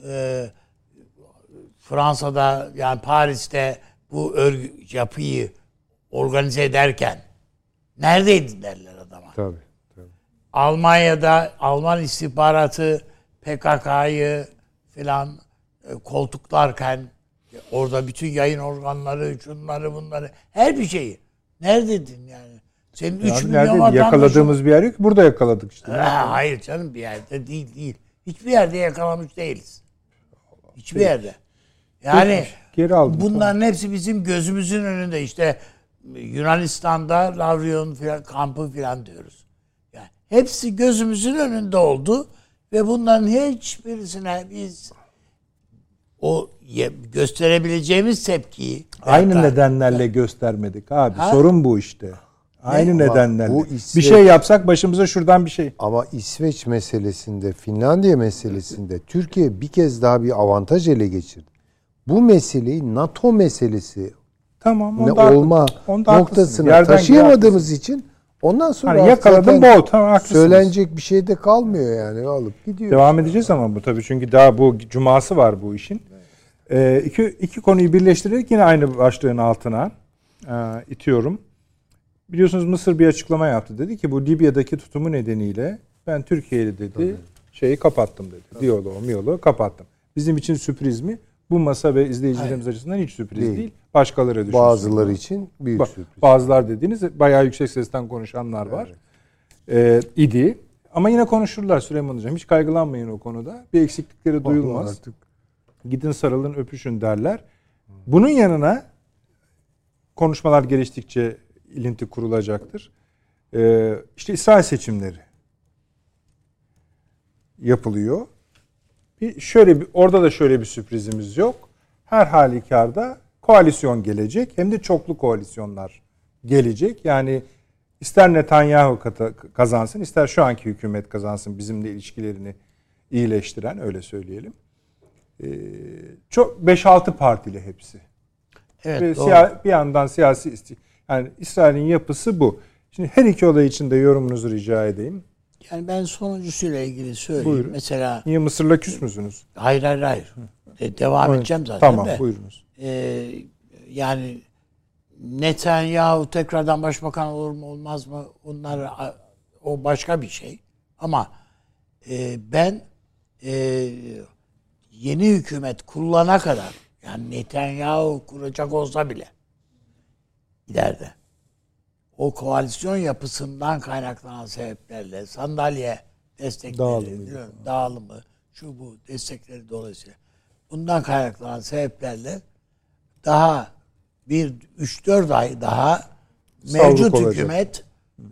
e, Fransa'da yani Paris'te bu örgü yapıyı organize ederken neredeydin derler adama. Tabii. tabii. Almanya'da Alman istihbaratı PKK'yı filan e, koltuklarken Orada bütün yayın organları, şunları bunları, her bir şeyi. Neredeydin yani? Senin 3 Yani milyon nerede vatandaşın... yakaladığımız bir yer yok. Burada yakaladık işte. Ha, hayır canım bir yerde değil değil. Hiçbir yerde yakalamış değiliz. Hiçbir yerde. Yani Geri aldım. bunların hepsi bizim gözümüzün önünde. İşte Yunanistan'da Lavrion filan kampı filan diyoruz. Yani hepsi gözümüzün önünde oldu ve bunların hiçbirisine biz o gösterebileceğimiz tepkiyi Aynı hatta- nedenlerle göstermedik abi. Ha? Sorun bu işte. Aynı Ama nedenlerle. bu Bir İsveç- şey yapsak başımıza şuradan bir şey. Ama İsveç meselesinde, Finlandiya meselesinde Türkiye bir kez daha bir avantaj ele geçirdi. Bu meseleyi NATO meselesi Tamam. ne olma onda haklısın. noktasına Yerden taşıyamadığımız için ondan sonra Hani yakaladım bol. Tamam haklısınız. söylenecek bir şey de kalmıyor yani alıp gidiyor. Devam edeceğiz ama bu tabii çünkü daha bu cuması var bu işin. Ee, iki, iki konuyu birleştirerek yine aynı başlığın altına e, itiyorum. Biliyorsunuz Mısır bir açıklama yaptı. Dedi ki bu Libya'daki tutumu nedeniyle ben Türkiye'yle dedi şeyi kapattım dedi. Diyaloğu, miyoloğu kapattım. Bizim için sürpriz mi? Bu masa ve izleyicilerimiz açısından hiç sürpriz değil. Değil. Başkaları düşünsün. Bazıları için büyük Ba- sürpriz. Bazılar dediğiniz bayağı yüksek sesten konuşanlar var. Ee, idi. Ama yine konuşurlar Süleyman Hocam. Hiç kaygılanmayın o konuda. Bir eksiklikleri duyulmaz. Artık Gidin sarılın öpüşün derler. Bunun yanına konuşmalar geliştikçe ilinti kurulacaktır. Ee, işte İsrail seçimleri yapılıyor. Bir şöyle bir orada da şöyle bir sürprizimiz yok. Her halükarda koalisyon gelecek hem de çoklu koalisyonlar gelecek. Yani ister Netanyahu kazansın, ister şu anki hükümet kazansın bizimle ilişkilerini iyileştiren öyle söyleyelim. Ee, çok 5-6 partili hepsi. Evet, Ve siya- bir yandan siyasi isti yani İsrail'in yapısı bu. Şimdi her iki olay için de yorumunuzu rica edeyim. Yani ben sonuncusuyla ilgili söyleyeyim. Buyurun. Mesela Niye Mısır'la küs müsünüz? hayır hayır hayır. De- devam edeceğim zaten Tamam de. buyurunuz. Ee, yani Netanyahu tekrardan başbakan olur mu olmaz mı? Onlar o başka bir şey. Ama e, ben e, yeni hükümet kurulana kadar yani Netanyahu kuracak olsa bile ileride o koalisyon yapısından kaynaklanan sebeplerle sandalye destekleri, Dağılımı. dağılımı, şu bu destekleri dolayısıyla bundan kaynaklanan sebeplerle daha bir 3-4 ay daha mevcut olacak. hükümet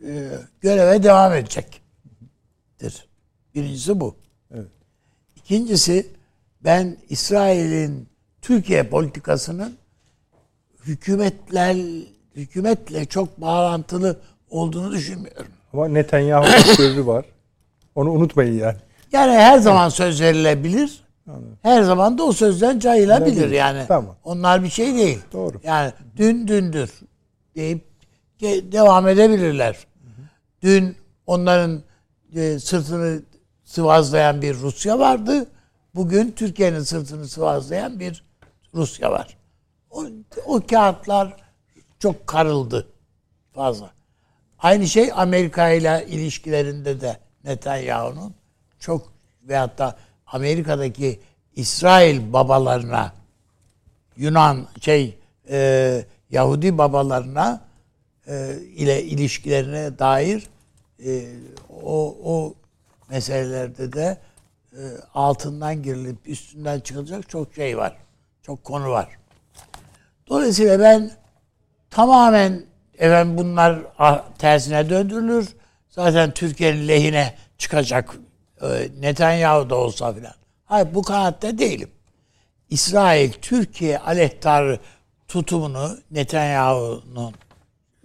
e, göreve devam edecektir. Birincisi bu. Evet. İkincisi ben İsrail'in Türkiye politikasının hükümetler hükümetle çok bağlantılı olduğunu düşünmüyorum. Ama Netanyahu sözü var. Onu unutmayın yani. Yani her zaman söz verilebilir. Her zaman da o sözden cayılabilir yani. Tamam. Onlar bir şey değil. Doğru. Yani dün dündür deyip devam edebilirler. Dün onların e, sırtını sıvazlayan bir Rusya vardı. Bugün Türkiye'nin sırtını sıvazlayan bir Rusya var. O, o kağıtlar çok karıldı fazla. Aynı şey Amerika ile ilişkilerinde de Netanyahu'nun çok veyahut da Amerika'daki İsrail babalarına Yunan şey e, Yahudi babalarına e, ile ilişkilerine dair e, o o meselelerde de altından girilip üstünden çıkılacak çok şey var. Çok konu var. Dolayısıyla ben tamamen efendim bunlar ah, tersine döndürülür. Zaten Türkiye'nin lehine çıkacak e, Netanyahu da olsa filan. Hayır bu kanaatte değilim. İsrail Türkiye aleyhtarı tutumunu Netanyahu'nun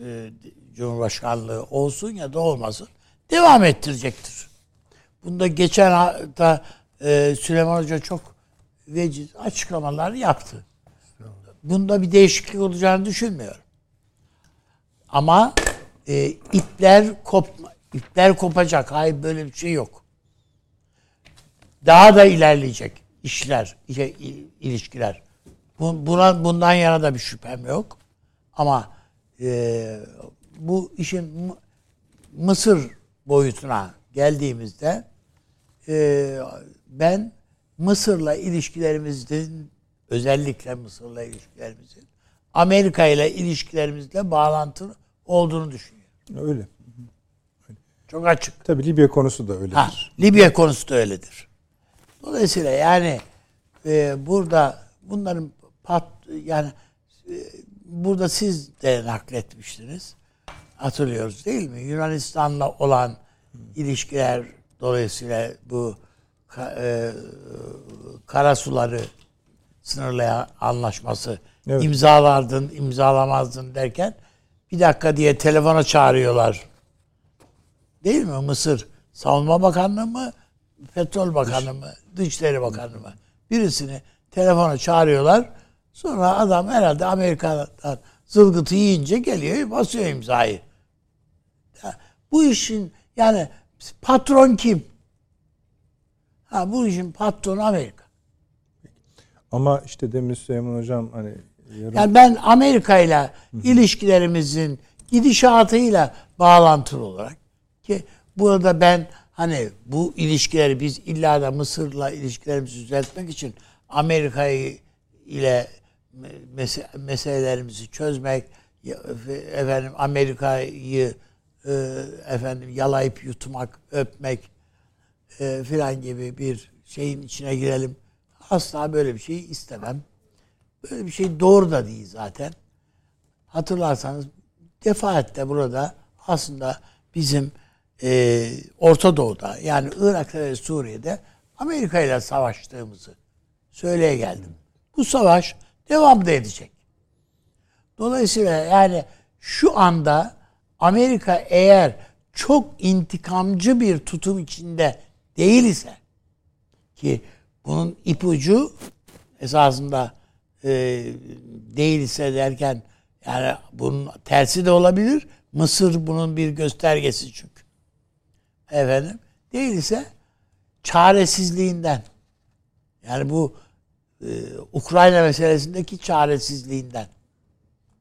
e, Cumhurbaşkanlığı olsun ya da olmasın devam ettirecektir. Bunda geçen hafta e, Süleyman Hoca çok veciz açıklamalar yaptı. Bunda bir değişiklik olacağını düşünmüyorum. Ama e, ipler kopma, ipler kopacak. Hayır böyle bir şey yok. Daha da ilerleyecek işler, ilişkiler. Bu- Buna bundan yana da bir şüphem yok. Ama e, bu işin Mısır boyutuna geldiğimizde e, ben Mısır'la ilişkilerimizin özellikle Mısır'la ilişkilerimizin Amerika ile ilişkilerimizle bağlantılı olduğunu düşünüyorum. Öyle. Çok açık. Tabii Libya konusu da öyledir. Ha, Libya konusu da öyledir. Dolayısıyla yani e, burada bunların pat yani e, burada siz de nakletmiştiniz. Hatırlıyoruz değil mi? Yunanistan'la olan ilişkiler dolayısıyla bu e, karasuları sınırlayan anlaşması Evet. imzalardın, imzalamazdın derken bir dakika diye telefona çağırıyorlar. Değil mi? Mısır Savunma Bakanlığı mı? Petrol Bakanı mı? Dışişleri Bakanı mı? Birisini telefona çağırıyorlar. Sonra adam herhalde Amerika'dan zılgıtı yiyince geliyor basıyor imzayı. Ya, bu işin yani patron kim? Ha, bu işin patronu Amerika. Ama işte demin Süleyman Hocam hani yarın Yani ben Amerika ile ilişkilerimizin gidişatıyla bağlantılı olarak ki burada ben hani bu ilişkileri biz illa da Mısır'la ilişkilerimizi düzeltmek için Amerika'yı ile mese- meselelerimizi çözmek efendim Amerika'yı e, efendim yalayıp yutmak, öpmek e, filan gibi bir şeyin içine girelim. Asla böyle bir şey istemem. Böyle bir şey doğru da değil zaten. Hatırlarsanız defaatle burada aslında bizim e, Orta Doğu'da yani Irak'ta ve Suriye'de Amerika ile savaştığımızı söyleye geldim. Bu savaş devam da edecek. Dolayısıyla yani şu anda Amerika eğer çok intikamcı bir tutum içinde değil ise ki bunun ipucu esasında e, değil ise derken yani bunun tersi de olabilir. Mısır bunun bir göstergesi çünkü. Efendim değil ise çaresizliğinden yani bu e, Ukrayna meselesindeki çaresizliğinden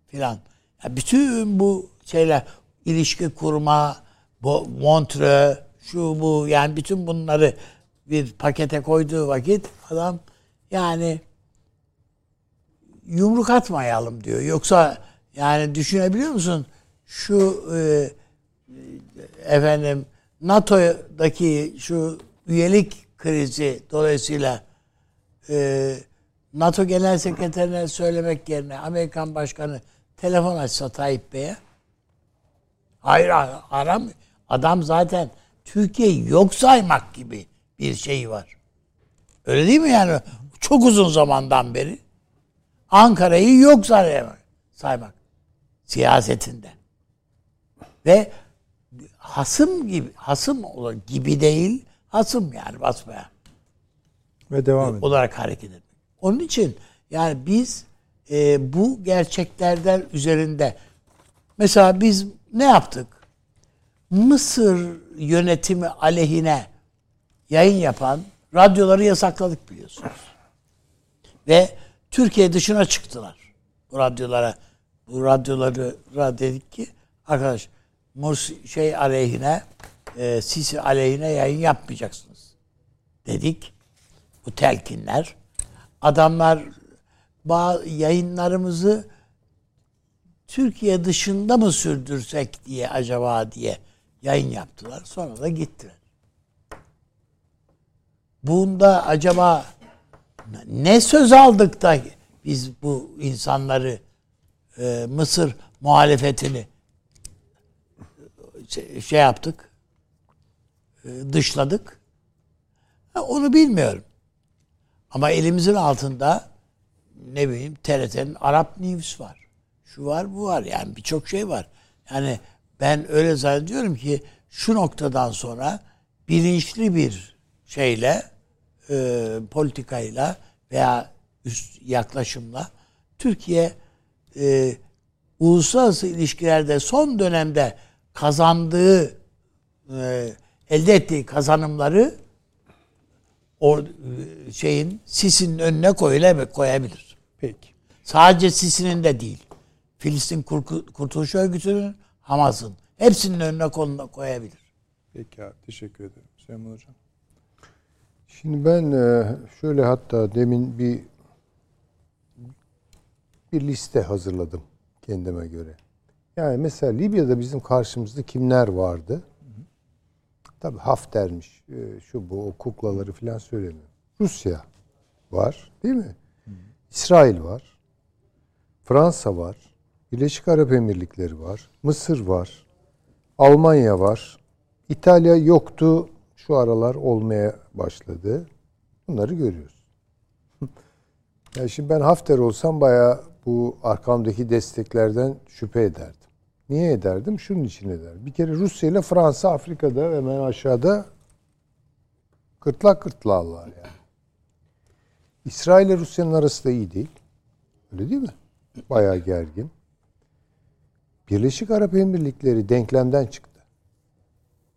filan. Ya bütün bu şeyler ilişki kurma, bu Montreux, şu bu yani bütün bunları bir pakete koyduğu vakit adam yani yumruk atmayalım diyor. Yoksa yani düşünebiliyor musun? Şu e, efendim NATO'daki şu üyelik krizi dolayısıyla e, NATO Genel Sekreterine söylemek yerine Amerikan Başkanı telefon açsa Tayyip Bey'e hayır ar- aram adam zaten Türkiye'yi yok saymak gibi bir şey var. Öyle değil mi yani? Çok uzun zamandan beri Ankara'yı yok saymak, saymak siyasetinde. Ve hasım gibi, hasım olur gibi değil, hasım yani basmaya ve devam edin. olarak hareket etmek. Onun için yani biz e, bu gerçeklerden üzerinde mesela biz ne yaptık? Mısır yönetimi aleyhine yayın yapan radyoları yasakladık biliyorsunuz. Ve Türkiye dışına çıktılar. Bu radyolara bu radyoları dedik ki arkadaş Mursi şey aleyhine e, Sisi aleyhine yayın yapmayacaksınız. Dedik. Bu telkinler. Adamlar ba- yayınlarımızı Türkiye dışında mı sürdürsek diye acaba diye yayın yaptılar. Sonra da gittiler. Bunda acaba ne söz aldık da biz bu insanları e, Mısır muhalefetini şey, şey yaptık, e, dışladık. Ha, onu bilmiyorum. Ama elimizin altında ne bileyim TRT'nin Arap News var. Şu var bu var yani birçok şey var. Yani ben öyle zannediyorum ki şu noktadan sonra bilinçli bir şeyle e, politikayla veya üst yaklaşımla Türkiye e, uluslararası ilişkilerde son dönemde kazandığı e, elde ettiği kazanımları o e, şeyin Sisi'nin önüne koyulabilir, koyabilir. Peki. Sadece Sisi'nin de değil. Filistin Kurtuluş Örgütü'nün, Hamas'ın hepsinin önüne konuna koyabilir. Peki abi teşekkür ederim Süleyman Hocam. Şimdi ben e, şöyle hatta demin bir bir liste hazırladım kendime göre. Yani mesela Libya'da bizim karşımızda kimler vardı? Tabii Hafter'miş, e, şu bu o kuklaları falan söylemiyorum. Rusya var değil mi? İsrail var. Fransa var. Birleşik Arap Emirlikleri var. Mısır var. Almanya var. İtalya yoktu. Şu aralar olmaya başladı. Bunları görüyoruz. yani şimdi ben Hafter olsam bayağı bu arkamdaki desteklerden şüphe ederdim. Niye ederdim? Şunun için ederdim. Bir kere Rusya ile Fransa Afrika'da hemen aşağıda kırtlak kırtlağlar yani. İsrail ile Rusya'nın arası da iyi değil. Öyle değil mi? Bayağı gergin. Birleşik Arap Emirlikleri denklemden çıktı.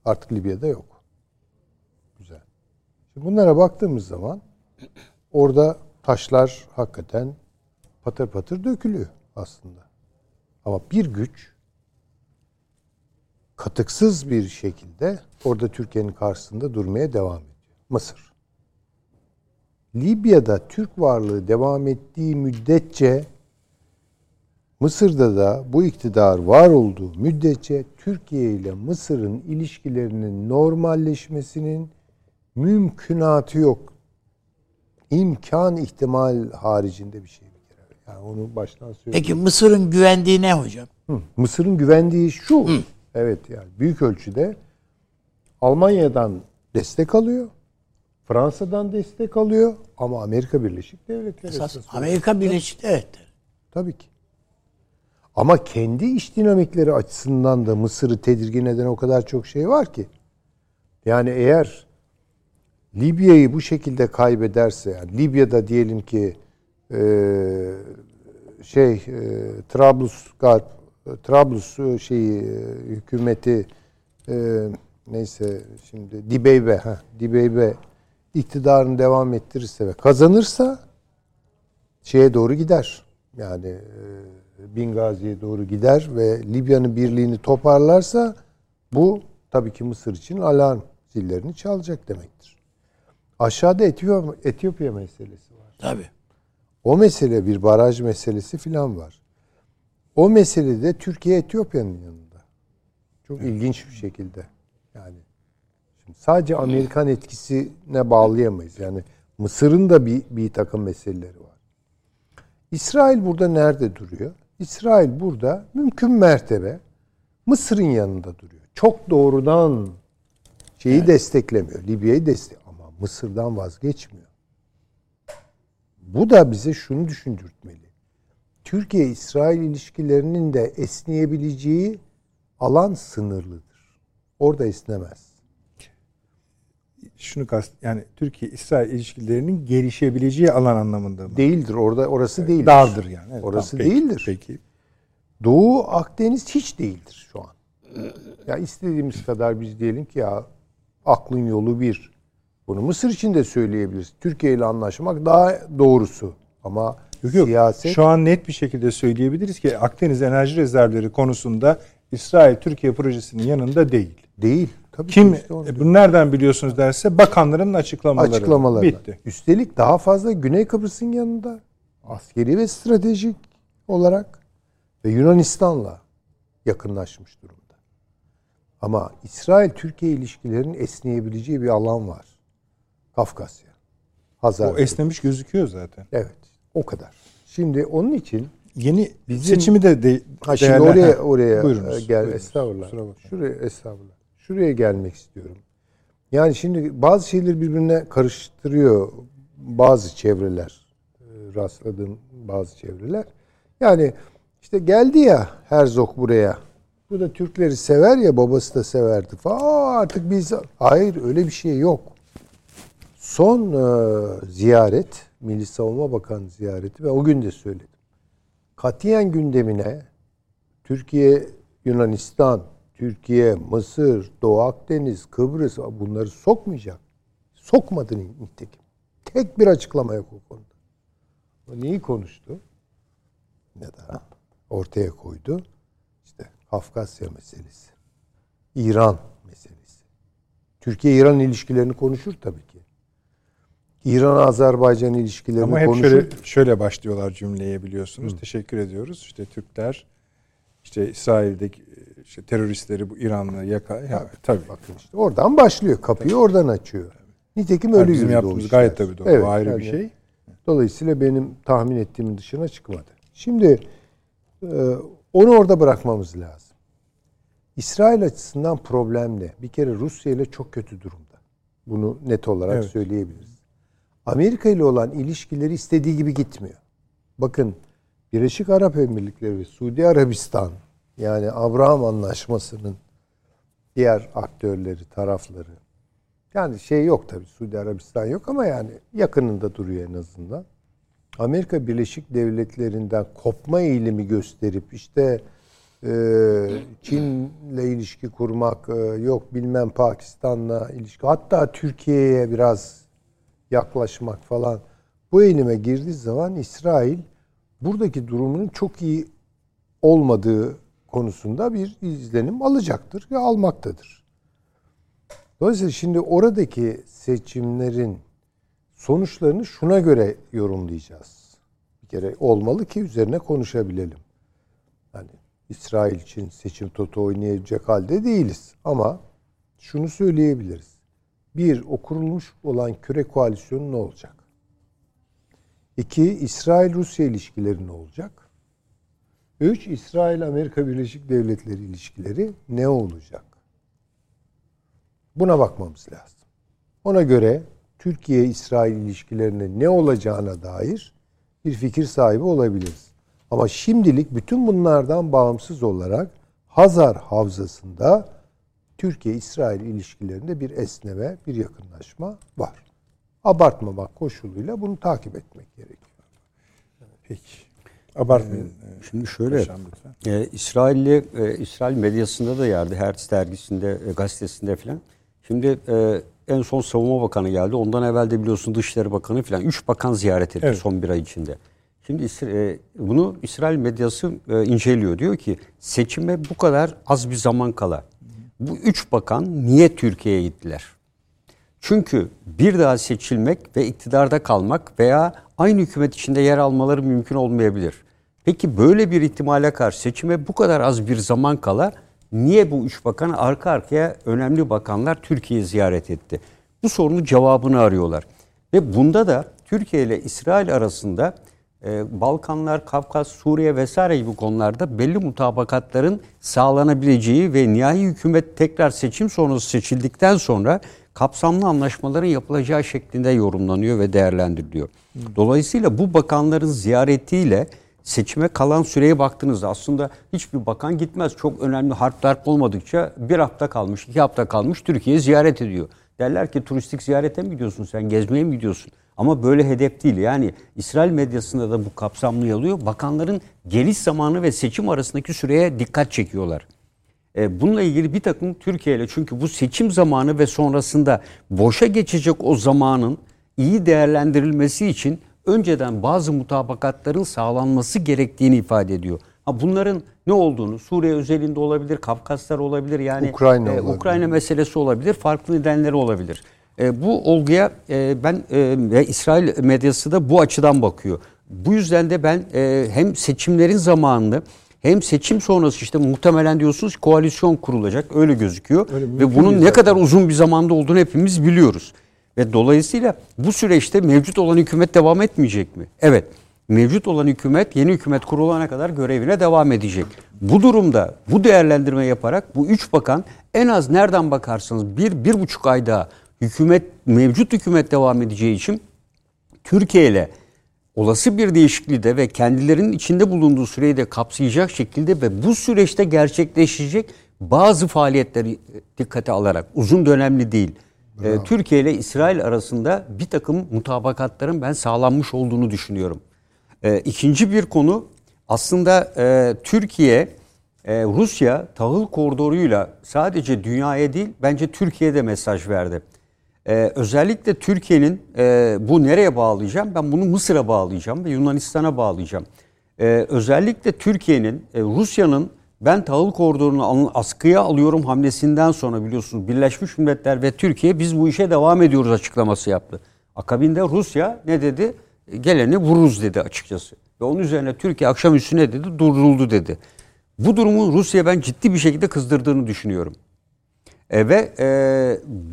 Artık Libya'da yok. Güzel. Şimdi bunlara baktığımız zaman orada taşlar hakikaten patır patır dökülüyor aslında. Ama bir güç katıksız bir şekilde orada Türkiye'nin karşısında durmaya devam ediyor. Mısır. Libya'da Türk varlığı devam ettiği müddetçe Mısır'da da bu iktidar var olduğu müddetçe Türkiye ile Mısır'ın ilişkilerinin normalleşmesinin mümkünatı yok. İmkan ihtimal haricinde bir şey bir kere. Yani onu baştan söyleyeyim. Peki Mısır'ın güvendiği ne hocam? Hı, Mısır'ın güvendiği şu. Evet yani büyük ölçüde Almanya'dan destek alıyor. Fransa'dan destek alıyor ama Amerika Birleşik Devletleri esas Amerika Birleşik Devletleri. Tabii ki. Ama kendi iş dinamikleri açısından da Mısır'ı tedirgin eden o kadar çok şey var ki. Yani eğer Libya'yı bu şekilde kaybederse, yani Libya'da diyelim ki e, şey e, Trablusgarp, Trablus şeyi e, hükümeti e, neyse şimdi Dibeybe, ha Dibeybe iktidarını devam ettirirse ve kazanırsa şeye doğru gider. Yani e, Bingazi'ye doğru gider ve Libya'nın birliğini toparlarsa bu tabii ki Mısır için alarm zillerini çalacak demektir. Aşağıda Etiyopya, Etiyopya meselesi var. Tabii. O mesele bir baraj meselesi filan var. O meselede Türkiye Etiyopya'nın yanında. Çok ilginç bir şekilde. Yani şimdi sadece Amerikan etkisine bağlayamayız. Yani Mısır'ın da bir, bir takım meseleleri var. İsrail burada nerede duruyor? İsrail burada mümkün mertebe Mısır'ın yanında duruyor. Çok doğrudan şeyi desteklemiyor. Libya'yı destek ama Mısır'dan vazgeçmiyor. Bu da bize şunu düşündürtmeli. Türkiye-İsrail ilişkilerinin de esneyebileceği alan sınırlıdır. Orada esnemez. Şunu kast yani Türkiye-İsrail ilişkilerinin gelişebileceği alan anlamında mı? Değildir. Orada orası değildir. Dardır yani. Evet, Orası tamam, peki, değildir. Peki. Doğu Akdeniz hiç değildir şu an. Ya istediğimiz kadar biz diyelim ki ya aklın yolu bir. Bunu Mısır için de söyleyebiliriz. Türkiye ile anlaşmak daha doğrusu. Ama Yok yok. siyaset Şu an net bir şekilde söyleyebiliriz ki Akdeniz enerji rezervleri konusunda İsrail Türkiye projesinin yanında değil. değil. Tabii ki Kim işte e, bunu nereden biliyorsunuz derse bakanların açıklamaları. açıklamaları. Bitti. Üstelik daha fazla Güney Kıbrıs'ın yanında askeri ve stratejik olarak ve Yunanistan'la yakınlaşmış durumda. Ama İsrail-Türkiye ilişkilerinin esneyebileceği bir alan var. Kafkasya. Hazar. O esnemiş gözüküyor zaten. Evet. O kadar. Şimdi onun için Yeni Bizim- seçimi de, de Ha şimdi oraya oraya buyurunuz, e, gel buyurunuz. estağfurullah. Şuraya estağfurullah. Şuraya gelmek istiyorum. Yani şimdi bazı şeyleri birbirine karıştırıyor bazı çevreler. e, Rastladığım bazı çevreler. Yani işte geldi ya Herzog buraya. Bu da Türkleri sever ya babası da severdi falan. Aa, artık biz hayır öyle bir şey yok. Son e, ziyaret Milli Savunma Bakanı ziyareti ve o gün de söyledim katiyen gündemine Türkiye, Yunanistan, Türkiye, Mısır, Doğu Akdeniz, Kıbrıs bunları sokmayacak. Sokmadı nitekim. Tek bir açıklama yok o konuda. O neyi konuştu? Ne da ortaya koydu? İşte Kafkasya meselesi. İran meselesi. Türkiye-İran ilişkilerini konuşur tabii ki. İran-Azerbaycan ilişkilerini Ama hep konuşup şöyle, şöyle başlıyorlar cümleye biliyorsunuz. Teşekkür ediyoruz. İşte Türkler işte İsrail'deki işte teröristleri bu İran'la yaka ya tabii. bakın işte oradan başlıyor. Kapıyı oradan açıyor. Nitekim öyle Yani bizim yaptığımız gayet tabii doğru. Evet, ayrı bir yani şey. Dolayısıyla benim tahmin ettiğimin dışına çıkmadı. Şimdi e, onu orada bırakmamız lazım. İsrail açısından problem ne? Bir kere Rusya ile çok kötü durumda. Bunu net olarak Evet. söyleyebiliriz. Amerika ile olan ilişkileri istediği gibi gitmiyor. Bakın Birleşik Arap Emirlikleri ve Suudi Arabistan yani Abraham Anlaşması'nın diğer aktörleri, tarafları yani şey yok tabii Suudi Arabistan yok ama yani yakınında duruyor en azından. Amerika Birleşik Devletleri'nden kopma eğilimi gösterip işte e, Çin'le ilişki kurmak, e, yok bilmem Pakistan'la ilişki, hatta Türkiye'ye biraz yaklaşmak falan bu eğilime girdiği zaman İsrail buradaki durumunun çok iyi olmadığı konusunda bir izlenim alacaktır ve almaktadır. Dolayısıyla şimdi oradaki seçimlerin sonuçlarını şuna göre yorumlayacağız. Bir kere olmalı ki üzerine konuşabilelim. Yani İsrail için seçim toto oynayacak halde değiliz. Ama şunu söyleyebiliriz. Bir, o kurulmuş olan küre koalisyonu ne olacak? İki, İsrail-Rusya ilişkileri ne olacak? Üç, İsrail-Amerika Birleşik Devletleri ilişkileri ne olacak? Buna bakmamız lazım. Ona göre Türkiye-İsrail ilişkilerine ne olacağına dair bir fikir sahibi olabiliriz. Ama şimdilik bütün bunlardan bağımsız olarak Hazar Havzası'nda Türkiye-İsrail ilişkilerinde bir esneme, bir yakınlaşma var. Abartmamak koşuluyla bunu takip etmek gerekiyor. Peki. Abartmayın. Ee, Şimdi şöyle, Paşam e, İsrailli, e, İsrail medyasında da yerdi, Hertz dergisinde, e, gazetesinde filan. Şimdi e, en son savunma bakanı geldi. Ondan evvel de biliyorsun Dışişleri Bakanı filan. Üç bakan ziyaret etti Evet. son bir ay içinde. Şimdi İsra- e, bunu İsrail medyası e, inceliyor. Diyor ki seçime bu kadar az bir zaman kala bu üç bakan niye Türkiye'ye gittiler? Çünkü bir daha seçilmek ve iktidarda kalmak veya aynı hükümet içinde yer almaları mümkün olmayabilir. Peki böyle bir ihtimale karşı seçime bu kadar az bir zaman kala niye bu üç bakan arka arkaya önemli bakanlar Türkiye'yi ziyaret etti? Bu sorunun cevabını arıyorlar. Ve bunda da Türkiye ile İsrail arasında e, Balkanlar, Kafkas, Suriye vesaire gibi konularda belli mutabakatların sağlanabileceği ve nihai hükümet tekrar seçim sonrası seçildikten sonra kapsamlı anlaşmaların yapılacağı şeklinde yorumlanıyor ve değerlendiriliyor. Dolayısıyla bu bakanların ziyaretiyle seçime kalan süreye baktığınızda aslında hiçbir bakan gitmez. Çok önemli harpler olmadıkça bir hafta kalmış, iki hafta kalmış Türkiye'yi ziyaret ediyor. Derler ki turistik ziyarete mi gidiyorsun sen, gezmeye mi gidiyorsun? Ama böyle hedef değil. Yani İsrail medyasında da bu kapsamlı alıyor. Bakanların geliş zamanı ve seçim arasındaki süreye dikkat çekiyorlar. E, Bununla ilgili bir takım Türkiye ile çünkü bu seçim zamanı ve sonrasında boşa geçecek o zamanın iyi değerlendirilmesi için önceden bazı mutabakatların sağlanması gerektiğini ifade ediyor. Ha bunların ne olduğunu Suriye özelinde olabilir, Kafkaslar olabilir yani Ukrayna e, olabilir. Ukrayna meselesi olabilir, farklı nedenleri olabilir. E, bu olguya e, ben e, ve İsrail medyası da bu açıdan bakıyor. Bu yüzden de ben e, hem seçimlerin zamanını hem seçim sonrası işte muhtemelen diyorsunuz koalisyon kurulacak öyle gözüküyor ve bunun ne kadar uzun bir zamanda olduğunu hepimiz biliyoruz. Ve dolayısıyla bu süreçte mevcut olan hükümet devam etmeyecek mi? Evet. Mevcut olan hükümet yeni hükümet kurulana kadar görevine devam edecek. Bu durumda bu değerlendirme yaparak bu üç bakan en az nereden bakarsanız bir, bir buçuk ayda hükümet mevcut hükümet devam edeceği için Türkiye ile olası bir değişikliği de ve kendilerinin içinde bulunduğu süreyi de kapsayacak şekilde ve bu süreçte gerçekleşecek bazı faaliyetleri dikkate alarak uzun dönemli değil. e, Türkiye ile İsrail arasında bir takım mutabakatların ben sağlanmış olduğunu düşünüyorum. E, ikinci bir konu aslında e, Türkiye e, Rusya tahıl koridoruyla sadece dünyaya değil bence Türkiye'de mesaj verdi. Ee, özellikle Türkiye'nin e, bu nereye bağlayacağım? Ben bunu Mısır'a bağlayacağım ve Yunanistan'a bağlayacağım. Ee, özellikle Türkiye'nin, e, Rusya'nın ben tahıl koridorunu askıya alıyorum hamlesinden sonra biliyorsunuz Birleşmiş Milletler ve Türkiye biz bu işe devam ediyoruz açıklaması yaptı. Akabinde Rusya ne dedi? Geleni vururuz dedi açıkçası. Ve onun üzerine Türkiye akşamüstü ne dedi? Durduruldu dedi. Bu durumun Rusya ben ciddi bir şekilde kızdırdığını düşünüyorum. E, ve e,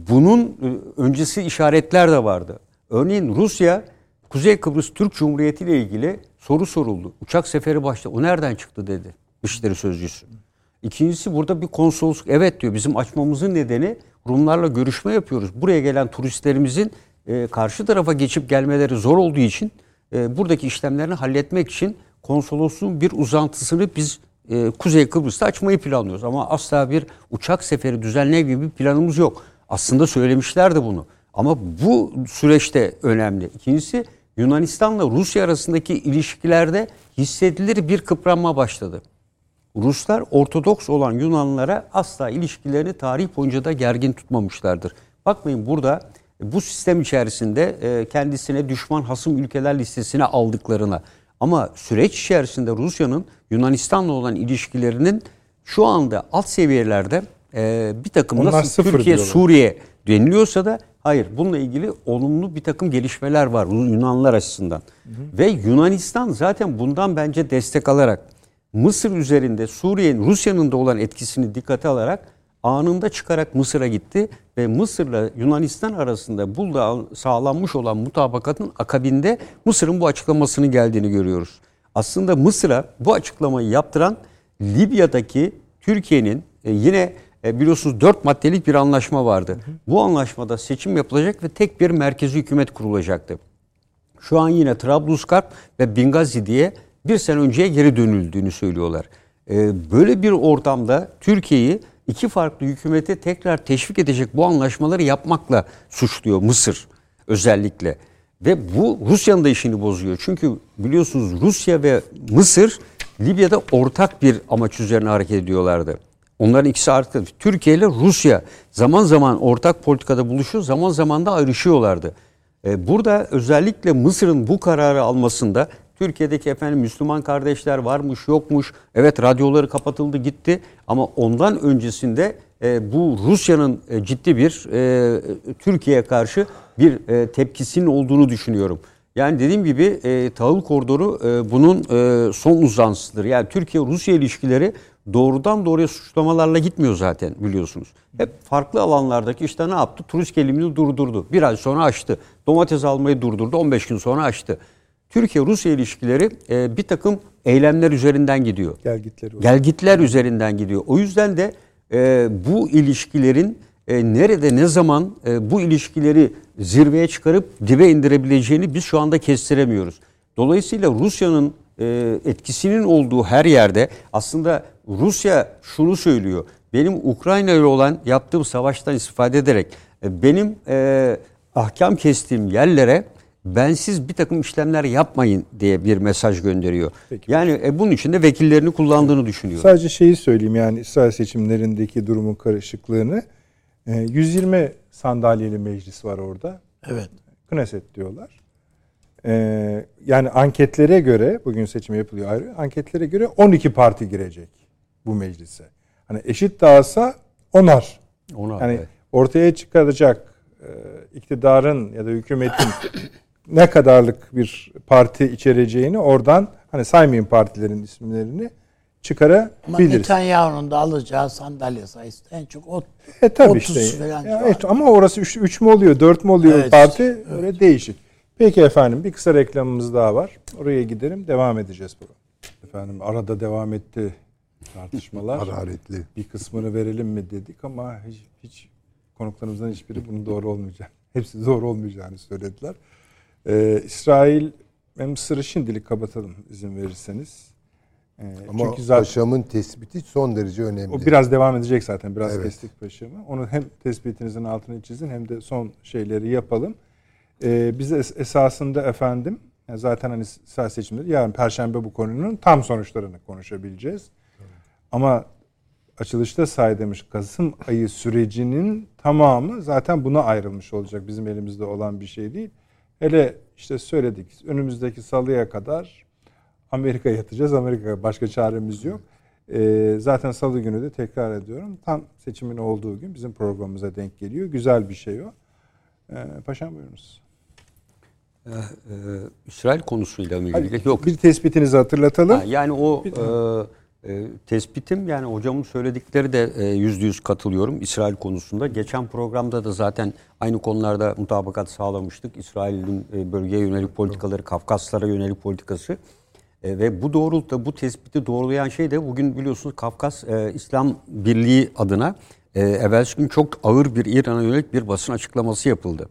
bunun e, öncesi işaretler de vardı. Örneğin Rusya Kuzey Kıbrıs Türk Cumhuriyeti ile ilgili soru soruldu. Uçak seferi başladı. O nereden çıktı dedi Dışişleri Sözcüsü. İkincisi burada bir konsolosluk evet diyor bizim açmamızın nedeni Rumlarla görüşme yapıyoruz. Buraya gelen turistlerimizin e, karşı tarafa geçip gelmeleri zor olduğu için e, buradaki işlemlerini halletmek için konsolosluğun bir uzantısını biz e, Kuzey Kıbrıs'ta açmayı planlıyoruz. Ama asla bir uçak seferi düzenleme gibi bir planımız yok. Aslında söylemişlerdi bunu. Ama bu süreçte önemli. İkincisi Yunanistan'la Rusya arasındaki ilişkilerde hissedilir bir kıpranma başladı. Ruslar Ortodoks olan Yunanlılara asla ilişkilerini tarih boyunca da gergin tutmamışlardır. Bakmayın burada bu sistem içerisinde e, kendisine düşman hasım ülkeler listesine aldıklarına ama süreç içerisinde Rusya'nın Yunanistan'la olan ilişkilerinin şu anda alt seviyelerde e, bir takım Onlar nasıl sıfır Türkiye, diyorlar. Suriye deniliyorsa da hayır bununla ilgili olumlu bir takım gelişmeler var Yunanlar açısından. Ve Yunanistan zaten bundan bence destek alarak Mısır üzerinde Suriye'nin Rusya'nın da olan etkisini dikkate alarak anında çıkarak Mısır'a gitti ve Mısır'la Yunanistan arasında burada sağlanmış olan mutabakatın akabinde Mısır'ın bu açıklamasını geldiğini görüyoruz. Aslında Mısır'a bu açıklamayı yaptıran Libya'daki Türkiye'nin e, yine e, biliyorsunuz dört maddelik bir anlaşma vardı. Bu anlaşmada seçim yapılacak ve tek bir merkezi hükümet kurulacaktı. Şu an yine Trablusgarp ve Bingazi diye bir sene önceye geri dönüldüğünü söylüyorlar. Ee, böyle bir ortamda Türkiye'yi iki farklı hükümete tekrar teşvik edecek bu anlaşmaları yapmakla suçluyor Mısır özellikle. Ve bu Rusya'nın da işini bozuyor. Çünkü biliyorsunuz Rusya ve Mısır Libya'da ortak bir amaç üzerine hareket ediyorlardı. Onların ikisi artık Türkiye ile Rusya zaman zaman ortak politikada buluşuyor, zaman zaman da ayrışıyorlardı. Ee, Burada özellikle Mısır'ın bu kararı almasında Türkiye'deki efendim Müslüman kardeşler varmış yokmuş. Evet radyoları kapatıldı gitti ama ondan öncesinde e, bu Rusya'nın e, ciddi bir e, Türkiye'ye karşı bir e, tepkisinin olduğunu düşünüyorum. Yani dediğim gibi e, tahıl koridoru e, bunun e, son uzantısıdır. Yani Türkiye-Rusya ilişkileri doğrudan doğruya suçlamalarla gitmiyor zaten biliyorsunuz. Hep farklı alanlardaki işte ne yaptı? Turist gelimini durdurdu. Bir ay sonra açtı. Domates almayı durdurdu. 15 gün sonra açtı. Türkiye-Rusya ilişkileri e, bir takım eylemler üzerinden gidiyor. Gelgitleri var. Gelgitler üzerinden gidiyor. O yüzden de e, bu ilişkilerin e, nerede ne zaman e, bu ilişkileri zirveye çıkarıp dibe indirebileceğini biz şu anda kestiremiyoruz. Dolayısıyla Rusya'nın e, etkisinin olduğu her yerde aslında Rusya şunu söylüyor. Benim Ukrayna ile olan yaptığım savaştan istifade ederek e, benim e, ahkam kestiğim yerlere bensiz bir takım işlemler yapmayın diye bir mesaj gönderiyor. Peki. Yani e, bunun için de vekillerini kullandığını düşünüyor. Sadece şeyi söyleyeyim yani İsrail seçimlerindeki durumun karışıklığını. Ee, 120 sandalyeli meclis var orada. Evet. Knesset diyorlar. Ee, yani anketlere göre bugün seçim yapılıyor ayrı. Anketlere göre 12 parti girecek bu meclise. Hani eşit dağılsa onar. Ona, Yani evet. ortaya çıkaracak e, iktidarın ya da hükümetin ne kadarlık bir parti içereceğini oradan hani saymayın partilerin isimlerini Ama çıkarabiliriz. Netanyahu'nun da alacağı sandalye sayısı en çok o E tabii 30 işte. falan Ya evet, ama orası 3 mü oluyor, 4 mü oluyor Evet, parti öyle değişik. Peki efendim bir kısa reklamımız daha var. Oraya gidelim devam edeceğiz bu. Efendim arada devam etti tartışmalar. Hararetli. bir kısmını verelim mi dedik ama hiç, hiç konuklarımızdan hiçbiri bunun doğru olmayacak. Hepsi doğru olmayacağını söylediler. Ee, İsrail ve Mısır'ı şimdilik kapatalım izin verirseniz. Ee, Ama çünkü zaten paşamın tespiti son derece önemli. o biraz devam edecek zaten. Biraz Evet. kestik paşamı. Onu hem tespitinizin altını çizin hem de son şeyleri yapalım. Ee, biz es- esasında efendim yani zaten hani siyasi seçimleri yarın Perşembe bu konunun tam sonuçlarını konuşabileceğiz. Ama açılışta say demiş Kasım ayı sürecinin tamamı zaten buna ayrılmış olacak. Bizim elimizde olan bir şey değil. Hele işte söyledik önümüzdeki salıya kadar Amerika'ya yatacağız. Amerika'ya başka çaremiz yok. Ee, zaten salı günü de tekrar ediyorum. Tam seçimin olduğu gün bizim programımıza denk geliyor. Güzel bir şey o. Ee, paşam buyurunuz. Ee, e, İsrail konusuyla mı ilgili? Yok. Bir tespitinizi hatırlatalım. Ha, yani o e, e, tespitim yani hocamın söyledikleri de e, yüzde yüz katılıyorum İsrail konusunda. Geçen programda da zaten aynı konularda mutabakat sağlamıştık. İsrail'in e, bölgeye yönelik politikaları, Kafkaslara yönelik politikası. E, ve bu doğrultuda bu tespiti doğrulayan şey de bugün biliyorsunuz Kafkas e, İslam Birliği adına e, evvelsi gün çok ağır bir İran'a yönelik bir basın açıklaması yapıldı.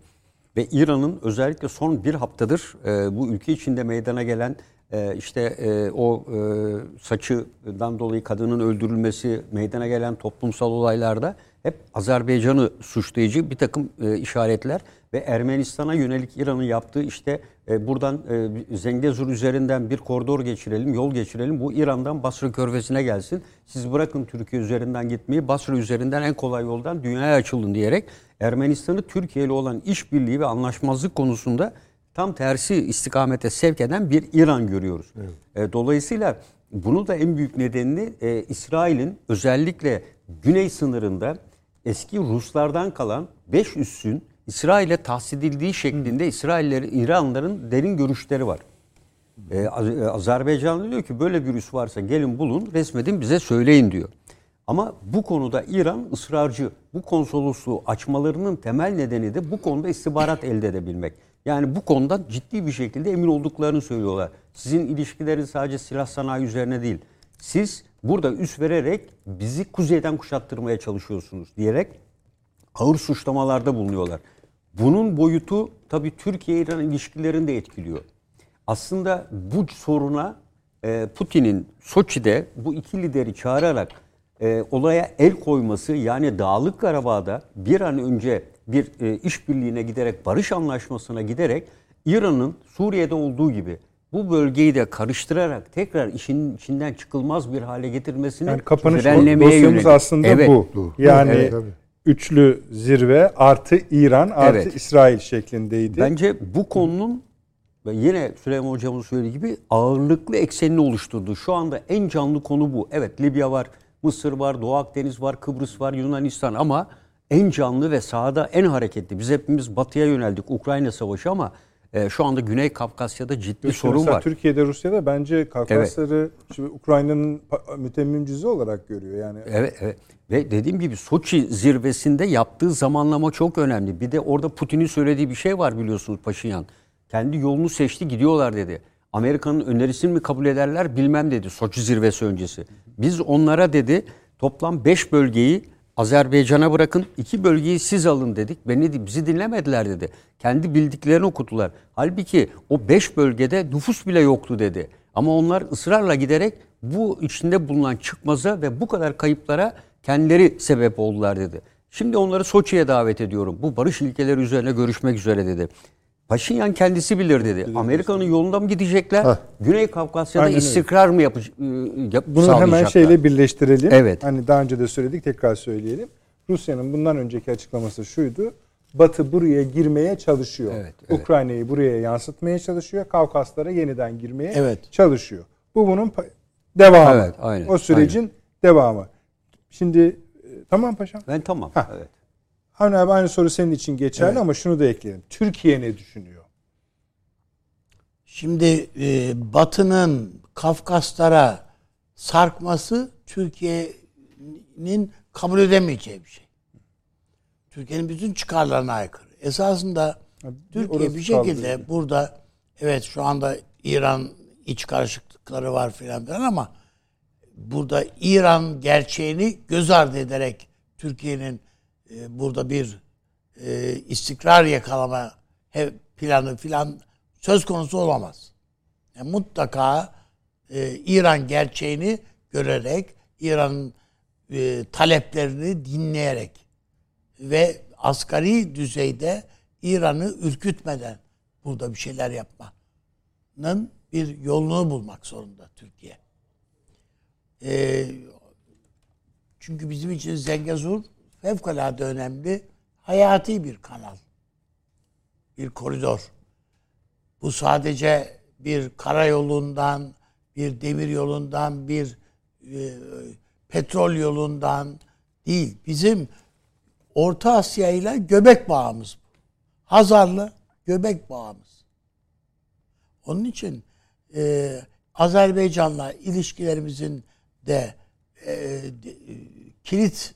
Ve İran'ın özellikle son bir haftadır e, bu ülke içinde meydana gelen e, işte e, o e, saçından dolayı kadının öldürülmesi, meydana gelen toplumsal olaylarda hep Azerbaycan'ı suçlayıcı bir takım e, işaretler ve Ermenistan'a yönelik İran'ın yaptığı işte buradan e, Zengezur üzerinden bir koridor geçirelim, yol geçirelim. Bu İran'dan Basra Körfezi'ne gelsin. Siz bırakın Türkiye üzerinden gitmeyi, Basra üzerinden en kolay yoldan dünyaya açılın diyerek Ermenistan'ı Türkiye ile olan işbirliği ve anlaşmazlık konusunda tam tersi istikamete sevk eden bir İran görüyoruz. Evet. E, dolayısıyla bunu da en büyük nedenini e, İsrail'in özellikle güney sınırında eski Ruslardan kalan 5 üssün İsrail'e tahsis edildiği şeklinde İsrailler, İranlıların derin görüşleri var. Ee, Azerbaycan diyor ki böyle bir üs varsa gelin bulun resmedin bize söyleyin diyor. Ama bu konuda İran ısrarcı. Bu konsolosluğu açmalarının temel nedeni de bu konuda istihbarat elde edebilmek. Yani bu konuda ciddi bir şekilde emin olduklarını söylüyorlar. Sizin ilişkileriniz sadece silah sanayi üzerine değil. Siz burada üs vererek bizi kuzeyden kuşattırmaya çalışıyorsunuz diyerek ağır suçlamalarda bulunuyorlar. Bunun boyutu tabii Türkiye-İran ilişkilerini de etkiliyor. Aslında bu soruna e, Putin'in Soçi'de bu iki lideri çağırarak e, olaya el koyması yani Dağlık Karabağ'da bir an önce bir e, işbirliğine giderek barış anlaşmasına giderek İran'ın Suriye'de olduğu gibi bu bölgeyi de karıştırarak tekrar işin içinden çıkılmaz bir hale getirmesini yani kapanış dosyamız aslında evet. bu. Yani evet üçlü zirve artı İran artı evet. İsrail şeklindeydi. Bence bu konunun ve yine Süleyman Hocam'ın söylediği gibi ağırlıklı eksenini oluşturdu. Şu anda en canlı konu bu. Evet Libya var, Mısır var, Doğu Akdeniz var, Kıbrıs var, Yunanistan ama en canlı ve sahada en hareketli. Biz hepimiz batıya yöneldik. Ukrayna Savaşı ama e, şu anda Güney Kafkasya'da ciddi Yok, sorun var. Türkiye'de, Rusya'da bence Kafkasları evet. Ukrayna'nın mütemmim cüzü olarak görüyor. yani. Evet, evet. Ve dediğim gibi Soçi zirvesinde yaptığı zamanlama çok önemli. Bir de orada Putin'in söylediği bir şey var biliyorsunuz Paşinyan. Kendi yolunu seçti gidiyorlar dedi. Amerika'nın önerisini mi kabul ederler bilmem dedi Soçi zirvesi öncesi. Biz onlara dedi toplam 5 bölgeyi Azerbaycan'a bırakın iki bölgeyi siz alın dedik. Beni bizi dinlemediler dedi. Kendi bildiklerini okudular. Halbuki o beş bölgede nüfus bile yoktu dedi. Ama onlar ısrarla giderek bu içinde bulunan çıkmaza ve bu kadar kayıplara kendileri sebep oldular dedi. Şimdi onları Soçi'ye davet ediyorum. Bu barış ilkeleri üzerine görüşmek üzere dedi. Paşinyan kendisi bilir dedi. Amerika'nın yolunda mı gidecekler? Heh. Güney Kafkasya'da Aynen istikrar mı yapı, ıı, yap, Bunu hemen şeyle birleştirelim. Evet. Hani daha önce de söyledik tekrar söyleyelim. Rusya'nın bundan önceki açıklaması şuydu. Batı buraya girmeye çalışıyor. Evet, evet. Ukrayna'yı buraya yansıtmaya çalışıyor. Kavkaslara yeniden girmeye evet. çalışıyor. Bu bunun devamı. Evet, aynen, o sürecin aynen. devamı. Şimdi e, tamam paşam. Ben tamam. Heh. Evet. Hani abi aynı soru senin için geçerli evet. ama şunu da ekleyelim. Türkiye ne düşünüyor? Şimdi e, Batı'nın Kafkaslara sarkması Türkiye'nin kabul edemeyeceği bir şey. Türkiye'nin bütün çıkarlarına aykırı. Esasında bir Türkiye bir şekilde kaldı. burada evet şu anda İran iç karışıklıkları var filan filan ama burada İran gerçeğini göz ardı ederek Türkiye'nin e, burada bir e, istikrar yakalama planı filan söz konusu olamaz. Yani mutlaka e, İran gerçeğini görerek, İran'ın e, taleplerini dinleyerek ve asgari düzeyde İran'ı ürkütmeden burada bir şeyler yapmanın bir yolunu bulmak zorunda Türkiye. E, çünkü bizim için Zengezur fevkalade önemli, hayati bir kanal. Bir koridor. Bu sadece bir karayolundan, bir demir yolundan, bir e, petrol yolundan değil. Bizim Orta Asya ile göbek bağımız bu. Hazarlı göbek bağımız. Onun için e, Azerbaycan'la ilişkilerimizin de e, de- e, kilit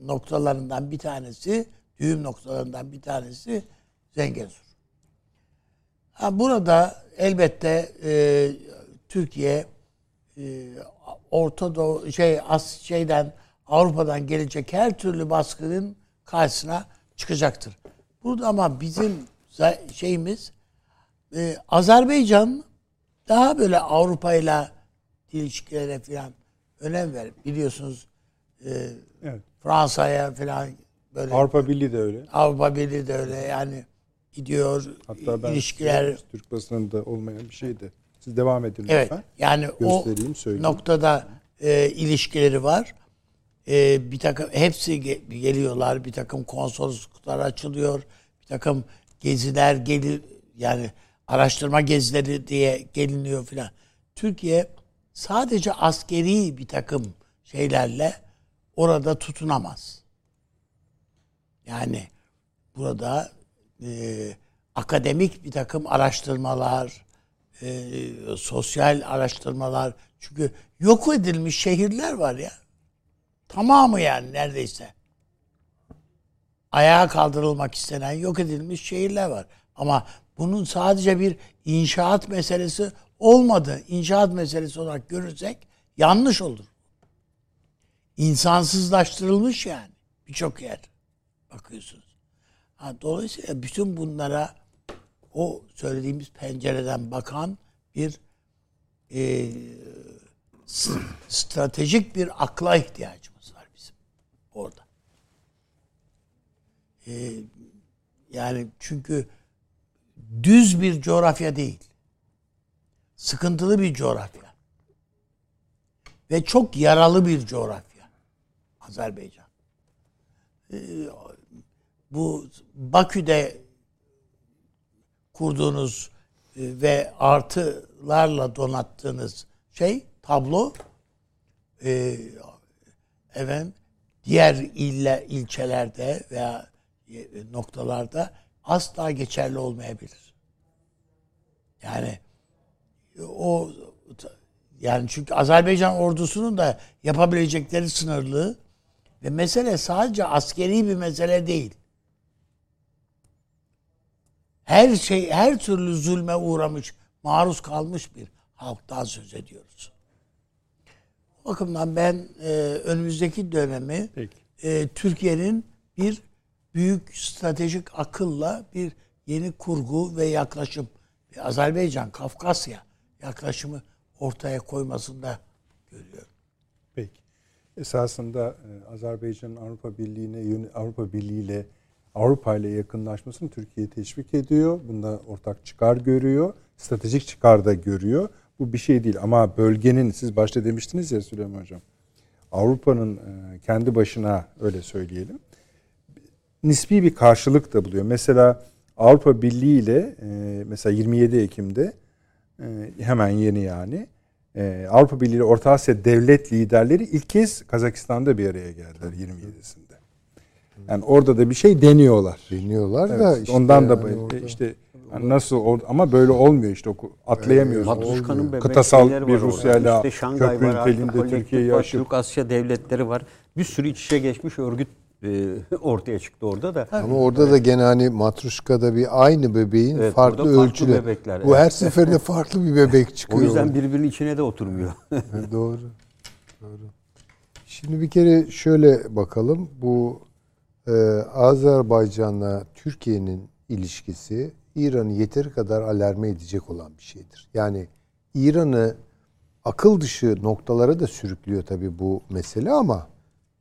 noktalarından bir tanesi, düğüm noktalarından bir tanesi Zengezur. Ha, burada elbette e, Türkiye e, Orta Doğu şey As şeyden Avrupa'dan gelecek her türlü baskının karşısına çıkacaktır. Burada ama bizim şeyimiz e, Azerbaycan daha böyle Avrupa ile ilişkilere falan önem ver. Biliyorsunuz e, Evet. Fransa'ya falan böyle Avrupa Birliği de öyle. Avrupa Birliği de öyle yani gidiyor Hatta ben ilişkiler Türk basınında olmayan bir şeydi. Siz devam edin evet lütfen. yani Göstereyim, o söyleyeyim. noktada e, ilişkileri var. E, bir takım hepsi ge- geliyorlar. Bir takım konsolosluklar açılıyor. Bir takım geziler gelir yani araştırma gezileri diye geliniyor filan. Türkiye sadece askeri bir takım şeylerle orada tutunamaz. Yani burada e, akademik bir takım araştırmalar, e, sosyal araştırmalar. Çünkü yok edilmiş şehirler var ya. Tamamı yani neredeyse. Ayağa kaldırılmak istenen yok edilmiş şehirler var. Ama bunun sadece bir inşaat meselesi olmadı. İnşaat meselesi olarak görürsek yanlış olur. İnsansızlaştırılmış yani birçok yer. Bakıyorsunuz. Ha, dolayısıyla bütün bunlara o söylediğimiz pencereden bakan bir e, stratejik bir akla ihtiyacımız var bizim orada. E, yani çünkü düz bir coğrafya değil. Sıkıntılı bir coğrafya. Ve çok yaralı bir coğrafya. Azerbaycan. E, bu Bakü'de kurduğunuz e, ve artılarla donattığınız şey tablo e, efendim diğer ille ilçelerde veya e, noktalarda asla geçerli olmayabilir. Yani o yani çünkü Azerbaycan ordusunun da yapabilecekleri sınırlı ve mesele sadece askeri bir mesele değil her şey her türlü zulme uğramış, maruz kalmış bir halktan söz ediyoruz. O bakımdan ben e, önümüzdeki dönemi Peki. e, Türkiye'nin bir büyük stratejik akılla bir yeni kurgu ve yaklaşım, Azerbaycan, Kafkasya yaklaşımı ortaya koymasında görüyorum. Esasında e, Azerbaycan'ın Avrupa Birliği'ne Avrupa Birliği ile Avrupa ile yakınlaşmasını Türkiye teşvik ediyor. Bunda ortak çıkar görüyor. Stratejik çıkar da görüyor. Bu bir şey değil ama bölgenin siz başta demiştiniz ya Süleyman Hocam. Avrupa'nın e, kendi başına öyle söyleyelim. Nispi bir karşılık da buluyor. Mesela Avrupa Birliği ile e, mesela 27 Ekim'de hemen yeni yani e, Avrupa Birliği ile Orta Asya devlet liderleri ilk kez Kazakistan'da bir araya geldiler 27'sinde. Yani orada da bir şey deniyorlar. Deniyorlar Evet, da işte ondan da yani böyle- orada- işte yani nasıl or- ama böyle olmuyor işte atlayamıyoruz. Matruşka'nın bebek Kıtasal bir orada. Rusya'yla İşte Şangay köprü var, kolektif Türkiye'yi aşıp Asya devletleri var. Bir sürü iç içe geçmiş örgüt e, ortaya çıktı orada da. Ama orada da gene hani matruşkada bir aynı bebeğin Evet, farklı farklı ölçüde. bebekler, Bu evet. her seferinde farklı bir bebek çıkıyor. O yüzden birbirinin içine de oturmuyor. Ha, Doğru. Doğru. Şimdi bir kere şöyle bakalım. Bu e, Azerbaycan'la Türkiye'nin ilişkisi İran'ı yeteri kadar alarme edecek olan bir şeydir. Yani İran'ı akıl dışı noktalara da sürüklüyor tabii bu mesele ama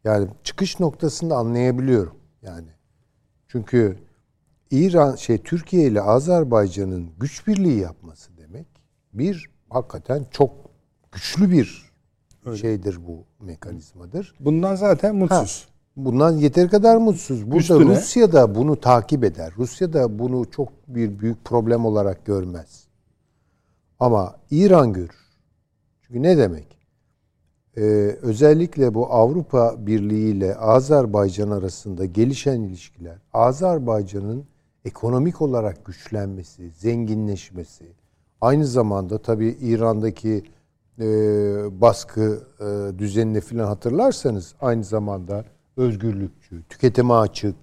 yani çıkış noktasını anlayabiliyorum. Yani çünkü İran şey Türkiye ile Azerbaycan'ın güç birliği yapması demek bir hakikaten çok güçlü bir şeydir bu mekanizmadır. bundan zaten mutsuz. Bundan yeteri kadar mutsuz. Burada Üstüne- Rusya da bunu takip eder. Rusya da bunu çok bir büyük problem olarak görmez. Ama İran görür. Çünkü ne demek? Ee, özellikle bu Avrupa Birliği ile Azerbaycan arasında gelişen ilişkiler, Azerbaycan'ın ekonomik olarak güçlenmesi, zenginleşmesi, Aynı zamanda tabii İran'daki e, baskı e, düzenini falan hatırlarsanız aynı zamanda özgürlükçü, tüketime açık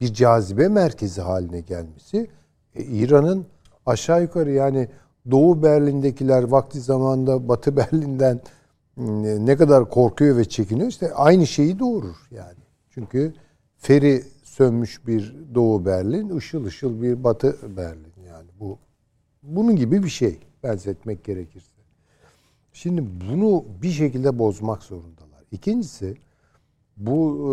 bir cazibe merkezi haline gelmesi e, İran'ın aşağı yukarı yani Doğu Berlin'dekiler vakti zamanında Batı Berlin'den e, ne kadar korkuyor ve çekiniyor işte aynı şeyi doğurur yani. Çünkü feri sönmüş bir Doğu Berlin, ışıl ışıl bir Batı Berlin yani bu bunun gibi bir şey benzetmek gerekirse. Şimdi bunu bir şekilde bozmak zorundalar. İkincisi bu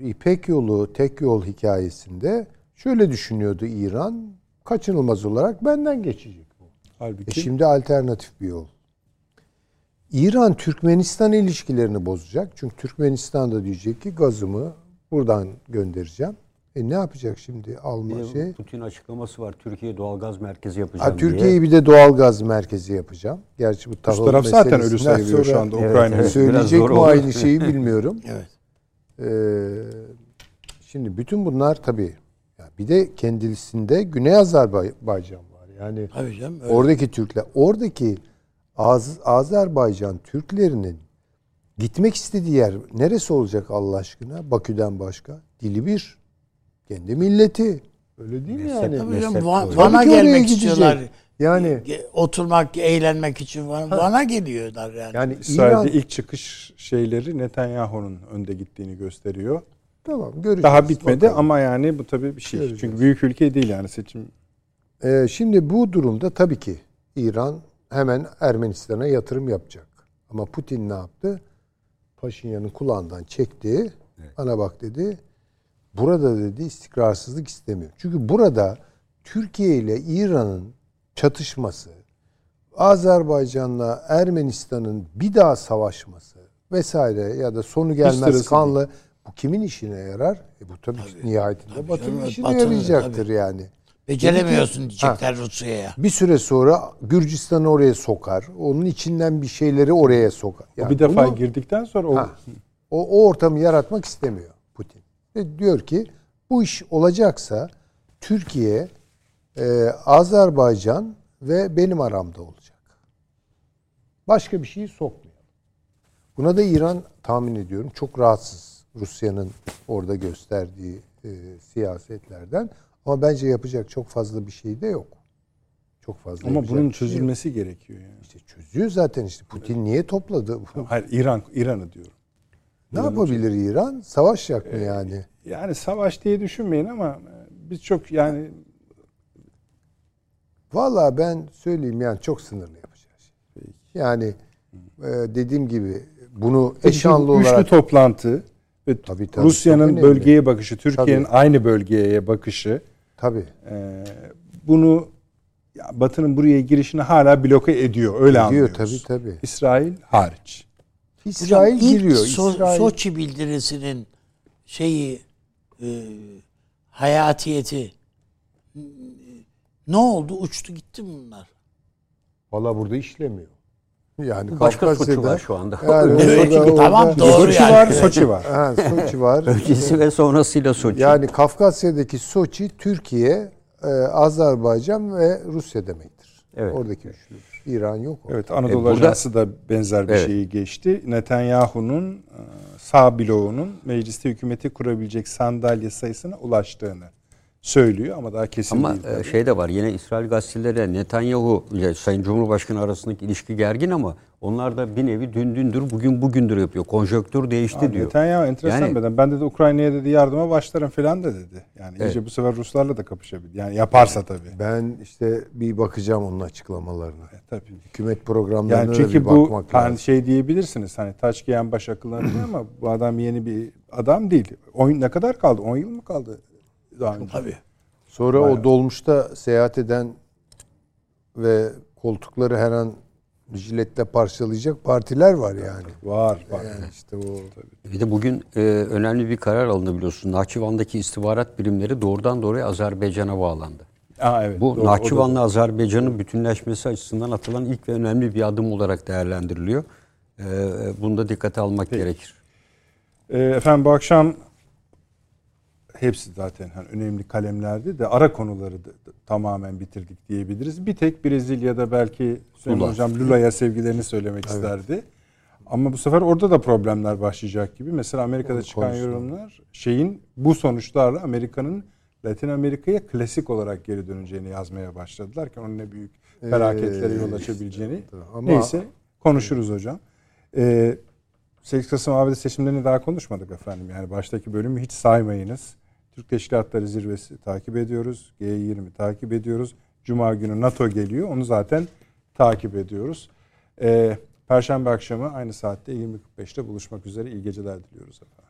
e, İpek yolu, tek yol hikayesinde şöyle düşünüyordu İran. Kaçınılmaz olarak benden geçecek bu. Halbuki E şimdi alternatif bir yol. İran Türkmenistan ilişkilerini bozacak. Çünkü Türkmenistan da diyecek ki gazımı buradan göndereceğim. E ne yapacak şimdi Alman Bir de şey? Putin açıklaması var. Türkiye doğalgaz merkezi yapacağım Ha, diye. Türkiye'yi bir de doğal gaz merkezi yapacağım. Gerçi bu tahıl taraf zaten ölü sayılıyor şu anda Evet, Ukrayna'da. evet. Söyleyecek mi aynı şeyi bilmiyorum. Evet. Ee, şimdi bütün bunlar tabii. Ya bir de kendisinde Güney Azerbaycan var. Yani Tabii canım. öyle. oradaki Türkler, oradaki Az, Azerbaycan Türklerinin gitmek istediği yer neresi olacak Allah aşkına? Bakü'den başka. Dili bir. Kendi milleti. Öyle değil mi yani? Tabii canım, Van-. Van'a gelmek gidecek. istiyorlar. Yani Oturmak, eğlenmek için Van- Van'a geliyorlar yani. yani İsrail'de İran ilk çıkış şeyleri Netanyahu'nun önde gittiğini gösteriyor. tamam göreceğiz. Daha bitmedi Bakalım. ama yani bu tabii bir şey. Göreceğiz. Çünkü büyük ülke değil yani seçim. Ee, şimdi bu durumda tabii ki İran hemen Ermenistan'a yatırım yapacak. Ama Putin ne yaptı? Paşinyan'ın kulağından çekti. Bana bak dedi. Burada dedi istikrarsızlık istemiyor. Çünkü burada Türkiye ile İran'ın çatışması, Azerbaycan'la Ermenistan'ın bir daha savaşması vesaire ya da sonu gelmez kanlı bu kimin işine yarar? E bu tabii, ki nihayetinde Tabii Batı'nın canım, işine Batı'nın, yarayacaktır yani. Beceremiyorsun Ha. diyecekler Rusya'ya. Bir süre sonra Gürcistan'ı oraya sokar. Onun içinden bir şeyleri oraya sokar. O Yani bir defa bunu- girdikten sonra o Ha. o, o ortamı yaratmak istemiyor Putin. Ve diyor ki bu iş olacaksa Türkiye, e, Azerbaycan ve benim aramda olacak. Başka bir şeyi sokmuyor. Buna da İran tahmin ediyorum çok rahatsız Rusya'nın orada gösterdiği e, siyasetlerden. Ama bence yapacak çok fazla bir şey de yok. Çok fazla ama bunun şey yok. çözülmesi gerekiyor yani. İşte çözüyor zaten işte. Putin niye topladı? Hayır İran İran'ı diyorum. ne yapabilir İran? Savaşacak mı yani? Yani savaş diye düşünmeyin ama biz çok yani Vallahi ben söyleyeyim yani çok sınırlı yapacağız. Yani e, dediğim gibi bunu eşanlı üçlü olarak toplantı ve Rusya'nın bölgeye bakışı, Türkiye'nin aynı bölgeye bakışı tabii e, bunu ya Batı'nın buraya girişini hala bloke ediyor. Öyle diyor anlıyoruz. tabii tabii. İsrail hariç. İsrail Hocam, ilk giriyor. So- İsrail Soçi bildirisinin şeyi e, hayatiyeti ne oldu? Uçtu gitti mi bunlar? valla burada işlemiyor. Yani Başka suçu Kafkasya'da var şu anda. Yani Evet, orada- tamam, orada- doğru Soçi yani. var, Soçi var. Ha, Soçi var. Öncesi ve sonrasıyla Soçi. Yani Kafkasya'daki Soçi, Türkiye, e, Azerbaycan ve Rusya demektir. Evet. Oradaki üçlü. İran yok. orada. Evet Anadolu E, burada- Ajansı da benzer bir Evet. şeyi geçti. Netanyahu'nun e, sağ bloğunun mecliste hükümeti kurabilecek sandalye sayısına ulaştığını söylüyor ama daha kesin Ama değil. e, tabii. şey de var yine İsrail gazeteleri Netanyahu ile Sayın Cumhurbaşkanı arasındaki ilişki gergin ama onlar da bir nevi dün dündür bugün bugündür yapıyor. Konjöktür değişti Abi diyor. Netanyahu enteresan Yani- bir adam. Ben dedi Ukrayna'ya dedi yardıma başlarım falan da dedi. Yani Evet. iyice bu sefer Ruslarla da kapışabilir. Yani yaparsa tabii. Ben işte bir bakacağım onun açıklamalarına. tabii. Hükümet programlarına Yani da çünkü bir bu bakmak hani lazım. şey diyebilirsiniz hani taç giyen baş akıllanıyor ama bu adam yeni bir adam değil. On, ne kadar kaldı? 10 yıl mı kaldı? Daha önce? Tabii. Sonra Bayağı. o dolmuşta seyahat eden ve koltukları her an jiletle parçalayacak partiler var yani. Var var. Yani işte o Bir de bugün e, önemli bir karar alındı biliyorsun. Nahçıvan'daki istihbarat birimleri doğrudan doğruya Azerbaycan'a bağlandı. Aa, evet, Bu doğru, Nahçıvan'la Azerbaycan'ın bütünleşmesi açısından atılan ilk ve önemli bir adım olarak değerlendiriliyor. E, bunu da dikkate almak gerekir. Ee, efendim bu akşam hepsi zaten hani önemli kalemlerdi de ara konuları da, tamamen bitirdik diyebiliriz. Bir tek Brezilya'da belki Süleyman Lula. Hocam Lula'ya sevgilerini söylemek isterdi. Ama bu sefer orada da problemler başlayacak gibi. Mesela Amerika'da Onu çıkan konuşalım. yorumlar şeyin bu sonuçlarla Amerika'nın Latin Amerika'ya klasik olarak geri döneceğini yazmaya başladılar ki onun ne büyük felaketlere yol açabileceğini. ama- Neyse konuşuruz hocam. Ee, 8 Kasım ABD seçimlerini daha konuşmadık efendim. Yani baştaki bölümü hiç saymayınız. Türk Teşkilatları Zirvesi takip ediyoruz. G20 takip ediyoruz. Cuma günü NATO geliyor. Onu zaten takip ediyoruz. Ee, Perşembe akşamı aynı saatte 20.45'te buluşmak üzere. İyi geceler diliyoruz efendim.